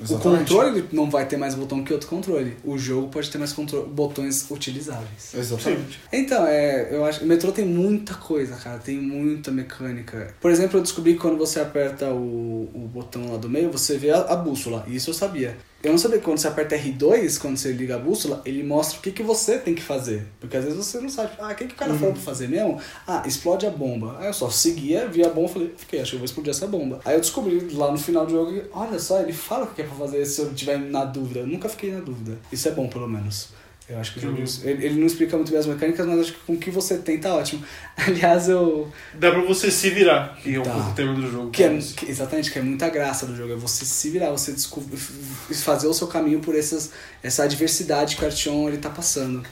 O Exatamente. controle não vai ter mais botão que outro controle. O jogo pode ter mais botões utilizáveis. Exatamente. Então, é, eu acho que o metrô tem muita coisa, cara, tem muita mecânica. Por exemplo, eu descobri que quando você aperta o, o botão lá do meio, você vê a, a bússola. Isso eu sabia. Eu não sabia que quando você aperta R2, quando você liga a bússola, ele mostra o que, que você tem que fazer. Porque às vezes você não sabe, ah, o que, que o cara falou pra fazer mesmo? Ah, explode a bomba. Aí eu só seguia, via a bomba e falei, ok, acho que eu vou explodir essa bomba. Aí eu descobri lá no final do jogo, olha só, ele fala o que é pra fazer se eu tiver na dúvida. Eu nunca fiquei na dúvida. Isso é bom, pelo menos. Eu acho que o jogo, Uhum. ele, ele não explica muito bem as mecânicas, mas acho que com o que você tem tá ótimo. <laughs> Aliás, eu. Dá pra você se virar, que é um Tá. pouco o tema do jogo. Que é, que- exatamente, que é muita graça do jogo. É você se virar, você descobrir, fazer o seu caminho por essas, essa adversidade que o Artyom ele tá passando.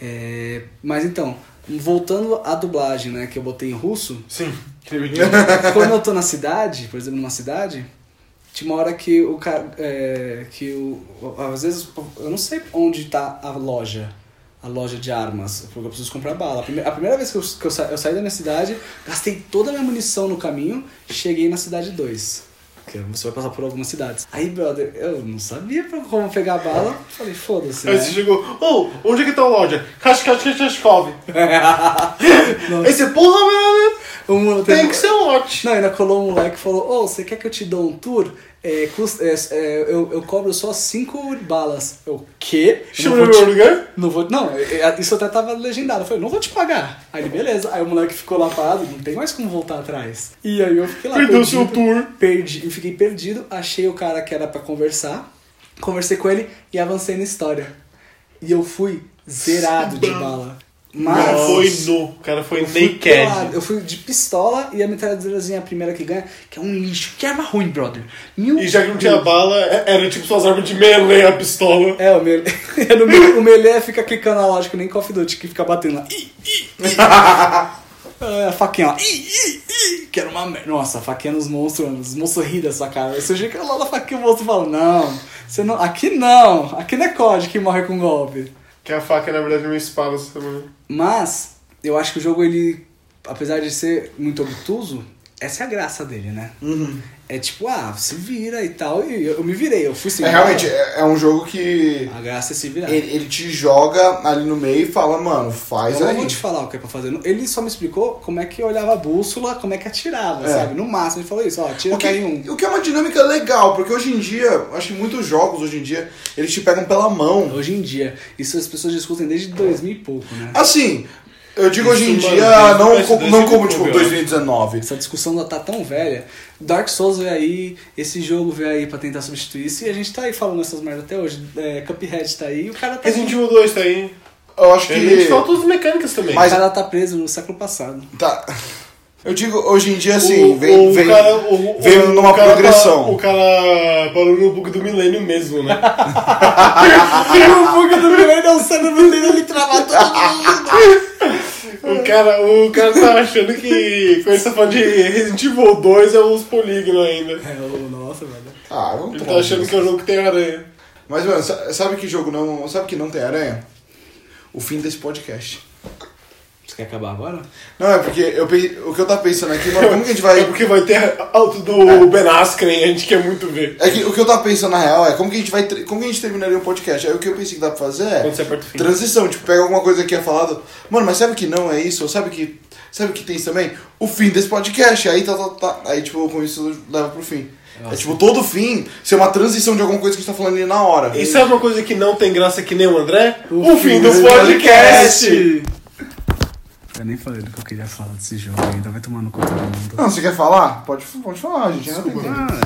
É, mas então, voltando à dublagem, né, que eu botei em russo, Sim. <laughs> quando eu tô na cidade, por exemplo, numa cidade, tinha uma hora que o cara. É, que o. Às vezes eu não sei onde tá a loja. A loja de armas, porque eu preciso comprar bala. A primeira, a primeira vez que, eu, que eu, sa, eu saí da minha cidade, gastei toda a minha munição no caminho, cheguei na cidade 2. Que você vai passar por algumas cidades. Aí, brother, eu não sabia como pegar a bala, falei, foda-se. Aí Né? você chegou, ô, onde é que tá a loja? Kashkashkashkov. Aí você, porra, O moleque- tem que ser um lote. Não, ainda colou um moleque e falou: Ô, você quer que eu te dou um tour? É, custa, é, é, eu, eu cobro só 5 balas. Eu, quê? Eu Chama não vou te- lugar? Não vou. Não, é, é, isso até tava legendado. Eu falei, não vou te pagar. Aí ele, beleza. Aí o moleque ficou lá parado, não tem mais como voltar atrás. E aí eu fiquei lá. Perdeu perdido, seu tour. Perdi, eu fiquei perdido, achei o cara que era pra conversar, conversei com ele e avancei na história. E eu fui zerado de bala. O Mas. cara foi nu, o cara foi Eu fui pelado. naked. Eu fui de pistola e a metralhadorazinha a primeira que ganha, que é um lixo. Que arma ruim, brother. Meu E já que não tinha bala, é- era tipo suas armas de melee, a pistola. É, o melee, <laughs> no melee, o melee fica clicando a lógica, nem Call of Duty, que fica batendo lá. Ih, ih. <laughs> É, a faquinha lá. Ih, ih, ih. Que era uma merda. Nossa, a faquinha nos monstros, mano. Os monstros ri dessa cara. Você chega lá na faquinha o monstro fala, não, você não. Aqui não. Aqui não é COD que morre com golpe. Que a faca, na verdade, é uma espada. sabe? Mas, eu acho que o jogo, ele, apesar de ser muito obtuso, essa é a graça dele, né? É tipo, ah, se vira e tal. E eu, eu me virei, eu fui sem É realmente, é, é um jogo que A graça é se virar. ele, ele te joga ali no meio e fala, mano, faz Eu não aí. vou te falar o que é pra fazer. Ele só me explicou como é que olhava a bússola, como é que atirava, É. sabe? No máximo, ele falou isso, ó, atira O que, KR1. o que é uma dinâmica legal, porque hoje em dia, acho que muitos jogos hoje em dia, eles te pegam pela mão. Hoje em dia, isso as pessoas discutem desde 2000 e pouco, né? Assim, eu digo Isso, hoje em mano, dia, não, desde co- não como 2009, tipo eu acho. 2019. Essa discussão já tá tão velha. Dark Souls veio aí, esse jogo veio aí pra tentar substituir isso, e a gente tá aí falando essas merdas até hoje. É, Cuphead tá aí o cara tá. Resident Evil 2 tá aí. Eu acho que. faltam as mecânicas também. O Mas- cara tá preso no século passado. Tá. Eu digo, hoje em dia, assim, O- vem, o vem, cara- o- vem o numa cara progressão. pa- o cara parou no bug do milênio mesmo, né? <laughs> o bug do Milênio é o cérebro dele, ele trava todo mundo. o, cara, o cara tá achando que quando ele tá falando de Resident Evil 2 é os polígonos ainda. É, nossa, velho. Ah, não Ele tá achando que é o jogo que tem aranha. Mas, mano, sa- sabe que jogo não. Sabe que não tem aranha? O fim desse podcast. Você quer acabar agora? Não, é porque eu, pe- o que eu tava pensando aqui, mano, como que a gente vai. É porque vai ter alto do Ben Askren, a gente quer muito ver. É que o que eu tava pensando na real é como que a gente vai. Como que a gente terminaria o podcast? Aí o que eu pensei que dá pra fazer é. Quando você aperta o fim. Transição, tipo, pega alguma coisa que é falado. Mano, mas sabe que não é isso? Ou sabe que. Sabe que tem isso também? O fim desse podcast. Aí tá, tá, tá. Aí, tipo, com isso leva pro fim. É tipo, todo fim ser uma transição de alguma coisa que a gente tá falando ali na hora. E sabe uma coisa que não tem graça que nem o André? O fim fim do do podcast! Eu nem falei do que eu queria falar desse jogo ainda, vai tomar no cu todo mundo. Não, você quer falar? Pode, pode falar, gente. ainda tem tempo. Ah,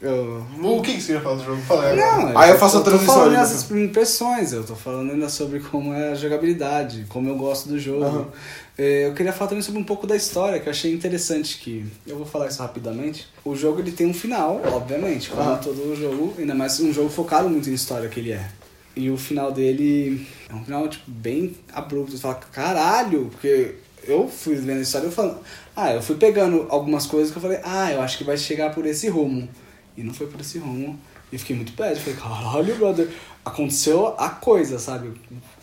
é, eu... O que que você ia falar do jogo? Fala aí agora. Não, Aí eu faço a tô transição falando ali, as impressões, eu tô falando ainda sobre como é a jogabilidade, como eu gosto do jogo. É, Eu queria falar também sobre um pouco da história, que eu achei interessante que. Eu vou falar isso rapidamente. O jogo ele tem um final, obviamente, como Aham. todo jogo, ainda mais um jogo focado muito em história que ele é. E o final dele é um final, tipo, bem abrupto. Você fala, caralho, porque eu fui vendo a história e eu falando, ah, eu fui pegando algumas coisas que eu falei, ah, eu acho que vai chegar por esse rumo. E não foi por esse rumo. E fiquei muito pé, falei, caralho, brother, aconteceu a coisa, sabe?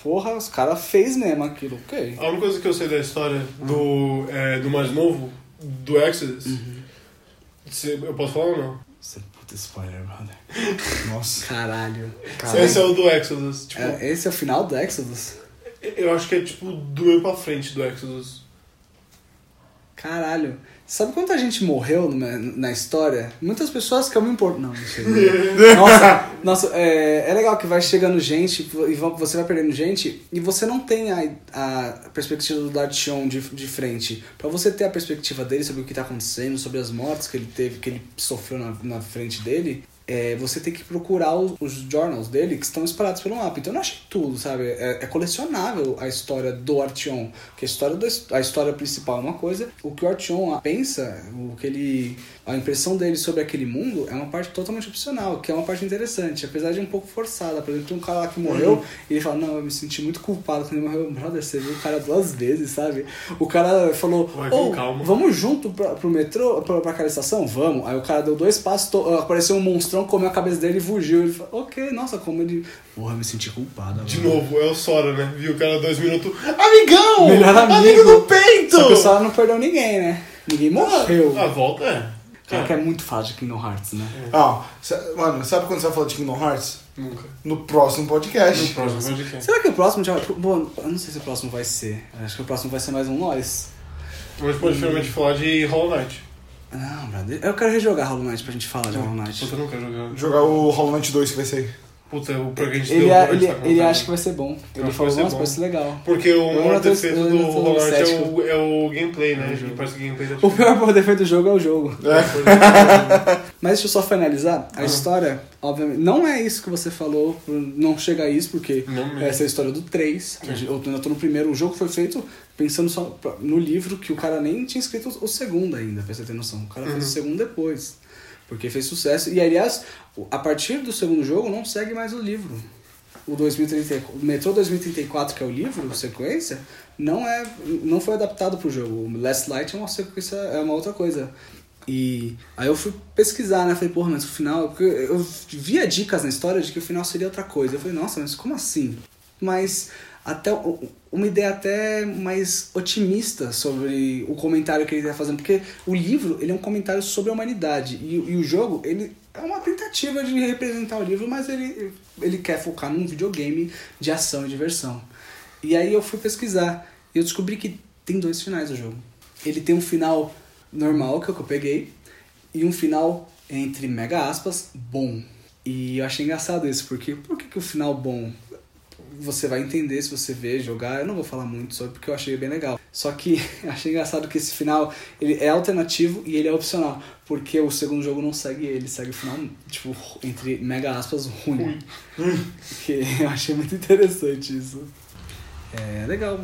Porra, os caras fez mesmo aquilo, ok. A única coisa que eu sei da história do, é, do mais novo, do Exodus, se- eu posso falar ou não? Spoiler, brother. Nossa. Caralho. Esse é o do Exodus. Tipo, É, esse é o final do Exodus? Eu acho que é tipo do meio pra frente do Exodus. Caralho. Sabe quanta gente morreu na, na história? Muitas pessoas que eu me importo. Não, mentira. <laughs> nossa, nossa é, é legal que vai chegando gente e você vai perdendo gente e você não tem a, a perspectiva do Dartion de, de frente. Pra você ter a perspectiva dele sobre o que tá acontecendo, sobre as mortes que ele teve, que ele sofreu na, na frente dele, é, você tem que procurar os, os journals dele que estão espalhados pelo mapa. Então eu não achei tudo, sabe? É, é colecionável a história do Artyom. Que a história, do, a história principal é uma coisa, o que o Artyom pensa, o que ele. A impressão dele sobre aquele mundo é uma parte totalmente opcional, que é uma parte interessante, apesar de um pouco forçada. Por exemplo, tem um cara lá que morreu e ele fala: Não, eu me senti muito culpado quando ele morreu. Brother, você viu o cara duas vezes, sabe? O cara falou: Vai com "Ô, calma." Vamos junto pra, pro metrô, pra, pra aquela estação? Vamos. Aí o cara deu dois passos, apareceu um monstrão, comeu a cabeça dele e fugiu. Ele falou, ok, nossa, como ele. Porra, eu me senti culpado. De agora." novo, é o Sora, né? Viu o cara dois minutos. Amigão! Melhor amigo. Amigo do peito! Só que o Sora não perdeu ninguém, né? Ninguém morreu. A volta é. Cara, que é muito fácil de Kingdom Hearts, né? Ah, sa- mano, sabe quando você vai falar de Kingdom Hearts? Nunca. No próximo podcast. No próximo podcast. Será que o próximo já vai. Bom, eu não sei se o próximo vai ser. Acho que o próximo vai ser mais um Nós. Mas pode finalmente falar de Hollow Knight. Não, brother. Eu quero rejogar Hollow Knight pra gente falar de Hollow Knight. Puta, eu não quero jogar. Jogar o Hollow Knight 2 que vai sair. Puta, o gente Ele, deu, é- a ele, tá ele acha que vai ser bom. Ele acho que falou, nossa, ser legal. Porque o Eu maior defeito eu do Knight é o, é o gameplay, né? Parece que o gameplay tá O pior defeito do jogo é o jogo. É. <laughs> Mas deixa eu só finalizar. A história, obviamente, não é isso que você falou, não chega a isso, porque essa é a história do 3. Eu ainda tô no primeiro. O jogo foi feito pensando só no livro que o cara nem tinha escrito o segundo ainda, pra você ter noção. O cara fez o segundo depois. Porque fez sucesso. E aliás, o- a partir do segundo jogo não segue mais o livro. O 2030, o Metrô 2034, que é o livro, sequência, não é não foi adaptado pro jogo. O Last Light é uma sequência, é uma outra coisa. E aí eu fui pesquisar, né? Falei, porra, mas o final. Porque eu via dicas na história de que o final seria outra coisa. Eu falei, nossa, mas como assim? Mas até uma ideia até mais otimista sobre o comentário que ele está fazendo. Porque o livro, ele é um comentário sobre a humanidade. E, e o jogo, ele é uma tentativa de representar o livro, mas ele, ele quer focar num videogame de ação e diversão. E aí eu fui pesquisar. E eu descobri que tem dois finais do jogo. Ele tem um final normal, que é o que eu peguei, e um final, entre mega aspas, bom. E eu achei engraçado isso, porque por que, que o final bom? Você vai entender se você ver, jogar. Eu não vou falar muito sobre porque eu achei bem legal. Só que <laughs> achei engraçado que esse final ele é alternativo e ele é opcional. Porque o segundo jogo não segue ele, segue o final, tipo, entre mega aspas, ruim. <laughs> que eu achei muito interessante isso. É legal.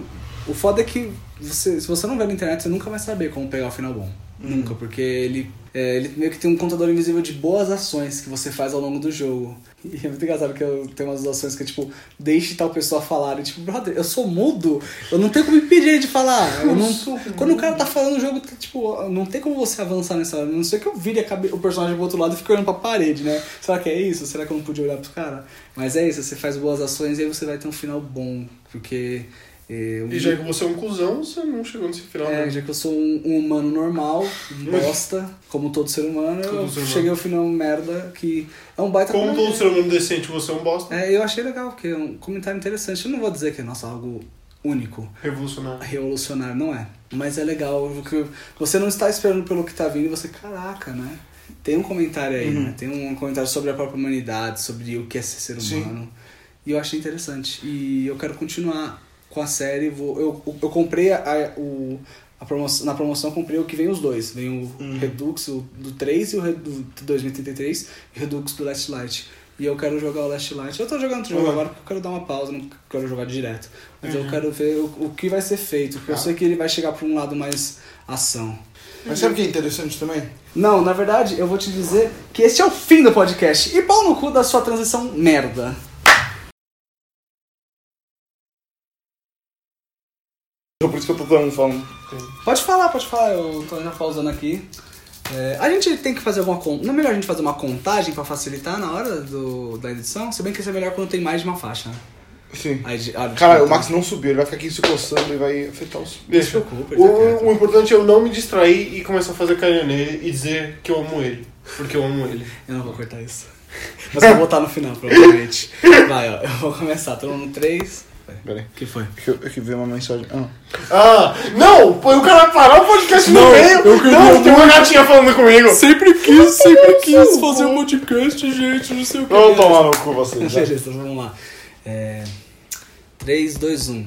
O foda é que você, se você não vê na internet, você nunca vai saber como pegar o final bom. Nunca, porque ele, é, ele meio que tem um contador invisível de boas ações que você faz ao longo do jogo. E é muito engraçado que eu tenho umas ações que é tipo, deixe tal pessoa falar. E tipo, brother, eu sou mudo, eu não tenho como impedir ele de falar. Eu não, quando o cara tá falando o jogo, tá, tipo, não tem como você avançar nessa hora. A não sei que eu vire cabe- o personagem pro outro lado e fique olhando pra parede, né? Será que é isso? Será que eu não podia olhar pro cara? Mas é isso, você faz boas ações e aí você vai ter um final bom. Porque. E já que você é um cuzão, você não chegou nesse final. é, né? já que eu sou um, um humano normal, bosta, como todo ser humano, Todo eu ser humano. cheguei ao final merda, que é um baita Como todo ser humano decente, você é um bosta. É, eu achei legal, porque é um comentário interessante. Eu não vou dizer que é, nossa, algo único, Revolucionário. revolucionário, não é. Mas é legal, porque você não está esperando pelo que tá vindo e você, caraca, né? Tem um comentário aí, né? Tem um comentário sobre a própria humanidade, sobre o que é ser ser Sim. humano. E eu achei interessante. E eu quero continuar com a série. Vou, eu, eu comprei a, o, promoção, na promoção comprei o que vem os dois. Vem o Redux o do 3 e o Red- do 2033 e o Redux do Last Light. E eu quero jogar o Last Light. Eu tô jogando outro jogo Uhum. agora porque eu quero dar uma pausa, não quero jogar direto. Mas eu quero ver o, o que vai ser feito, porque eu sei que ele vai chegar pra um lado mais ação. Mas sabe o que é interessante também? Não, na verdade, eu vou te dizer que esse é o fim do podcast. E pau no cu da sua transição merda. Por isso que eu tô dando falando. Pode falar, pode falar, eu tô já pausando aqui. É, a gente tem que fazer alguma con- Não é melhor a gente fazer uma contagem pra facilitar na hora do, da edição? Se bem que isso é melhor quando tem mais de uma faixa, né? Sim. Aí, ah, Cara, o. Max não subiu, ele vai ficar aqui se coçando e vai afetar os. Deixa. preocupa, ele tá O, o importante é eu não me distrair e começar a fazer carinho nele e dizer que eu amo ele. Porque eu amo ele. Eu não vou cortar isso. Mas eu vou botar no final, provavelmente. <laughs> Vai, ó, eu vou começar. Todo mundo três. Pera aí. O que foi? É que eu, é que veio uma mensagem. Ah. Ah, não! O cara parar o podcast no Não, meio. eu queria Não, tem uma gatinha falando comigo. Sempre quis, sempre quis fazer um podcast, gente, não sei o que. Vamos tomar no cu vocês. vai. Beleza, vamos lá. É... 3, 2, 1.